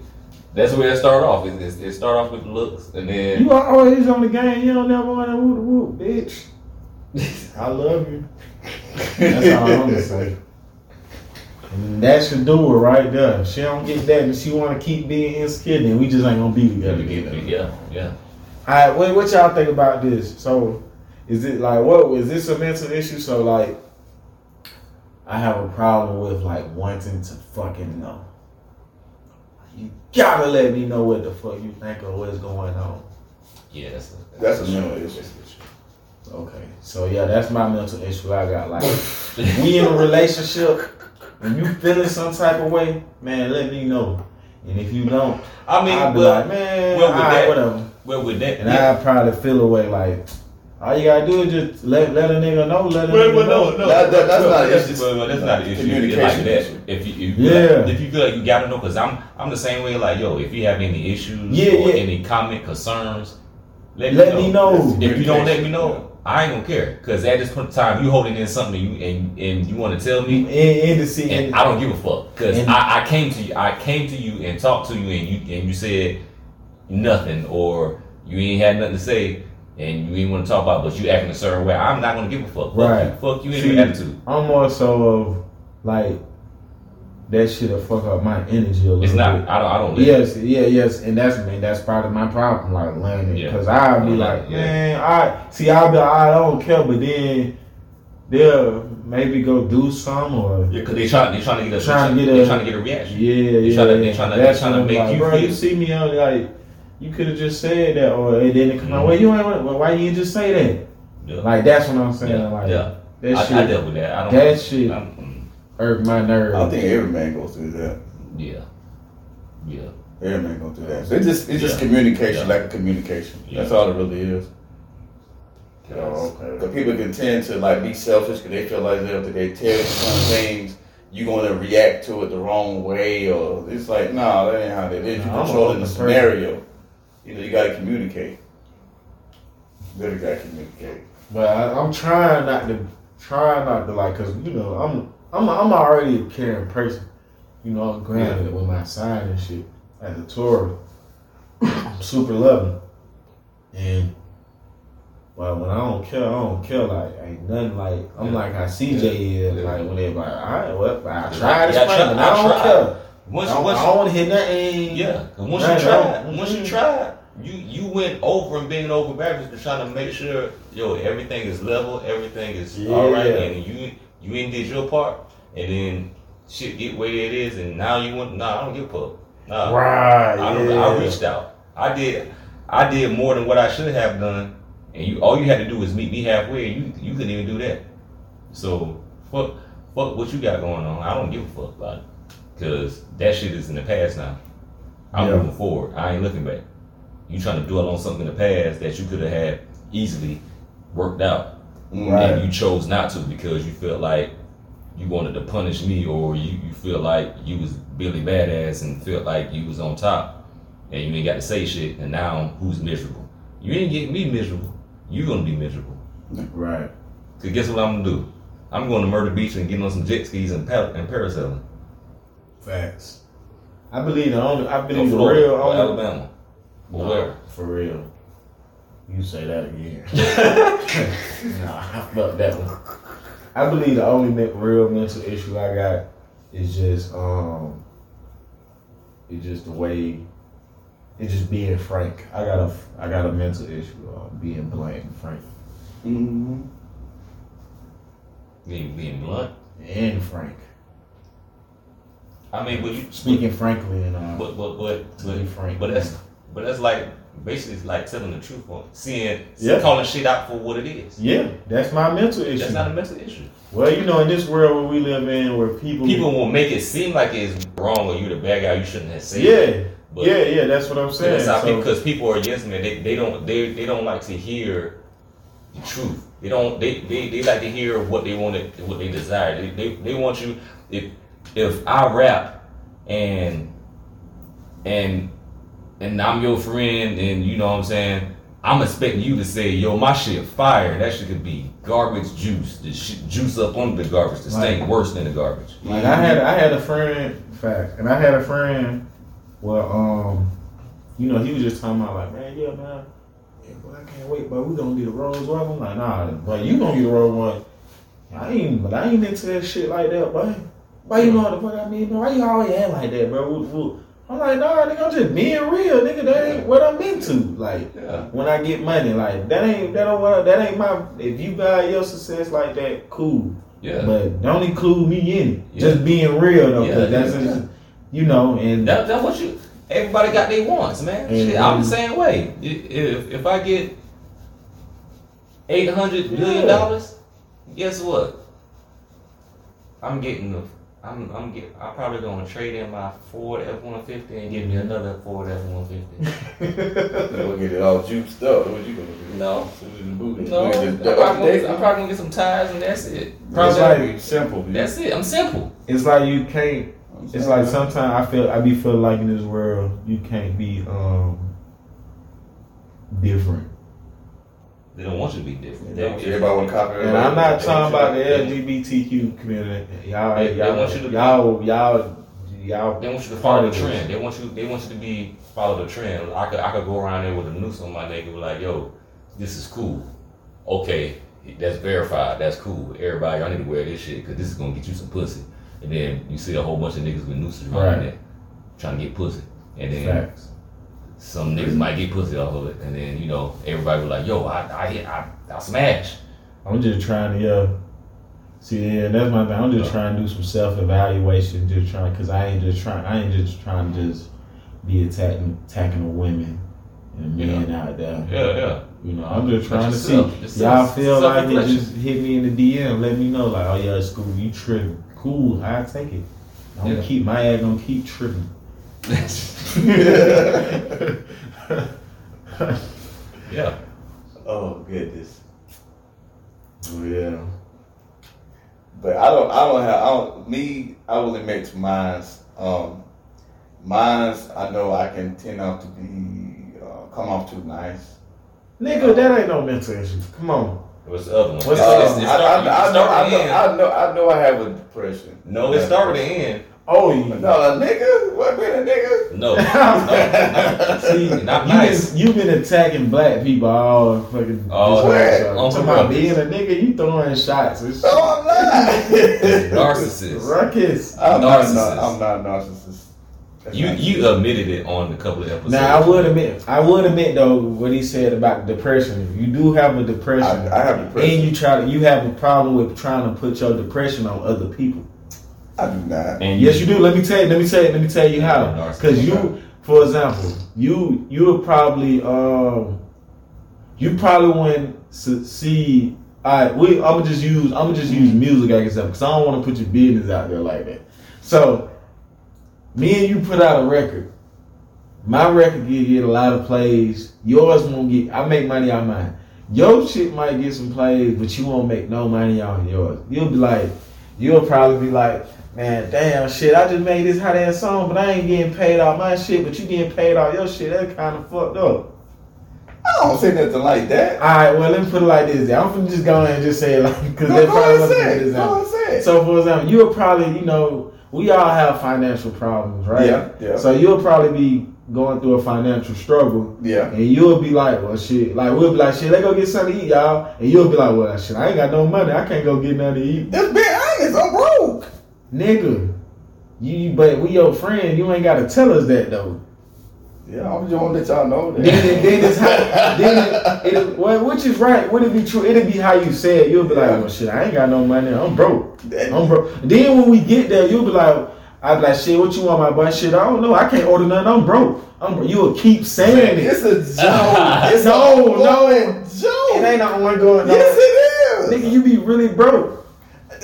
That's where it start off. It, it, it start off with looks, and then you are always on the game. You don't never want to whoop whoop, bitch. I love you. That's all I'm gonna say. And that should do it right there. She don't get that, and she want to keep being insecure, then we just ain't gonna be together. together. yeah, yeah. All right, what, what y'all think about this? So, is it like what is this a mental issue? So, like, I have a problem with like wanting to fucking know. You gotta let me know what the fuck you think or what's going on. Yeah, that's a, That's a mental issue. Okay, so yeah, that's my mental issue. I got like, we in a relationship, when you feeling some type of way, man, let me know. And if you don't, I mean, I'll be well, like, man, well, with alright, that- whatever. Well, with that, And yeah. I probably feel away like, all you gotta do is just let let a nigga know, let a Well, nigga well, know. no, no. That- that- that's well, not an that's, issue. well, well, that's not an issue. Communication Like that. issue. If you, if, Yeah. yeah. if you feel like you gotta know, cause I'm, I'm the same way. Like, yo, if you have any issues Yeah, or yeah. any comment concerns, let, Let me me know. know. If you don't let me know, I ain't gonna care. Cause at this point in time, you holding in something and you and, and you want to tell me, in the scene, and I don't give a fuck. Cause I, I came to you, I came to you and talked to you, and you and you said nothing, or you ain't had nothing to say. And you ain't want to talk about, it, but you acting a certain way. I'm not gonna give a fuck. Fuck Right. you. Fuck you in See, your attitude. I'm more so of like that shit'll fuck up my energy a little It's not. bit. I don't. I don't. Yes, yeah, yes, and that's man, that's part of my problem, like learning, Yeah. because I'll be Yeah, like, yeah. man, I see, I'll be, like, I don't care, but then they'll maybe go do some or Yeah, cause they try. They trying to get a. Trying to get they a- trying to get a reaction. Yeah, They yeah. they tryna- they That's tryna when I'm make like, you bro, feel- you see me on like, you could have just said that, or it didn't come out, well, you ain't, well, why you just say that? Yeah. Like that's what I'm saying. yeah. Like yeah. that I, shit I dealt with that. I don't. that shit- I'm- irk my nerve. I don't think every man goes through that. yeah. Yeah. Every man goes through that. So it's just it's just communication, Yeah. lack of communication. Yeah. That's all it really is. Oh, okay. Because people can tend to like be selfish because they feel like they have to they tell you some things you're gonna react to it the wrong way, or it's like, no, that ain't how they did. You No, I'm controlling a the person. scenario. You know, you gotta communicate. Really gotta communicate. But I, I'm trying not to try not to like, cause you know I'm I'm I'm already a caring person. You know, I'm granted with my sign and shit as a Taurus. I'm super loving, and well, when I don't care, I don't care. Like ain't nothing like I'm Yeah. like how CJ is. Yeah. Like when they're like, all right, well, I Yeah, tried this I plan, tried- and I I don't tried. care. Once, I don't, once, I don't want to hear nothing. yeah, once you try, once you Mhm. You you went over and bending over backwards to try to make sure, yo, everything is level, everything is all right, and you you ain't did your part, and then shit get where it is, and now you want, nah, I don't give a fuck, nah, Right. I, yeah. I reached out. I did. I did more than what I should have done, and you all you had to do was meet me halfway. And you you couldn't even do that. So fuck fuck what you got going on. I don't give a fuck about it because that shit is in the past now. I'm Yeah. moving forward. I ain't looking back. You trying to dwell on something in the past that you could have had easily worked out, Right. and you chose not to because you felt like you wanted to punish me, or you, you feel like you was Billy Badass and felt like you was on top, and you ain't got to say shit, and now who's miserable? You ain't getting me miserable. You gonna be miserable. Right. Cause guess what I'm gonna do? I'm going to Myrtle Beach and getting on some jet skis and, pa- and parasailing. Facts. I believe the only. I believe the real only. Alabama, or No, where? For real. You say that again. nah, I fuck that one. I believe the only real mental issue I got is just um, it's just the way, it's just being frank. I got a, I got a mental issue of being blunt and frank Mm-hmm. Being, being blunt. and frank. I mean, but you Speaking frankly and uh, But but but to be but, frank. but that's but that's like basically it's like telling the truth or seeing Yeah. calling shit out for what it is. yeah, that's my mental issue. That's not a mental issue. well, you know, in this world where we live in, where people, People will make it seem like it's wrong or you're the bad guy. You shouldn't have said. yeah. But yeah, yeah, that's what I'm saying. So- because people are yes men. They, they don't they, they don't like to hear the truth. They don't they, they, they like to hear what they want to what they desire. They, they, they want you if if I rap and and and I'm your friend and you know what I'm saying. I'm expecting you to say, "Yo, my shit fire." That shit could be garbage juice, the shit, juice up under the garbage, the stink Right. worse than the garbage. Like I had I had a friend fact, and I had a friend well um you know he was just talking about like man yeah man yeah boy I can't wait but we gonna get a Rolls Royce I'm like nah but you gonna get a Rolls Royce I ain't but I ain't into that shit like that boy why you know what the fuck I mean man why you always act like that bro Woo- woo. I'm like nah nigga I'm just being real nigga that ain't what I'm into like Yeah. when I get money like that ain't that don't what that ain't my if you got your success like that cool Yeah. but don't include me in it. Yeah. Just being real though, Yeah, that's you know, and That, that's what you. Everybody got their wants, man. And- Shit, I'm the same way. If if I get eight hundred billion Yeah. dollars, guess what? I'm getting the. I'm I'm get. I'm probably gonna trade in my Ford F one fifty and give me another Ford F one fifty. We'll get it all juiced up. What you gonna do? No. Put it in the boot. No, I'm probably, gonna, I'm probably gonna get some tires and that's it. It's Probably, like- simple. dude. that's it. I'm simple. it's like you can't. It's like sometimes I feel I be feeling like in this world you can't be um different. They don't want you to be different. They, Everybody want to copy. And I'm not everybody. talking about the LGBTQ community. Y'all, They- they y'all, want you to- y'all, y'all, y'all. They want you to follow of the this. trend. They want you. They want you to be follow the trend. I could. I could go around there with a noose on my neck and be like, "Yo, this is cool. Okay, that's verified. That's cool. Everybody, I need to wear this shit because this is gonna get you some pussy." And then you see a whole bunch of niggas with nooses around Right. there trying to get pussy. And then Facts. Some niggas might get pussy off of it. And then you know everybody be like, "Yo, I, I, hit, I, I smash." I'm just trying to yeah. See, yeah, that's my thing. I'm just uh. trying to do some self evaluation. Just trying, cause I ain't just trying. I ain't just trying to just be attacking, attacking the women and men out there. Yeah, yeah. You know, I'm just trying to see. yourself. Y'all feel like it, just hit me in the DM. Let me know, like, oh yeah, it's cool. You tripping? Cool. I take it. I'm Yeah. gonna keep my ass gonna keep tripping. Yeah. Oh goodness. Oh yeah. But I don't. I don't have. I don't. Me. I will admit to mine's. Um, mine's. I know I can tend out to be uh, come off too nice. Nigga, that ain't no mental issue. Come on. What's the other one? What's It's- the- it's- Um, it I, start- I, I, know, I, know, N. I know. I know. I have a depression. No, it start with an N. Oh, you. No, a nigga. What been a nigga? No, no, no. See, Not you nice. Been, you been attacking black people all fucking. Oh, this yeah. On Talking about being a nigga, you throwing shots and shit. No, I'm not. Narcissist. Ruckus. I'm not, Narcissist. I'm not a narcissist. That's You not- you admitted it on a couple of episodes. Now I would admit, I would admit though what he said about depression. If you do have a depression, I, I have depression. and you try to, you have a problem with trying to put your depression on other people. I do not. And Yes, you do. Let me tell you. Let me tell you. Let me tell you how. Because you, for example, you you would probably um, you probably wouldn't see. All right, we. I'm gonna just use. I'm gonna just use music as example because I don't want to put your business out there like that. So, me and you put out a record. My record get, get a lot of plays. Yours won't get. I make money on mine. Your shit might get some plays, but you won't make no money on yours. You'll be like, you'll probably be like, man, damn shit, I just made this hot ass song, but I ain't getting paid off my shit, but you getting paid off your shit. That's kind of fucked up. I don't say nothing like that. All right, well let me put it like this. I'm finna just go ahead and just say it like because they go probably ahead and wasn't say good it. Go example. ahead and say it. So for example, you'll probably, you know, we all have financial problems, right? Yeah, yeah. So you'll probably be going through a financial struggle. Yeah. And you'll be like, well, shit. Like, we'll be like, shit, let's go get something to eat, y'all. And you'll be like, well, shit, I ain't got no money. I can't go get nothing to eat. Just being honest, I'm broke. Nigga, you, but we your friend. You ain't got to tell us that, though. Yeah, I'm just want to let y'all know that. Then, then it's how, then it, it, well, which is right. Would it be true? It'd be how you say it. You'll be like, well, shit, I ain't got no money. I'm broke. I'm broke. Then when we get there, you'll be like, I'll be like, shit, what you want, my boy? Shit, I don't know. I can't order nothing. I'm broke. I'm broke. You'll keep saying it. It's a joke. It's No, a no. ongoing joke. It ain't an ongoing. No. Yes, it is. Nigga, you be really broke.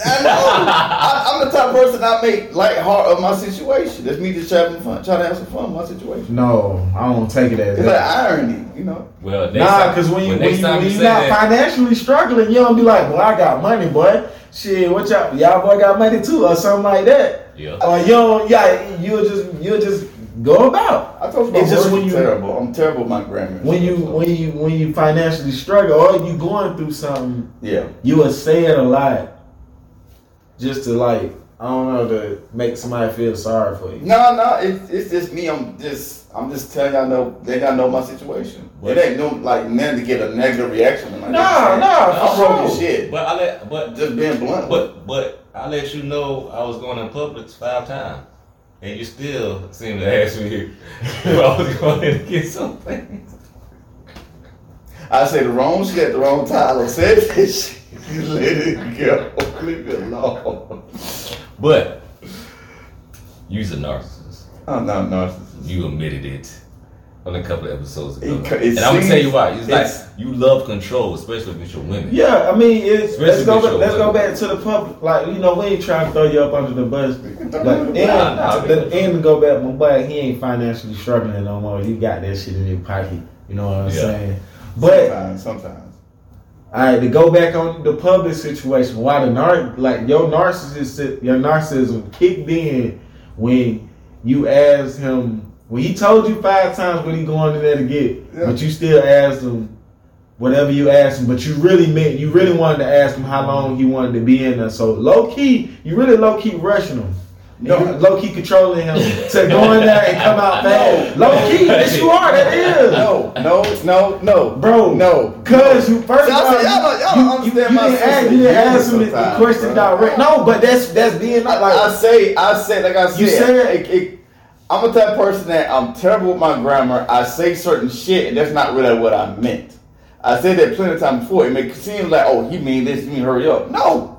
I know. I, I'm the type of person I make light heart of my situation. That's me just having fun, trying to have some fun with my situation. No, I don't take it as It's like irony, you know. Well, next Nah, because when you when, next you, when you you not that, financially struggling, you don't be like, "Boy, I got money, boy." Shit, what y'all y'all boy got money too, or something like that. yeah. Or you don't, yeah, you'll just you'll just go about. I told you my It's just words when are you- terrible. I'm terrible with my grammar. When you so- when you when you financially struggle or you going through something, yeah. you will say it a lot, just to like I don't know to make somebody feel sorry for you. No, no, it's it's just me. I'm just I'm just telling y'all know they gotta know my situation. What? It ain't no like meant to get a negative reaction. Like No, that. no, I'm for broke as sure. shit. But I let but Just being blunt. but but I let you know I was going in Publix five times, and you still seem to ask me if I was going to get something. I say the wrong shit at the wrong time. I said this shit. You let it go. Leave it alone. But you's a narcissist. I'm not a narcissist. You admitted it on a couple of episodes ago, It it and I'm gonna tell you why. It's, it's- like you love control, especially with your women. Yeah, I mean, it's, let's Especially go. with Back, your let's go back to the Publix. Like you know, we ain't trying to throw you up under the bus. can throw But me under the and, bus. Nah, nah, the, and go back, my boy, he ain't financially struggling no more. He got that shit in his pocket. You know what I'm Yeah. saying? But Sometimes, sometimes. All right, to go back on the Publix situation, why the nar like your narcissist, your narcissism kicked in when you asked him when he told you five times what he going in there to get, Yeah. but you still asked him whatever you asked him, but you really meant you really wanted to ask him how long he wanted to be in there. So low key, you really low key rushing him. No. No, low key controlling him to go in there and come out fast. Low key, yes you are. That is. No, no, no, no, Bro, no. Cause you first of all, y'all don't- y'all you, don't you, understand you my didn't ask, you didn't ask him the question bro. direct. No, but that's that's being I, like I say, I say, like I said, You said- it, it, I'm a type of person that I'm terrible with my grammar. I say certain shit, and that's not really what I meant. I said that plenty of times before. It makes it seem like, oh, he mean this, you mean hurry up. No.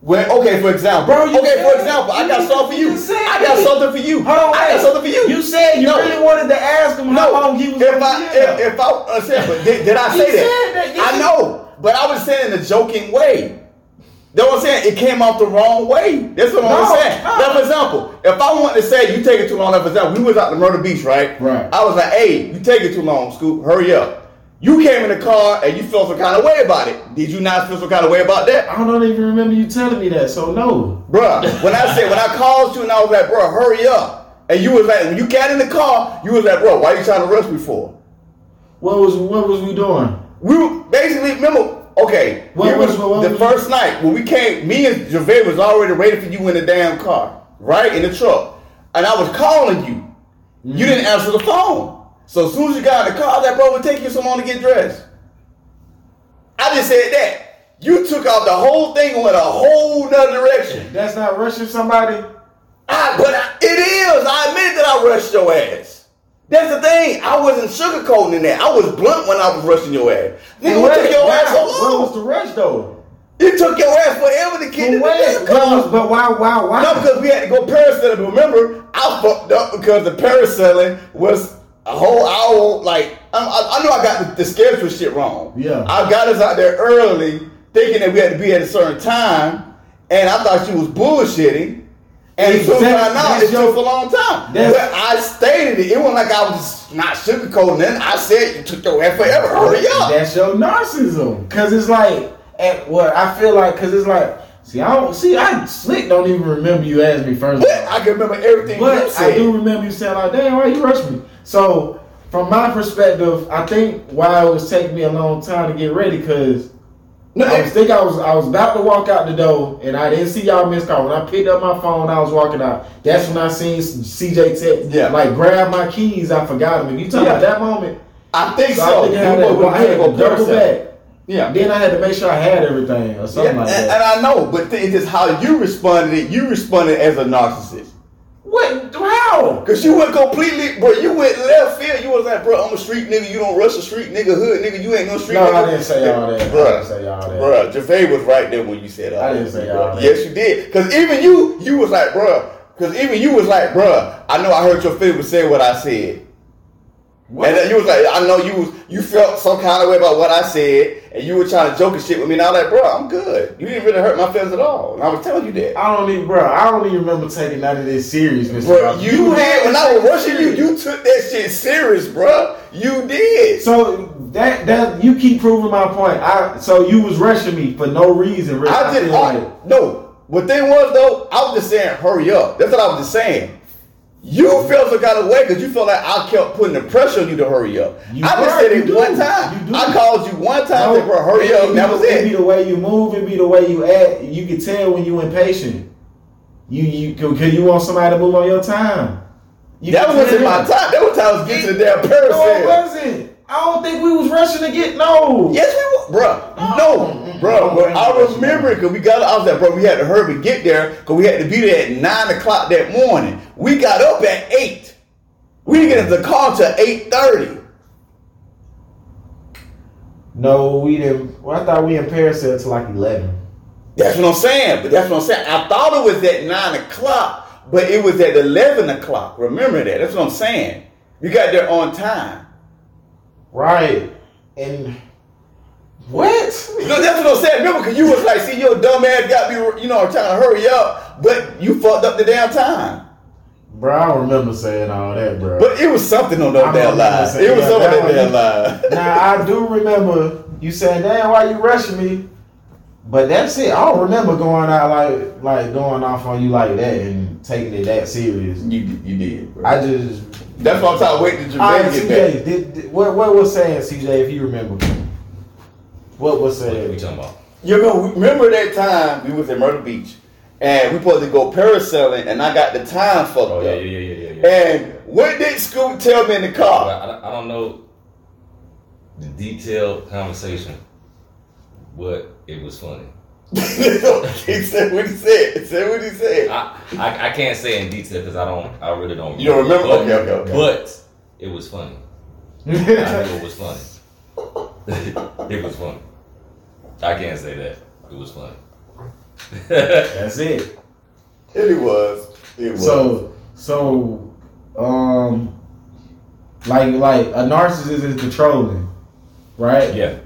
When, okay, for example, Bro, okay, for example, I got something for you. I got something for you. Hold on, I got something for you. you said you No. really wanted to ask him how long he was if I if, if I uh, said, but did, did I say that? said that. I know, but I was saying in a joking way. Know what I'm saying? It came out the wrong way. That's what I No, saying. no. Like, for example, if I wanted to say you take it too long, for example, we was out to Myrtle Beach, right? Right. I was like, hey, you take it too long, Scoop. Hurry up. You came in the car and you felt some kind of way about it. Did you not feel some kind of way about that? I don't even remember you telling me that, so no. Bruh, when I said, when I called you and I was like, bro, hurry up. And you was like, when you got in the car, you was like, bro, why you trying to rush me for? What was what was we doing? We were basically, remember, okay, What was- was, what was the it? first night when we came, me and Javed was already ready for you in the damn car, right? In the truck. And I was calling you. Mm-hmm. You didn't answer the phone. So as soon as you got in the car, that bro, we'll take you so long to get dressed. I just said that. You took off the whole thing and went a whole nother direction. That's not rushing somebody. I, but I, it is. I admit that I rushed your ass. That's the thing. I wasn't sugarcoating in that. I was blunt when I was rushing your ass. Nigga, what took your ass so What was the rush though? It took your ass forever to get in the car. but why why why? No, because we had to go parasailing. Remember, I fucked up because the parasailing was a whole hour. Like I, I, I know I got the, the schedule shit wrong. Yeah. I got us out there early, thinking that we had to be at a certain time, and I thought she was bullshitting. And so Exactly. found out That's it took a long time. But I stated it. It wasn't like I was not sugarcoating it. I said it took your ass forever. Hurry up. That's your narcissism. Cause it's like, at what I feel like, cause it's like, see, I don't see, I slick don't even remember you asked me first. But I can remember everything you But said. I do remember you saying like, "Damn, why you rush me?" So from my perspective, I think why it was taking me a long time to get ready because No, I was think I was I was about to walk out the door and I didn't see y'all miss call. When I picked up my phone, I was walking out. That's when I seen CJ text. Yeah. like grab my keys. I forgot them. If you talking about that moment, I think so, so. I think I had, to, I had to double back. Yeah. Then I had to make sure I had everything or Yeah, something and, like that. and I know, but th- it's just how you responded. It you responded as a narcissist. What? How? Cause you went completely, bro. You went left field. You was like, bro, I'm a street nigga. You don't rush a street nigga, hood nigga. You ain't no street No, nigga. I didn't say all that. Bro, I didn't say all that. Bruh, Javay was right there when you said all that. I didn't say bruh. all that. Yes, you did. Cause even you, you was like, bruh. Cause even you was like, bruh. I know I heard your feelings say what I said. What? And then you was like, I know you was you felt some kind of way about what I said, and you were trying to joke and shit with me. And I was like, bro, I'm good. You didn't really hurt my feelings at all. And I was telling you that. I don't even, bro. I don't even remember taking none of this serious, Mr. Bro, Rock. you, had did. When I was rushing you, serious. you took that shit serious, bro. You did. So that that you keep proving my point. I so you was rushing me for no reason. Rick. I didn't. I, like- no, what thing was though, I was just saying, hurry up. That's what I was just saying. You felt some kind of way because you felt like I kept putting the pressure on you to hurry up. You I just said it one time. I called you one time, No, said, hurry up, and that was It be the way you move. It be the way you act. You can tell when you impatient. You you because you want somebody to move on your time. You That wasn't my time. That was time I was getting to the damn No, it wasn't. I don't think we was rushing to get no. Yes, we were, bruh. No, Mm-mm. Bruh. But I remember because we got. I was like, bro, we had to hurry to get there because we had to be there at nine o'clock that morning. We got up at eight. We didn't get into the car till eight thirty. No, we didn't. Well, I thought we in Paris till like eleven. That's what I'm saying. But that's what I'm saying. I thought it was at nine o'clock, but it was at eleven o'clock. Remember that. That's what I'm saying. We got there on time. Right. And what? No, that's what I'm saying. Remember, because you was like, see, your dumb ass got me, you know, trying to hurry up, but you fucked up the damn time. Bro, I don't remember saying all that, bro. But it was something on I those damn don't lies. It was something on that That damn was- lie. now I do remember you saying, "Damn, why you rushing me?" But that's it. I don't remember going out like like going off on you like that and taking it that serious. You, you did. Bro. I just. That's why I'm trying to wait till All right, Jermaine get CJ, back. did, did- what what was saying, CJ? If you remember, what was What are we talking about? You know, remember that time we was in Myrtle Beach and we supposed to go parasailing and I got the time fucked Oh up. yeah, yeah, yeah, yeah, yeah. And what did Scoop tell me in the car? I, I don't know the detailed conversation, but it was funny. he said what he said. He said what he said. I, I, I can't say in detail because I don't I really don't. You don't remember? But, Okay, okay, okay. But it was funny. I knew it was funny. it was funny. I can't say that. It was funny. That's it. It was. It was. So so um like like a narcissist is controlling, right? yeah.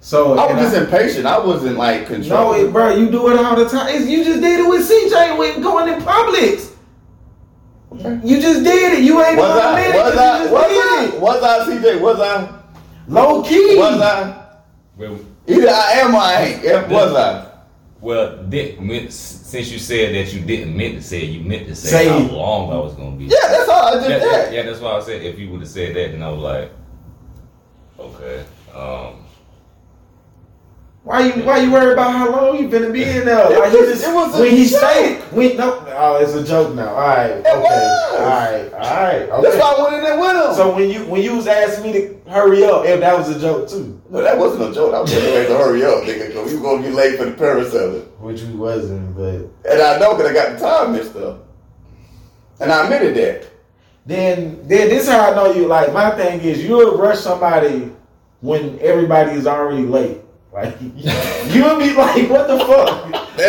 So I was just impatient. I wasn't like no, controlling. it, bro, you do it all the time. It's, you just did it with CJ when going in Publix. You just did it. You ain't was gonna I? admit it, Was but I? you just Was did I? Was I? CJ? Was I? Low key. Was I? Well, Either I am or I ain't. Was I? well did, meant- since you said that you didn't meant to say it, you meant to say, Say how long I was gonna be. Yeah, that's all I just Yeah, did. yeah, yeah, that's why I said if you would have said that, then I was like, okay. Um, Why you why you worried about how long you finna be in there? Like you was- just it was a when he joke. stayed when no oh it's a joke now. Alright, okay. Alright, alright, That's why I went in there with him. So when you when you was asking me to hurry up, if that was a joke too. no, that wasn't a joke. I was just ready to hurry up, nigga. Cause we were gonna be late for the parasailing. Which we wasn't, but And I know because I got the time mixed up. And I admitted that. then then this is how I know you like my thing is you'll rush somebody when everybody is already late. Like you would be like, what the fuck?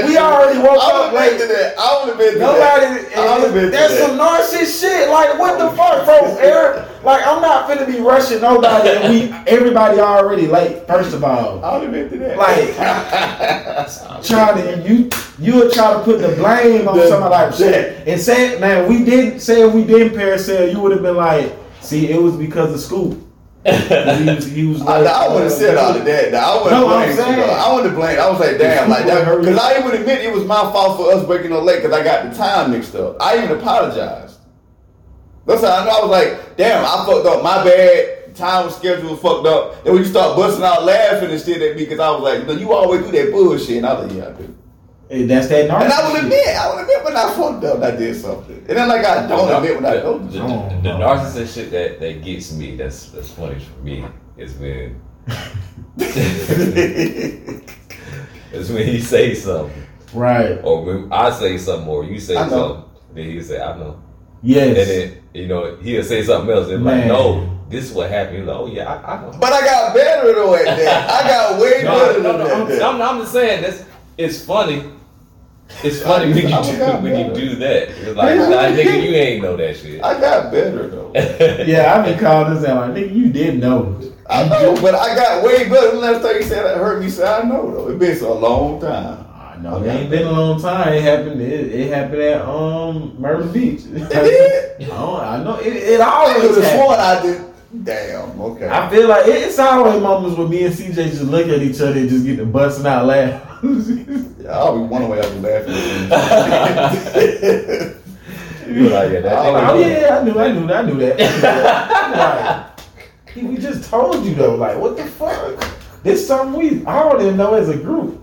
we already woke up late. to that. I would admit to Nobody, that. I would admit to that's that. some narcissist shit. Like, what the fuck, bro? Eric, like, I'm not finna be rushing nobody, and we everybody already late. First of all, I would admit to that. Like- trying to you, you would try to put the blame on The- somebody like shit, and say, man, we didn't say if we didn't parasail, you would have been like, see, it was because of Scoop. He was, he was I, like, I would have said all of that. Now, I wouldn't No, blame. I wouldn't blame. I was like, damn, like that. Because. I even admit it was my fault for us breaking up late because I got the time mixed up. I even apologized. That's how I know. I was like, damn, I fucked up. My bad. Time schedule was fucked up. Then when you start busting out laughing and shit at me because I was like, you you always do that bullshit. And I was like, yeah, I do. Hey, that's that narcissist. And I would admit, I would admit when I fucked up, I did something. And then like I don't admit when I the, don't. the, the, the narcissist shit that, that gets me, that's that's funny for me, is when is when he says something. right. Or when I say something or you say something, then he say, I know. Yes. And then, you know, he'll say something else and like, no, this is what happened. Like, oh yeah, I, I know. But I got better though at that. I got way No, better no, than no, that. I'm, I'm, I'm just saying that's it's funny. It's funny when you I do got when you do that. It's like, nah, nigga, you ain't know that shit. I got better though. yeah, I've been calling this out like, nigga, you did know. I know, but I got way better. The last time you said that hurt me, say I know though. It's been so a long time. I know it ain't been a long time. It happened. It, it happened at um Myrtle Beach. It did. I, don't- I know it. It I always could have happens. sworn I did. Damn. Okay. I feel like it- it's always moments where me and CJ just look at each other and just get to busting out laughing. Yeah, I'll be one way I was laughing. You like, Oh, oh yeah, I knew, I knew, that I knew that. like, we just told you though. Like, what the fuck? This something we I don't even know as a group.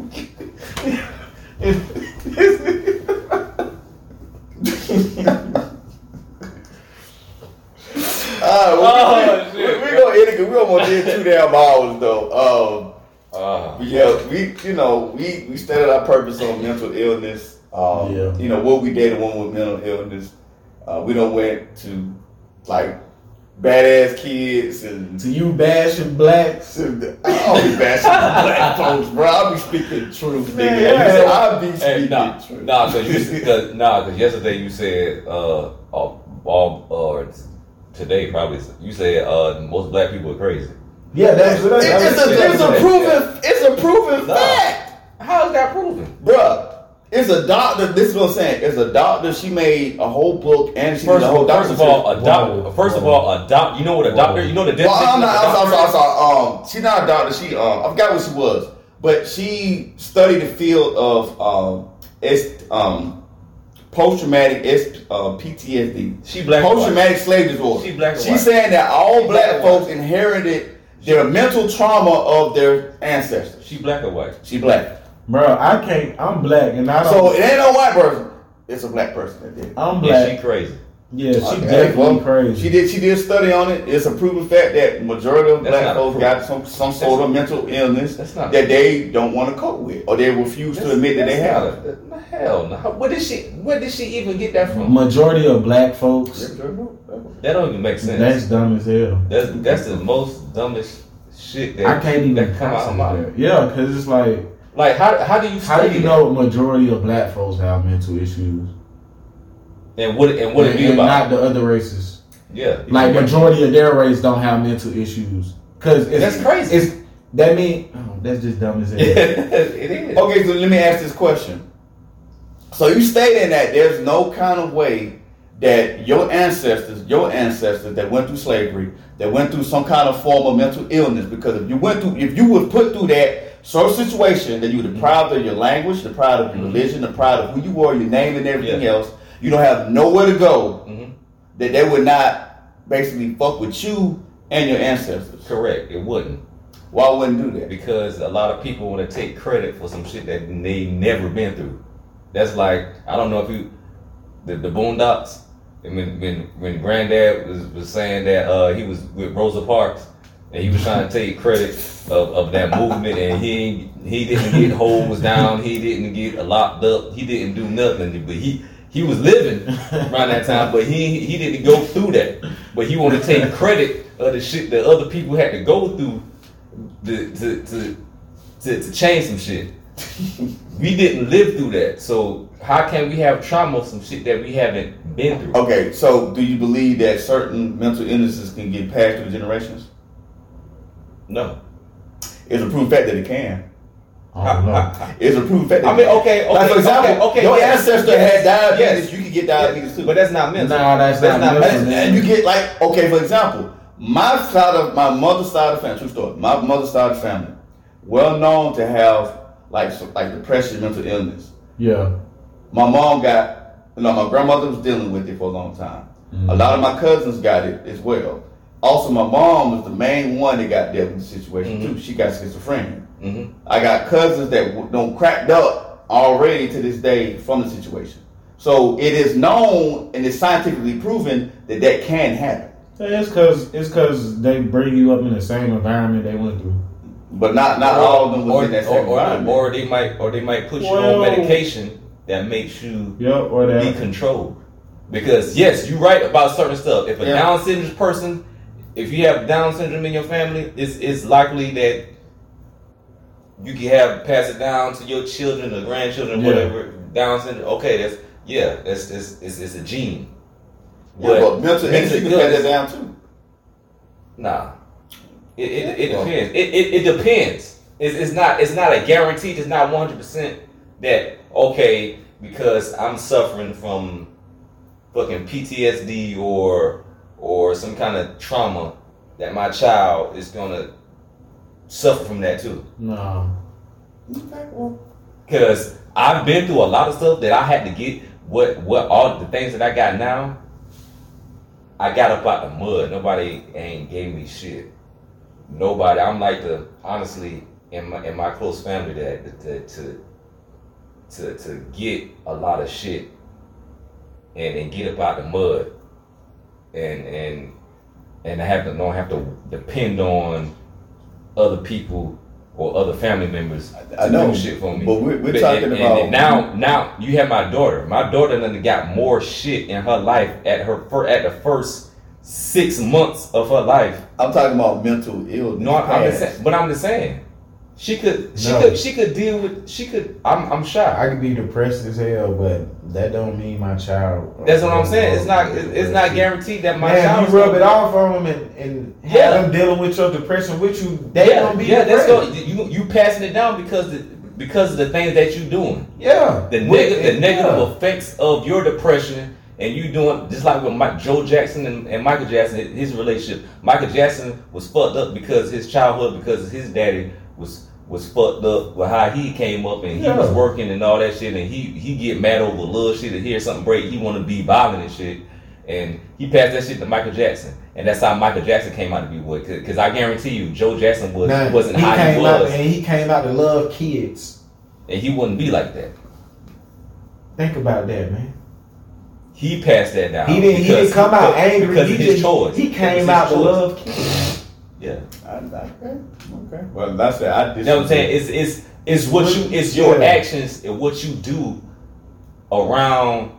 Right, Oh, we, shit. we, we gonna end it 'cause we almost did two damn hours though. Um, Ah. Yeah, we you know we we stated our purpose on mental illness. Um, Yeah. You know what we dated one with mental illness. Uh, we don't went to like badass kids and. to you bashing blacks. I don't be bashing black folks, bro. I be speaking truth, Man, nigga. yeah. I be Hey, speaking nah, truth. nah, cause you, cause, nah, cause yesterday you said, uh, all, all, or today probably you said, uh, most black people are crazy. Yeah, that's what It- it's, a, it's a proven it's a proven Nah. fact. How is that proven? Bruh, it's a doctor. This is what I'm saying. It's a doctor. She made a whole book and she First did a of whole all, first of all, a doctor. Whoa, First of all, a doc. You know what a doctor? You know the Well, I'm not. of a I'm sorry, doctor sorry, is? sorry. Um, she's not a doctor. She um, I forgot what she was, but she studied the field of um, it's um, post traumatic uh, PTSD. She black. Post-traumatic slave disorder. She black or She's white? saying that all She black black or folks inherited their mental trauma of their ancestors. She black or white? She black. Bro, I can't. I'm black, and I don't. So it ain't no white person. It's a black person that did. I'm Yeah, black. she crazy. Yeah, she Okay, definitely well, crazy. She did. She did study on it. It's a proven fact that majority of That's black folks got some some sort of mental illness not. that they don't want to cope with, or they refuse to admit that they have. it. Hell no. Where did she? Where did she even get that from? Majority of black folks. That don't even make sense. That's dumb as hell. That's that's the most dumbest shit that I can't even that come out of my that. Yeah, because it's like, Like how how do you how do study you that? know majority of black folks have mental issues? And what and what it and, be and about? not the other races. yeah, Like majority of their race don't have mental issues. Cause it's, That's crazy. It's that mean oh, that's just dumb as hell. it is. Okay, so let me ask this question. So you stating that there's no kind of way that your ancestors, your ancestors that went through slavery, that went through some kind of form of mental illness, because if you went through, if you was put through that sort of situation, that you were deprived of your language, deprived of your mm-hmm. religion, deprived of who you were, your name, and everything Yeah. else, you don't have nowhere to go. Mhm. That they would not basically fuck with you and your ancestors. Correct. It wouldn't. Why wouldn't do that? because a lot of people want to take credit for some shit that they never been through. That's like I don't know if you the the Boondocks. When when when Granddad was, was saying that uh, he was with Rosa Parks and he was trying to take credit of, of that movement and he he didn't get holes down, he didn't get locked up, he didn't do nothing, but he he was living around that time, but he he didn't go through that. But he wanted to take credit of the shit that other people had to go through to to to, to, to change some shit. we didn't live through that, so how can we have trauma of some shit that we haven't been through? Okay, so do you believe that certain mental illnesses can get passed through generations? No. It's a proven fact that it can. I don't know. It's a proven fact. I mean, okay, okay, like for example, okay, okay, your yes, ancestor yes, had diabetes. yes. You could get diabetes too. But that's not mental. Nah, that's not mental. and, you get like okay, for example, my side of my mother's side of family, true story. My mother's side of family, well known to have like so, like depression, mental illness. Yeah. My mom got, you know, my grandmother was dealing with it for a long time. A mm-hmm. lot of my cousins got it as well. Also, my mom was the main one that got dealt with the situation mm-hmm. too. She got schizophrenia. Hmm I got cousins that w- don't cracked up already to this day from the situation. So it is known and it's scientifically proven that that can happen, Yeah, It's cause it's cause they bring you up in the same environment they went through. but not not all of them was or, in that same or, environment. or they might or they might put you on medication that makes you Yep, or that. be controlled. Because yes, you're right about certain stuff. If a Yeah. Down syndrome person, if you have Down syndrome in your family, it's it's likely that you can have pass it down to your children or grandchildren, Yeah. whatever. Down syndrome. Okay, that's yeah, that's it's it's, it's a gene. yeah, but mental illness you can pass that down too. Nah. It it, it Well- depends. It, it, it depends. It's, it's not it's not a guarantee. It's not one hundred percent that okay because I'm suffering from fucking PTSD or or some kind of trauma that my child is gonna suffer from that too. No. Okay, well, Cause I've been through a lot of stuff that I had to get what what all the things that I got now. I got up out the mud. Nobody ain't gave me shit. Nobody. I'm like the honestly in my in my close family that that to to to get a lot of shit and and get up out the mud and and and I have to don't have to depend on other people or other family members to I know, do shit for me. but we're- we're But- talking and- about- and now. Now you have my daughter. My daughter done got more shit in her life at her fir- at the first six months of her life. I'm talking about mental illness. No, I'm just saying, but I'm just saying, she could she No. could she could deal with she could. I'm I'm shy. I could be depressed as hell, but that don't mean my child. That's what I'm saying. It's not it's, it's not guaranteed that my Man, child. you rub it off on them and, and have Yeah. them dealing with your depression with you. They yeah, gonna be yeah. That's depressed. go. You you passing it down because the, because of the things that you're doing. Yeah, the, With- neg- the negative yeah. effects of your depression and you doing just like with Mike, Joe Jackson and, and Michael Jackson, his relationship. Michael Jackson was fucked up because his childhood, because his daddy was was fucked up with how he came up and he Yeah. was working and all that shit, and he he get mad over little shit and hear something break, he want to be violent and shit, and he passed that shit to Michael Jackson, and that's how Michael Jackson came out to be what. Because I guarantee you, Joe Jackson was wasn't he how he was, and he came out to love kids. and he wouldn't be like that. Think about that, man. He passed that down. He didn't. He didn't come out angry. because he of his just, choice. He came out to love kids. Yeah, I, I, okay, okay. Well, that's it. I you know what I'm saying? It's it's it's what you it's your Yeah. actions and what you do around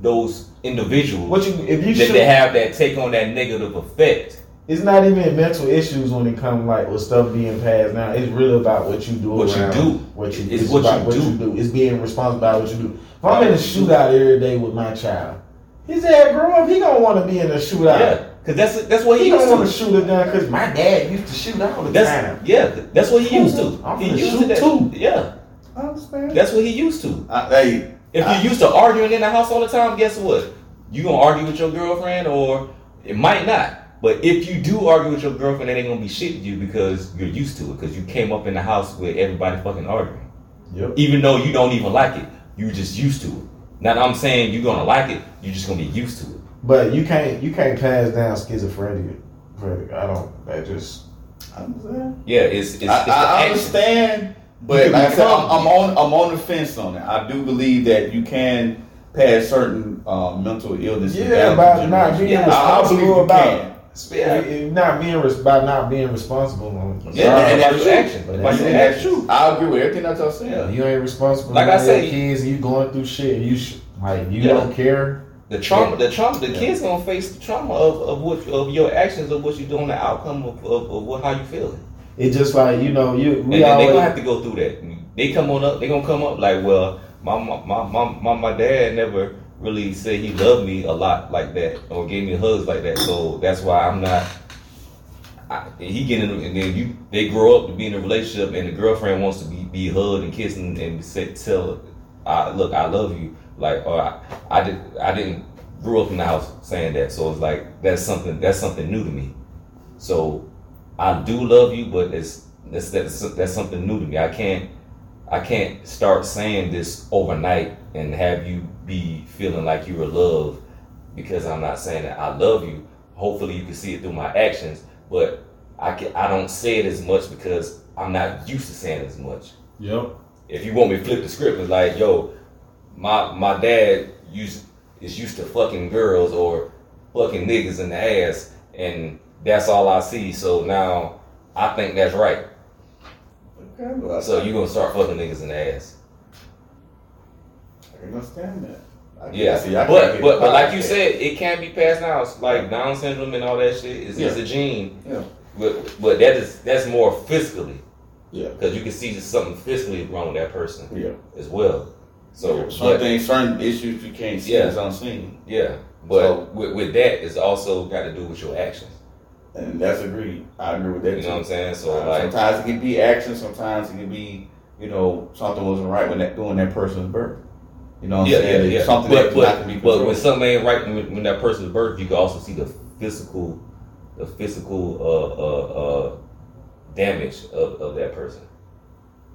those individuals What you if you that shoot, they have that take on that negative effect. it's not even mental issues when it comes like with stuff being passed now. It's really about what you do. What you do. What you It's it's what about you what do. you do. It's being responsible about what you do. If I'm in a shootout every day with my child, his dad grow up, he gonna want to be in a shootout. Yeah, because that's that's what He he don't used want to to. shoot a gun because my dad used to shoot all the That's time. yeah, that's what he used to. I'm He gonna used shoot to that. too. Yeah, I understand. that's what he used to. I, hey, If I- you used to arguing in the house all the time, guess what? you gonna argue with your girlfriend, or it might not. But if you do argue with your girlfriend, it ain't gonna be shit to you because you're used to it. Because you came up in the house with everybody fucking arguing. Yep. Even though you don't even like it, you just used to it. Now I'm saying you're gonna like it, you're just gonna be used to it. But you can't you can't pass down schizophrenia. I don't. That just I'm. Yeah, it's it's, I, it's the I understand, but can like I said, I'm, I'm on I'm on the fence on it. I do believe that you can pass certain um, mental illness. yeah down about not being Yeah, I- I believe responsible you about can. yeah. not being by not being responsible. On, Yeah, Sorry, and that's your action. But About that's- that's true. I agree with everything that y'all saying. Yeah, you ain't responsible. Like Like I I say- kids, and you going through shit, and you sh- like you Yeah. don't care. The trauma, the trauma, the Yeah. kids gonna face the trauma of, of what of your actions of what you're doing, the outcome of, of, of what how you feeling. It's just like you know you. And We then they gonna have to go through that. They come on up. They gonna come up like, well, my my my my, my, dad never really said he loved me a lot like that or gave me hugs like that. So that's why I'm not. I, and he get in, and then you they grow up to be in a relationship, and the girlfriend wants to be be hugged and kissed and, and say, tell, I, look, I love you. Like, or I, I did, I didn't grew up in the house saying that, so it's like that's something that's something new to me. So I do love you, but it's that's that's that's something new to me. I can't I can't start saying this overnight and have you be feeling like you were loved because I'm not saying that I love you. Hopefully you can see it through my actions, but I can I don't say it as much because I'm not used to saying as much. Yep. If you want me to flip the script, it's like, yo, my my dad used is used to fucking girls or fucking niggas in the ass, and that's all I see. So now I think that's right. Okay, So you gonna start fucking niggas in the ass? I can understand that. I Yeah, see, I but but but like you said, it can be passed down. Like Down syndrome and all that shit is, is Yeah. a gene. Yeah. But but that is that's more physically Yeah. because you can see just something physically wrong with that person Yeah. as well. So certain things, certain issues you can't see Yeah. is unseen, yeah, but So- with, with that, it's also got to do with your actions. and that's agreed. I agree with that You too. know what I'm saying? So Uh, like, sometimes it can be action, sometimes it can be, you know, something wasn't right when that doing that person's birth. You know what I'm yeah, yeah, saying? yeah. Something but that not can but, be but when something ain't right when, when that person's birth, you can also see the physical, the physical uh uh uh damage of, of that person.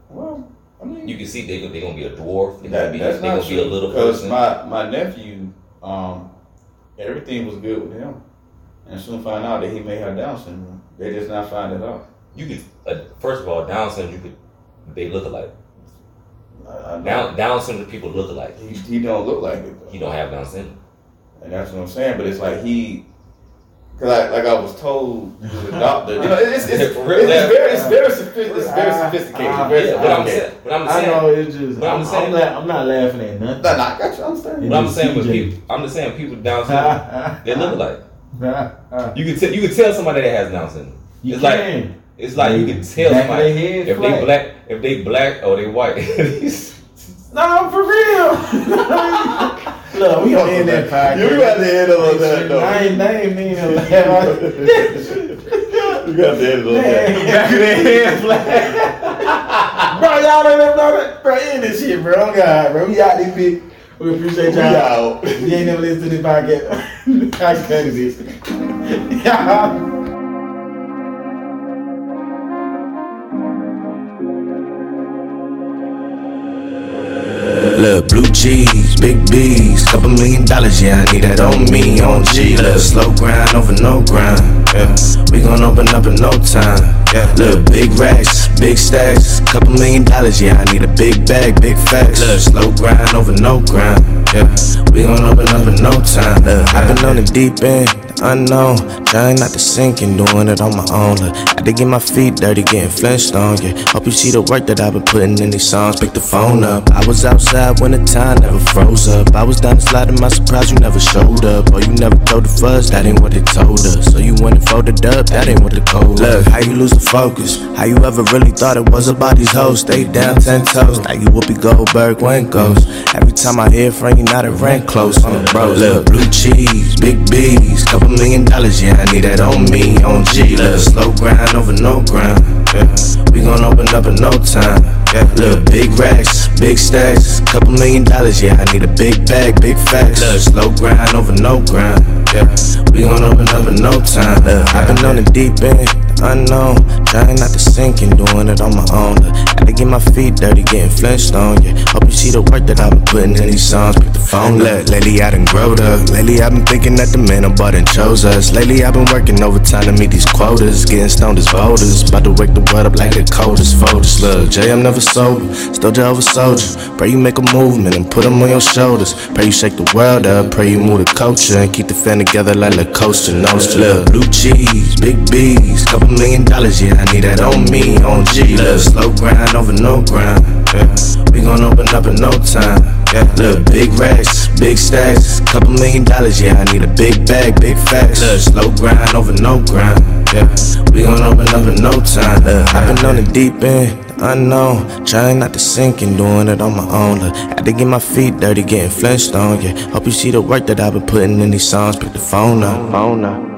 well, I mean, You can see they they gonna be a dwarf. They that, gonna be that's they not gonna be a true little because my my nephew, um, everything was good with him, and soon find out that he may have Down syndrome. They just not find it out. you could uh, first of all Down syndrome. You could they look alike. I, I. Down Down syndrome people look alike. he, he don't look like it. Though. He don't have Down syndrome. And that's what I'm saying. But it's like he, cause like, like I was told to the doctor, you know, it's, it's, it's, For real, it's very, it's very, sophi- it's very Ah, sophisticated. ah, very Yeah, but I'm sophisticated. saying, but I'm I know it's just. But I'm I'm, I'm, saying- la- I'm not laughing at nothing. Nah, nah, I got you. I understand. but I'm It's saying, with people, I'm just saying, people with Down syndrome, they look alike. you You can tell, you can tell somebody that has Down syndrome. it's like, can. it's like you can tell Back somebody their head if flat. they black, if they black or they white. No, for real. Look, we gonna end that podcast. You got to end it on that though. I ain't name me in laugh. You got to end it on that. Back of their head flat. bro, y'all don't even know that. Bro, end this shit, bro. Oh, God, bro. We out this bitch. We appreciate y'all. out. You ain't never listened to this podcast, I cut it. Yeah. Look, blue cheese, big B's, couple million dollars, yeah, I need that on me, on G. Look, slow grind over no grind, yeah. We gon' open up in no time, yeah. Look, big racks, big stacks, couple million dollars, yeah, I need a big bag, big facts. Look, slow grind over no grind, yeah. We gon' open up in no time. Look, I've been on the deep end, unknown, trying not to sink and doing it on my own. Look, had to get my feet dirty, getting Flintstone, yeah. Hope you see the work that I've been putting in these songs. Pick the phone up. I was outside when the time never froze up. I was down the slide, and my surprise, you never showed up. Or you never told the fuzz, that ain't what they told us. So you went and folded up, that ain't what the code. Look, how you lose the focus? How you ever really thought it was about these hoes? Stay down ten toes. Now you Whoopi Goldberg, when goes. Every time I hear from you, not a rent close on the bros. Look, blue cheese, big B's, couple million dollars, yeah, I need that on me, on G. Look, slow grind over no grind. Yeah. We gon' open up in no time. Yeah. Look, big racks, big stacks, couple million dollars, yeah. I need a big bag, big facts. Look, slow grind over no grind, yeah. We gon' open up in no time. Look, I've been on the deep end, unknown, trying not to sink and doing it on my own. Had to get my feet dirty, getting on, yeah. Hope you see the work that I've been putting in these songs. Pick the phone, look, lately I done growed up. Lately I've been thinking that the man I bought and us. Lately I've been working overtime to meet these quotas, getting stoned as voters. About to wake the world up like the coldest voters. Look, Jay, I'm never sober, still Jehovah soldier. Pray you make a movement and put them on your shoulders. Pray you shake the world up, pray you move the culture and keep the fan together like La Costa Nostra. Look, blue cheese, big B's, couple million dollars, yeah, I need that on me, on G. Look, slow grind over no grind, yeah. We gon' open up in no time, yeah. Look, big racks, big stacks, couple million dollars, yeah, I need a big bag, big facts. Look, slow grind over no grind, yeah. We gon' open up in no time, look. I've been on the deep end. Unknown, trying not to sink and doing it on my own. Look, had to get my feet dirty, getting on. Yeah, hope you see the work that I've been putting in these songs. Pick the phone up, phone up.